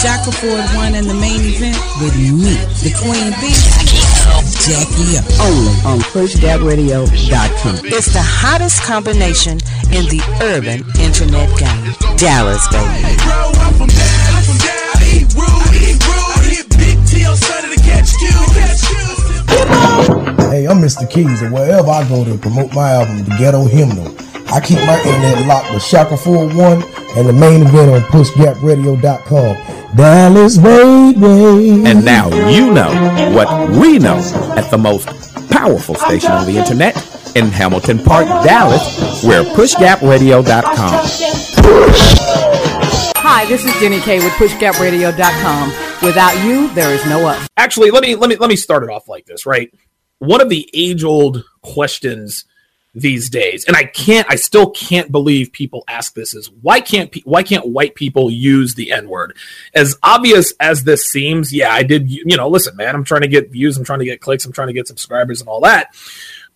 Shaka Ford won in the main event with me, the Queen Bee, Jackie O. Only on PushGapRadio.com. It's the hottest combination in the urban internet game. Dallas, baby. Hey, I'm Mr. Keys, and wherever I go to promote my album, The Ghetto Hymnal, I keep my internet locked with Shaka 41 and the main event on PushGapRadio.com. Dallas, baby. And now you know what we know at the most powerful station on the internet in Hamilton Park, Dallas. We're pushgapradio.com. Hi, this is Jenny K with PushGapRadio.com. Without you, there is no us. Actually, let me let me let me start it off like this, right? One of the age-old questions these days, and I can't, I still can't believe people ask this: is why can't pe- why can't white people use the N word? As obvious as this seems, yeah, I did. You know, listen, man, I'm trying to get views, I'm trying to get clicks, I'm trying to get subscribers, and all that,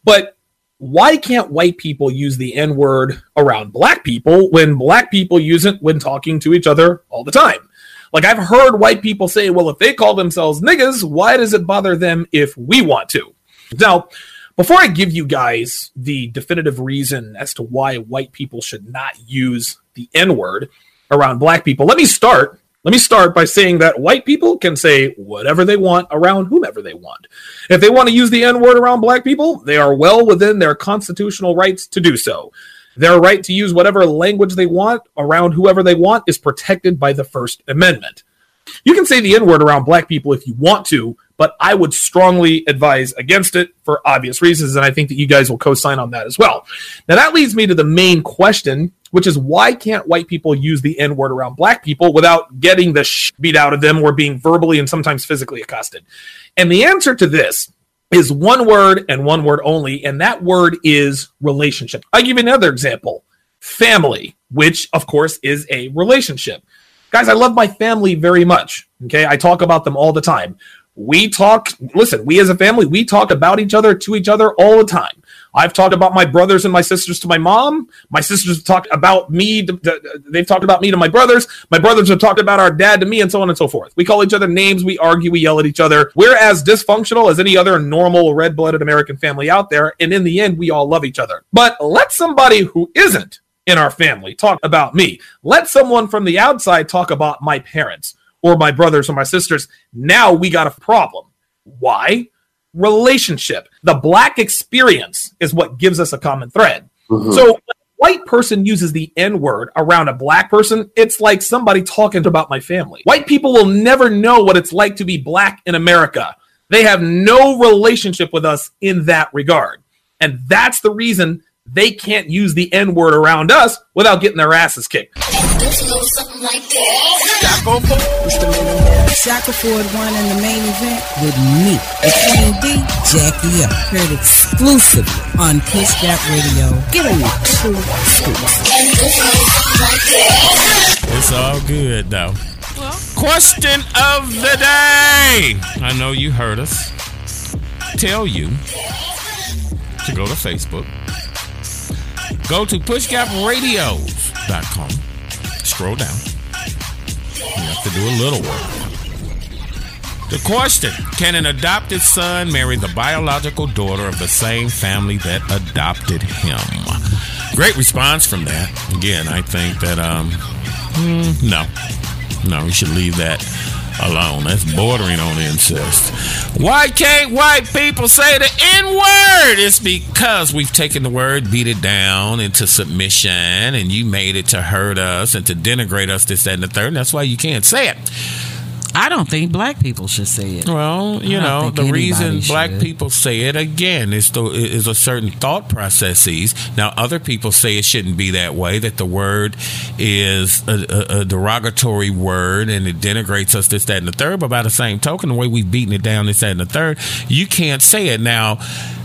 but why can't white people use the N word around black people when black people use it when talking to each other all the time? Like I've heard white people say, well, if they call themselves niggas, why does it bother them if we want to? Now, before I give you guys the definitive reason as to why white people should not use the N word around black people, let me start. Let me start by saying that white people can say whatever they want around whomever they want. If they want to use the N word around black people, they are well within their constitutional rights to do so. Their right to use whatever language they want around whoever they want is protected by the First Amendment. You can say the N word around black people if you want to, but I would strongly advise against it for obvious reasons. And I think that you guys will co sign on that as well. Now, that leads me to the main question, which is why can't white people use the N word around black people without getting the sh- beat out of them or being verbally and sometimes physically accosted? And the answer to this is one word and one word only, and that word is relationship. I'll give you another example family, which of course is a relationship. Guys, I love my family very much. Okay, I talk about them all the time. We talk, listen, we as a family, we talk about each other to each other all the time. I've talked about my brothers and my sisters to my mom. My sisters have talked about me. To, to- they've talked about me to my brothers. My brothers have talked about our dad to me, and so on and so forth. We call each other names. We argue. We yell at each other. We're as dysfunctional as any other normal red blooded American family out there. And in the end, we all love each other. But let somebody who isn't in our family talk about me. Let someone from the outside talk about my parents or my brothers or my sisters. Now we got a problem. Why? Relationship. The black experience is what gives us a common thread. Mhm. So when a white person uses the N word around a black person, it's like somebody talking about my family. White people will never know what it's like to be black in America. They have no relationship with us in that regard. And that's the reason they can't use the N word around us without getting their asses kicked. Shaka Ford won in the main event with me, the Queen D, Jackie up. Heard exclusively on Push Gap Radio. Get on two scoops. It's all good though. Question of the day. I know you heard us tell you to go to Facebook. Go to pushgapradios.com. Scroll down. You have to do a little work. The question Can an adopted son marry the biological daughter of the same family that adopted him? Great response from that. Again, I think that, um, hmm, no. No, we should leave that alone. That's bordering on incest. Why can't white people say the N word? It's because we've taken the word, beat it down into submission, and you made it to hurt us and to denigrate us, this, that, and the third. And that's why you can't say it. I don't think black people should say it. Well, you know, the reason black should. people say it again is the is a certain thought processes. Now, other people say it shouldn't be that way. That the word is a, a, a derogatory word and it denigrates us, this, that, and the third. But by the same token, the way we've beaten it down, this, that, and the third, you can't say it now.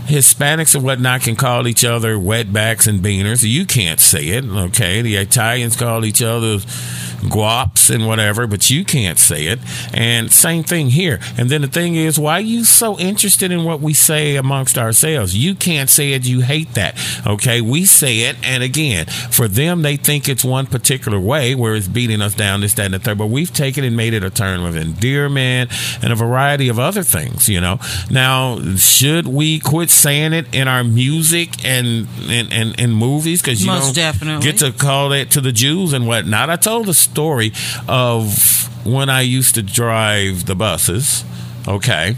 Hispanics and whatnot can call each other wetbacks and beaners. You can't say it, okay? The Italians call each other guaps and whatever, but you can't say it. And same thing here. And then the thing is, why are you so interested in what we say amongst ourselves? You can't say it. You hate that. Okay. We say it. And again, for them, they think it's one particular way where it's beating us down, this, that, and the third. But we've taken and made it a term of endearment and a variety of other things, you know. Now, should we quit saying it in our music and and, and, and movies? Because you Most don't definitely. get to call that to the Jews and whatnot. I told the story of when I used to drive the buses. Okay.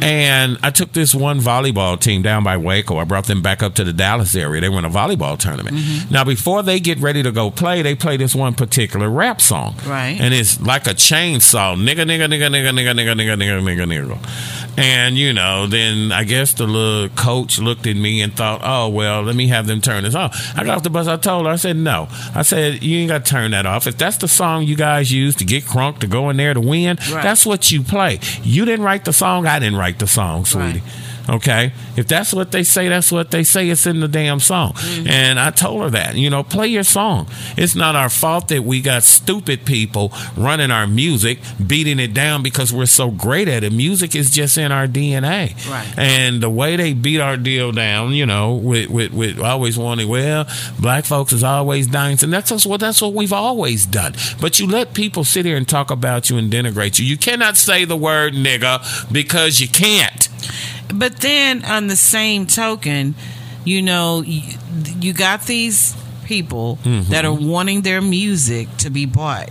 And I took this one volleyball team down by Waco. I brought them back up to the Dallas area. They were in a volleyball tournament. Mm-hmm. Now, before they get ready to go play, they play this one particular rap song. Right. And it's like a chainsaw nigga, nigga, nigga, nigga, nigga, nigga, nigga, nigga, nigga, nigga. And, you know, then I guess the little coach looked at me and thought, oh, well, let me have them turn this off. I got off the bus. I told her, I said, no. I said, you ain't got to turn that off. If that's the song you guys use to get crunk to go in there to win, Right. that's what you play. You didn't write the song. I didn't write the song, sweetie. Okay, if that's what they say, that's what they say. It's in the damn song, mm-hmm. and I told her that. You know, play your song. It's not our fault that we got stupid people running our music, beating it down because we're so great at it. Music is just in our DNA, Right. and the way they beat our deal down, you know, with with, with always wanting, well, black folks is always dying, and that's what that's what we've always done. But you let people sit here and talk about you and denigrate you. You cannot say the word nigga because you can't. But then, on the same token, you know, you, you got these people Mhm. that are wanting their music to be bought.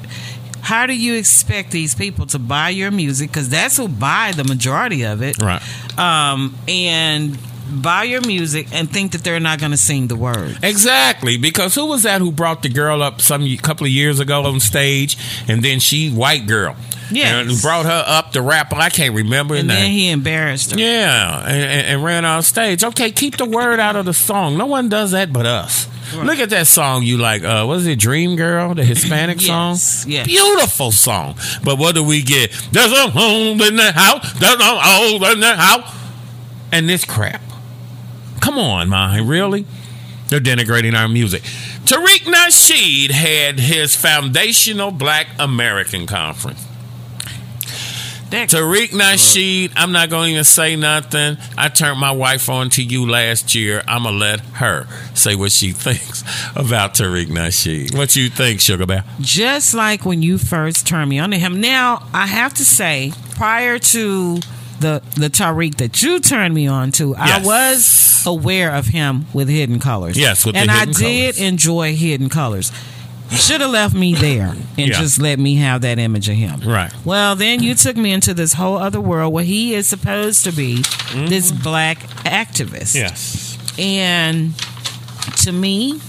How do you expect these people to buy your music? Because that's who buy the majority of it. Right. Um, and buy your music and think that they're not going to sing the word. Exactly, because who was that who brought the girl up some couple of years ago on stage, and then she white girl, Yes. and brought her up to rap. I can't remember And then he embarrassed her. Yeah, and, and, and ran on stage. Okay, keep the word out of the song. No one does that but us. Look at that song you like. Uh, what is it? Dream Girl, the Hispanic [LAUGHS] Yes, song. yes. Beautiful song. But what do we get? There's a home in the house. There's a home in the house. And this crap. Come on, man. Really? They're denigrating our music. Tariq Nasheed had his foundational Black American Conference. Tariq Nasheed, I'm not going to even say nothing. I turned my wife on to you last year. I'm going to let her say what she [LAUGHS] thinks about Tariq Nasheed. What you think, Sugar Bear? just like when you first turned me on to him. Now, I have to say, prior to the the Tariq that you turned me on to, I was aware of him with Hidden Colors. Yes, with the and I did enjoy Hidden Colors. Should have left me there and Yeah. just let me have that image of him. Right. Well, then you took me into this whole other world where he is supposed to be this Mm-hmm. black activist. Yes. And to me,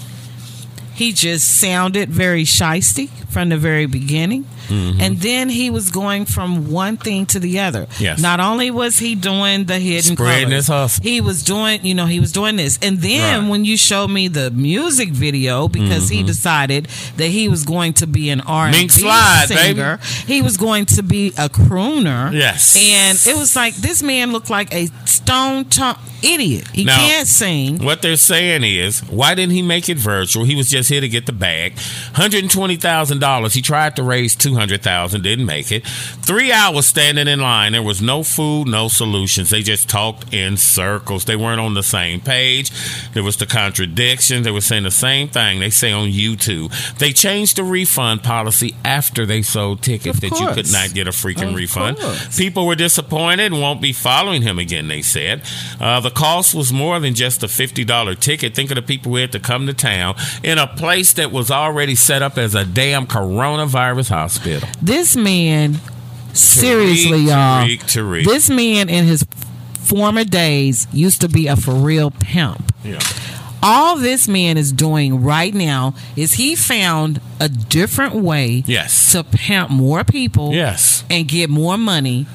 he just sounded very shisty from the very beginning. Mhm. And then he was going from one thing to the other. Yes. Not only was he doing the hidden Spreading colors, his hustle. he was doing, you know, he was doing this. And then Right. when you showed me the music video, because he Mhm. decided that he was going to be an R and B slide, baby. singer, he was going to be a crooner. Yes. And it was like this man looked like a stone tongue idiot. He Now- can't sing. What they're saying is, why didn't he make it virtual? He was just here to get the bag. Hundred and twenty thousand dollars. He tried to raise two hundred thousand, didn't make it. Three hours standing in line. There was no food, no solutions. They just talked in circles. They weren't on the same page. There was the contradiction. They were saying the same thing. They say on YouTube. They changed the refund policy after they sold tickets that you could not get a freaking Of refund. course. People were disappointed and won't be following him again, they said. Uh, the cost was more than just a $50 ticket. Think of the people who had to come to town in a place that was already set up as a damn coronavirus hospital. This man, seriously, Tariq, y'all. Tariq, Tariq. This man in his former days used to be a for real pimp. Yeah. All this man is doing right now is he found a different way Yes. to pimp more people Yes. and get more money.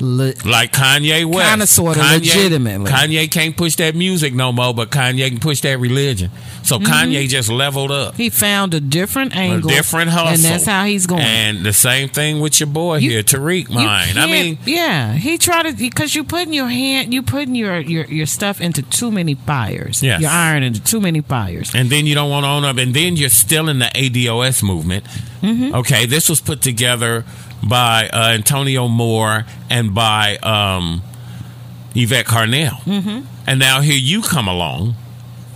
Le- Like Kanye West. Kinda sorta Kanye- legitimately. Kanye can't push that music no more, but Kanye can push that religion. So Mhm. Kanye just leveled up. he found a different A angle, different hustle. and that's how he's going. And the same thing with your boy You- here, Tariq mine. I mean, yeah, he tried to because you putting your hand, you putting your, your your stuff into too many fires. Yes. your iron into too many fires. and then you don't want to own up, and then you're still in the ADOS movement. Mhm. Okay, this was put together by uh, Antonio Moore and by um, Yvette Carnell, Mm-hmm. and now here you come along,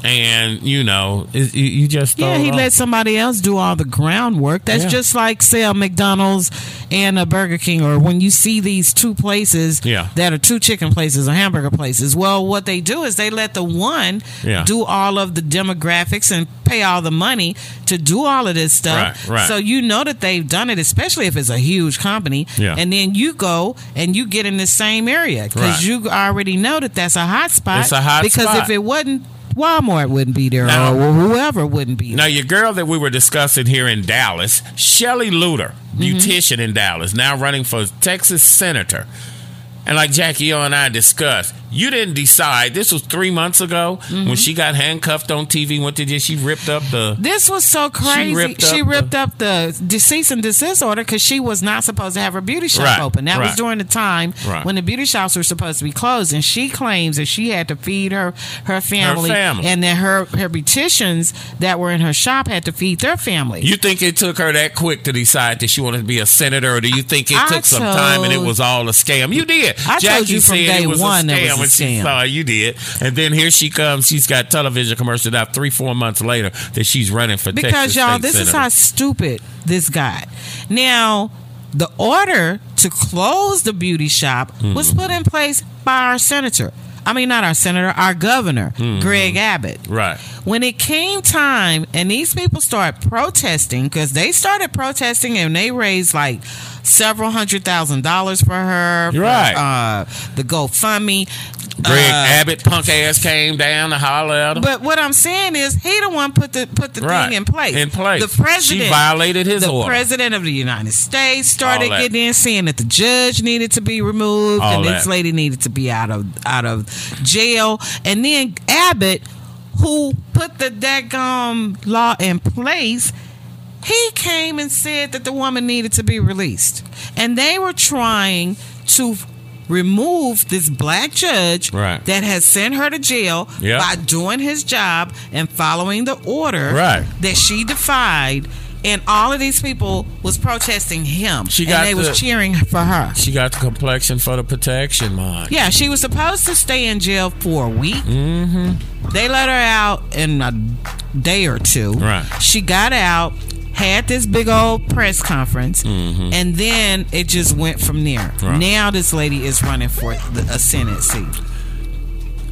and you know it- you, just Yeah, he let somebody else do all the groundwork. That's Yeah. just like say a McDonald's and a Burger King, or when you see these two places Yeah. that are two chicken places or hamburger places. Well, what they do is they let the one Yeah. do all of the demographics and pay all the money to do all of this stuff. Right, right. So you know that they've done it, especially if it's a huge company. Yeah. And then you go and you get in the same area because Right. you already know that that's a hot spot. It's a hot because spot. if it wasn't. Walmart wouldn't be there, Now- or whoever wouldn't be there. Now, your girl that we were discussing here in Dallas, Shelly Luter, Mm-hmm. beautician in Dallas, now running for Texas senator. And like Jackie O and I discussed, You didn't decide. This was three months ago Mm-hmm. when she got handcuffed on TV. Went to jail. She ripped up the. This was so crazy. She ripped ripped, up up, the cease and desist order because she was not supposed to have her beauty shop Right, open. That was during the time Right. when the beauty shops were supposed to be closed, and she claims that she had to feed her her family, family. and that her her beauticians that were in her shop had to feed their family. You think it took her that quick to decide that she wanted to be a senator, or do you think it I took some time and it was all a scam? You did. I told you from day one that was when she scam. saw it. You did, and then here she comes. She's got television commercials out three, four months later that she's running for because Texas y'all, State this is how stupid this got. Now, the order to close the beauty shop was Mm-hmm. put in place by our senator. I mean, not our senator, our governor, Mm-hmm. Greg Abbott. right. When it came time and these people started protesting, because they started protesting and they raised like several hundred thousand dollars for her, for, Right. uh, the GoFundMe. Greg Uh, Abbott punk ass came down to holler at him. but what I'm saying is, he the one put the put the Right. thing in place. In place. The president She violated his the order. president of the United States started getting in, saying that the judge needed to be removed All and this lady needed to be out of out of jail. And then Abbott, who put the daggum law in place, he came and said that the woman needed to be released. And they were trying to remove this black judge Right. that has sent her to jail Yep. by doing his job and following the order Right. that she defied. And all of these people was protesting him. She and they the- was cheering for her. She got the complexion for the protection, man. Yeah, she was supposed to stay in jail for a week. Mm-hmm. They let her out in a day or two. Right. She got out, had this big old press conference, Mhm. and then it just went from there. Right. Now this lady is running for the, a Senate seat.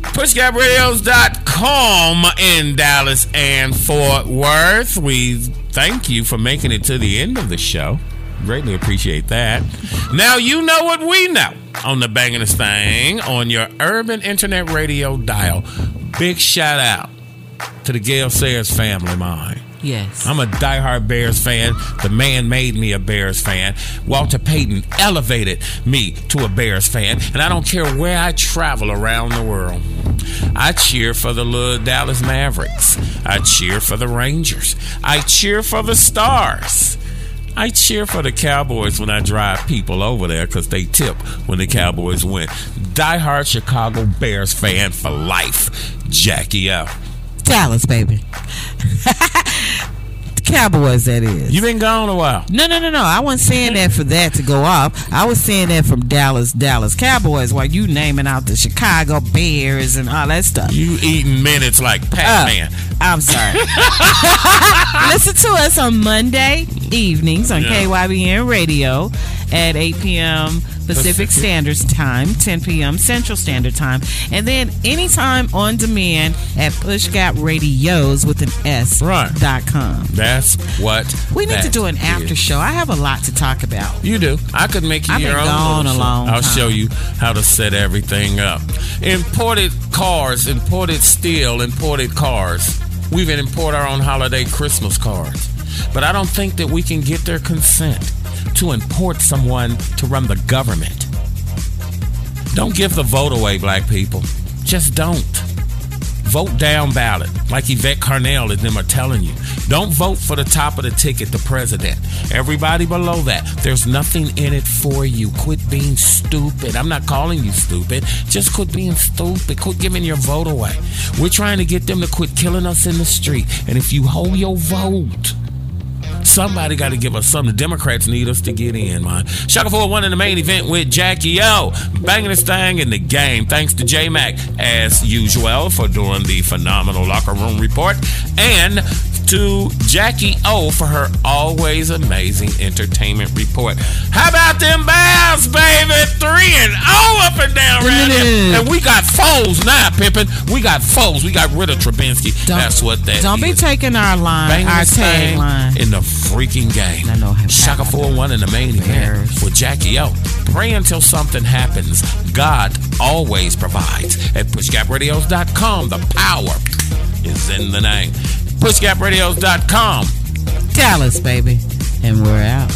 PushGapRadios.com in Dallas and Fort Worth. We thank you for making it to the end of the show. Greatly appreciate that. Now you know what we know on the Banging Thing on your urban internet radio dial. Big shout out to the Gale Sayers family, mine. Yes. I'm a diehard Bears fan. The man made me a Bears fan. Walter Payton elevated me to a Bears fan. And I don't care where I travel around the world. I cheer for the little Dallas Mavericks. I cheer for the Rangers. I cheer for the Stars. I cheer for the Cowboys when I drive people over there because they tip when the Cowboys win. Diehard Chicago Bears fan for life. Jackie O. Dallas, baby. the [LAUGHS] Cowboys, that is. You've been gone a while. No, no, no, no. I wasn't saying that for that to go off. I was saying that from Dallas, Dallas Cowboys, while you naming out the Chicago Bears and all that stuff. You eating minutes like Pac-Man. Uh, I'm sorry. [LAUGHS] Listen to us on Monday evenings on Yeah. KYBN Radio at 8 p.m. Pacific. Standard Time, 10 p.m. Central Standard Time, and then anytime on demand at Push Gap Radios with an S Right. dot com. That's what We need to do an after is. show. I have a lot to talk about. You do. I could make you I've your been own. gone a long I'll time. show you how to set everything up. Imported cars, imported steel, imported cars. We even import our own holiday Christmas cards. But I don't think that we can get their consent to import someone to run the government. Don't give the vote away, black people. Just don't. Vote down ballot, like Yvette Carnell and them are telling you. Don't vote for the top of the ticket, the president. Everybody below that, there's nothing in it for you. Quit being stupid. I'm not calling you stupid. Just quit being stupid. Quit giving your vote away. We're trying to get them to quit killing us in the street. And if you hold your vote, Somebody got to give us something. The Democrats need us to get in, man. Shaka 4-1 in the main event with Jackie O. Banging this thing in the game. Thanks to J Mac, as usual, for doing the phenomenal locker room report. And to Jackie O for her always amazing entertainment report. How about them Bears, baby? 3 and 0 up and down around here. And we got Foles now, pimping. We got Foles. We got rid of Trubisky. That's what that Don't be taking our line, Banging our tagline. The freaking game. I know. Shaka 4 1 in the main event with Jackie O. Pray until something happens. God always provides. At pushgapradios.com, the power is in the name. Pushgapradios.com. Dallas, baby. And we're out.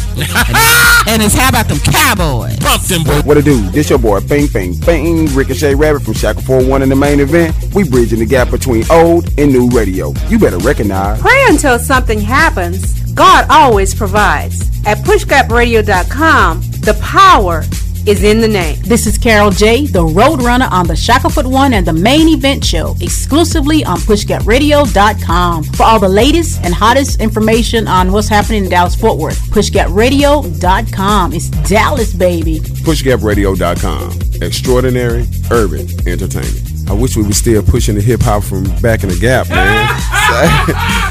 and it's how about them cowboys? Pump them What it do? This your boy, Bing Bing Bing, Ricochet Rabbit from Shaka 41 in the main event. We bridging the gap between old and new radio. You better recognize. Pray until something happens. God always provides. At pushgapradio.com, the power is in the name. This is Carol J, the Roadrunner on the Shacklefoot One and the main event show, exclusively on pushgapradio.com. For all the latest and hottest information on what's happening in Dallas Fort Worth, pushgapradio.com. It's Dallas, baby. PushGapRadio.com. Extraordinary urban entertainment. I wish we were still pushing the hip hop from back in the gap, man. [LAUGHS]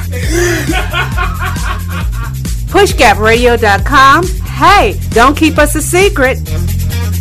Pushgapradio.com. Hey, don't keep us a secret. Yeah.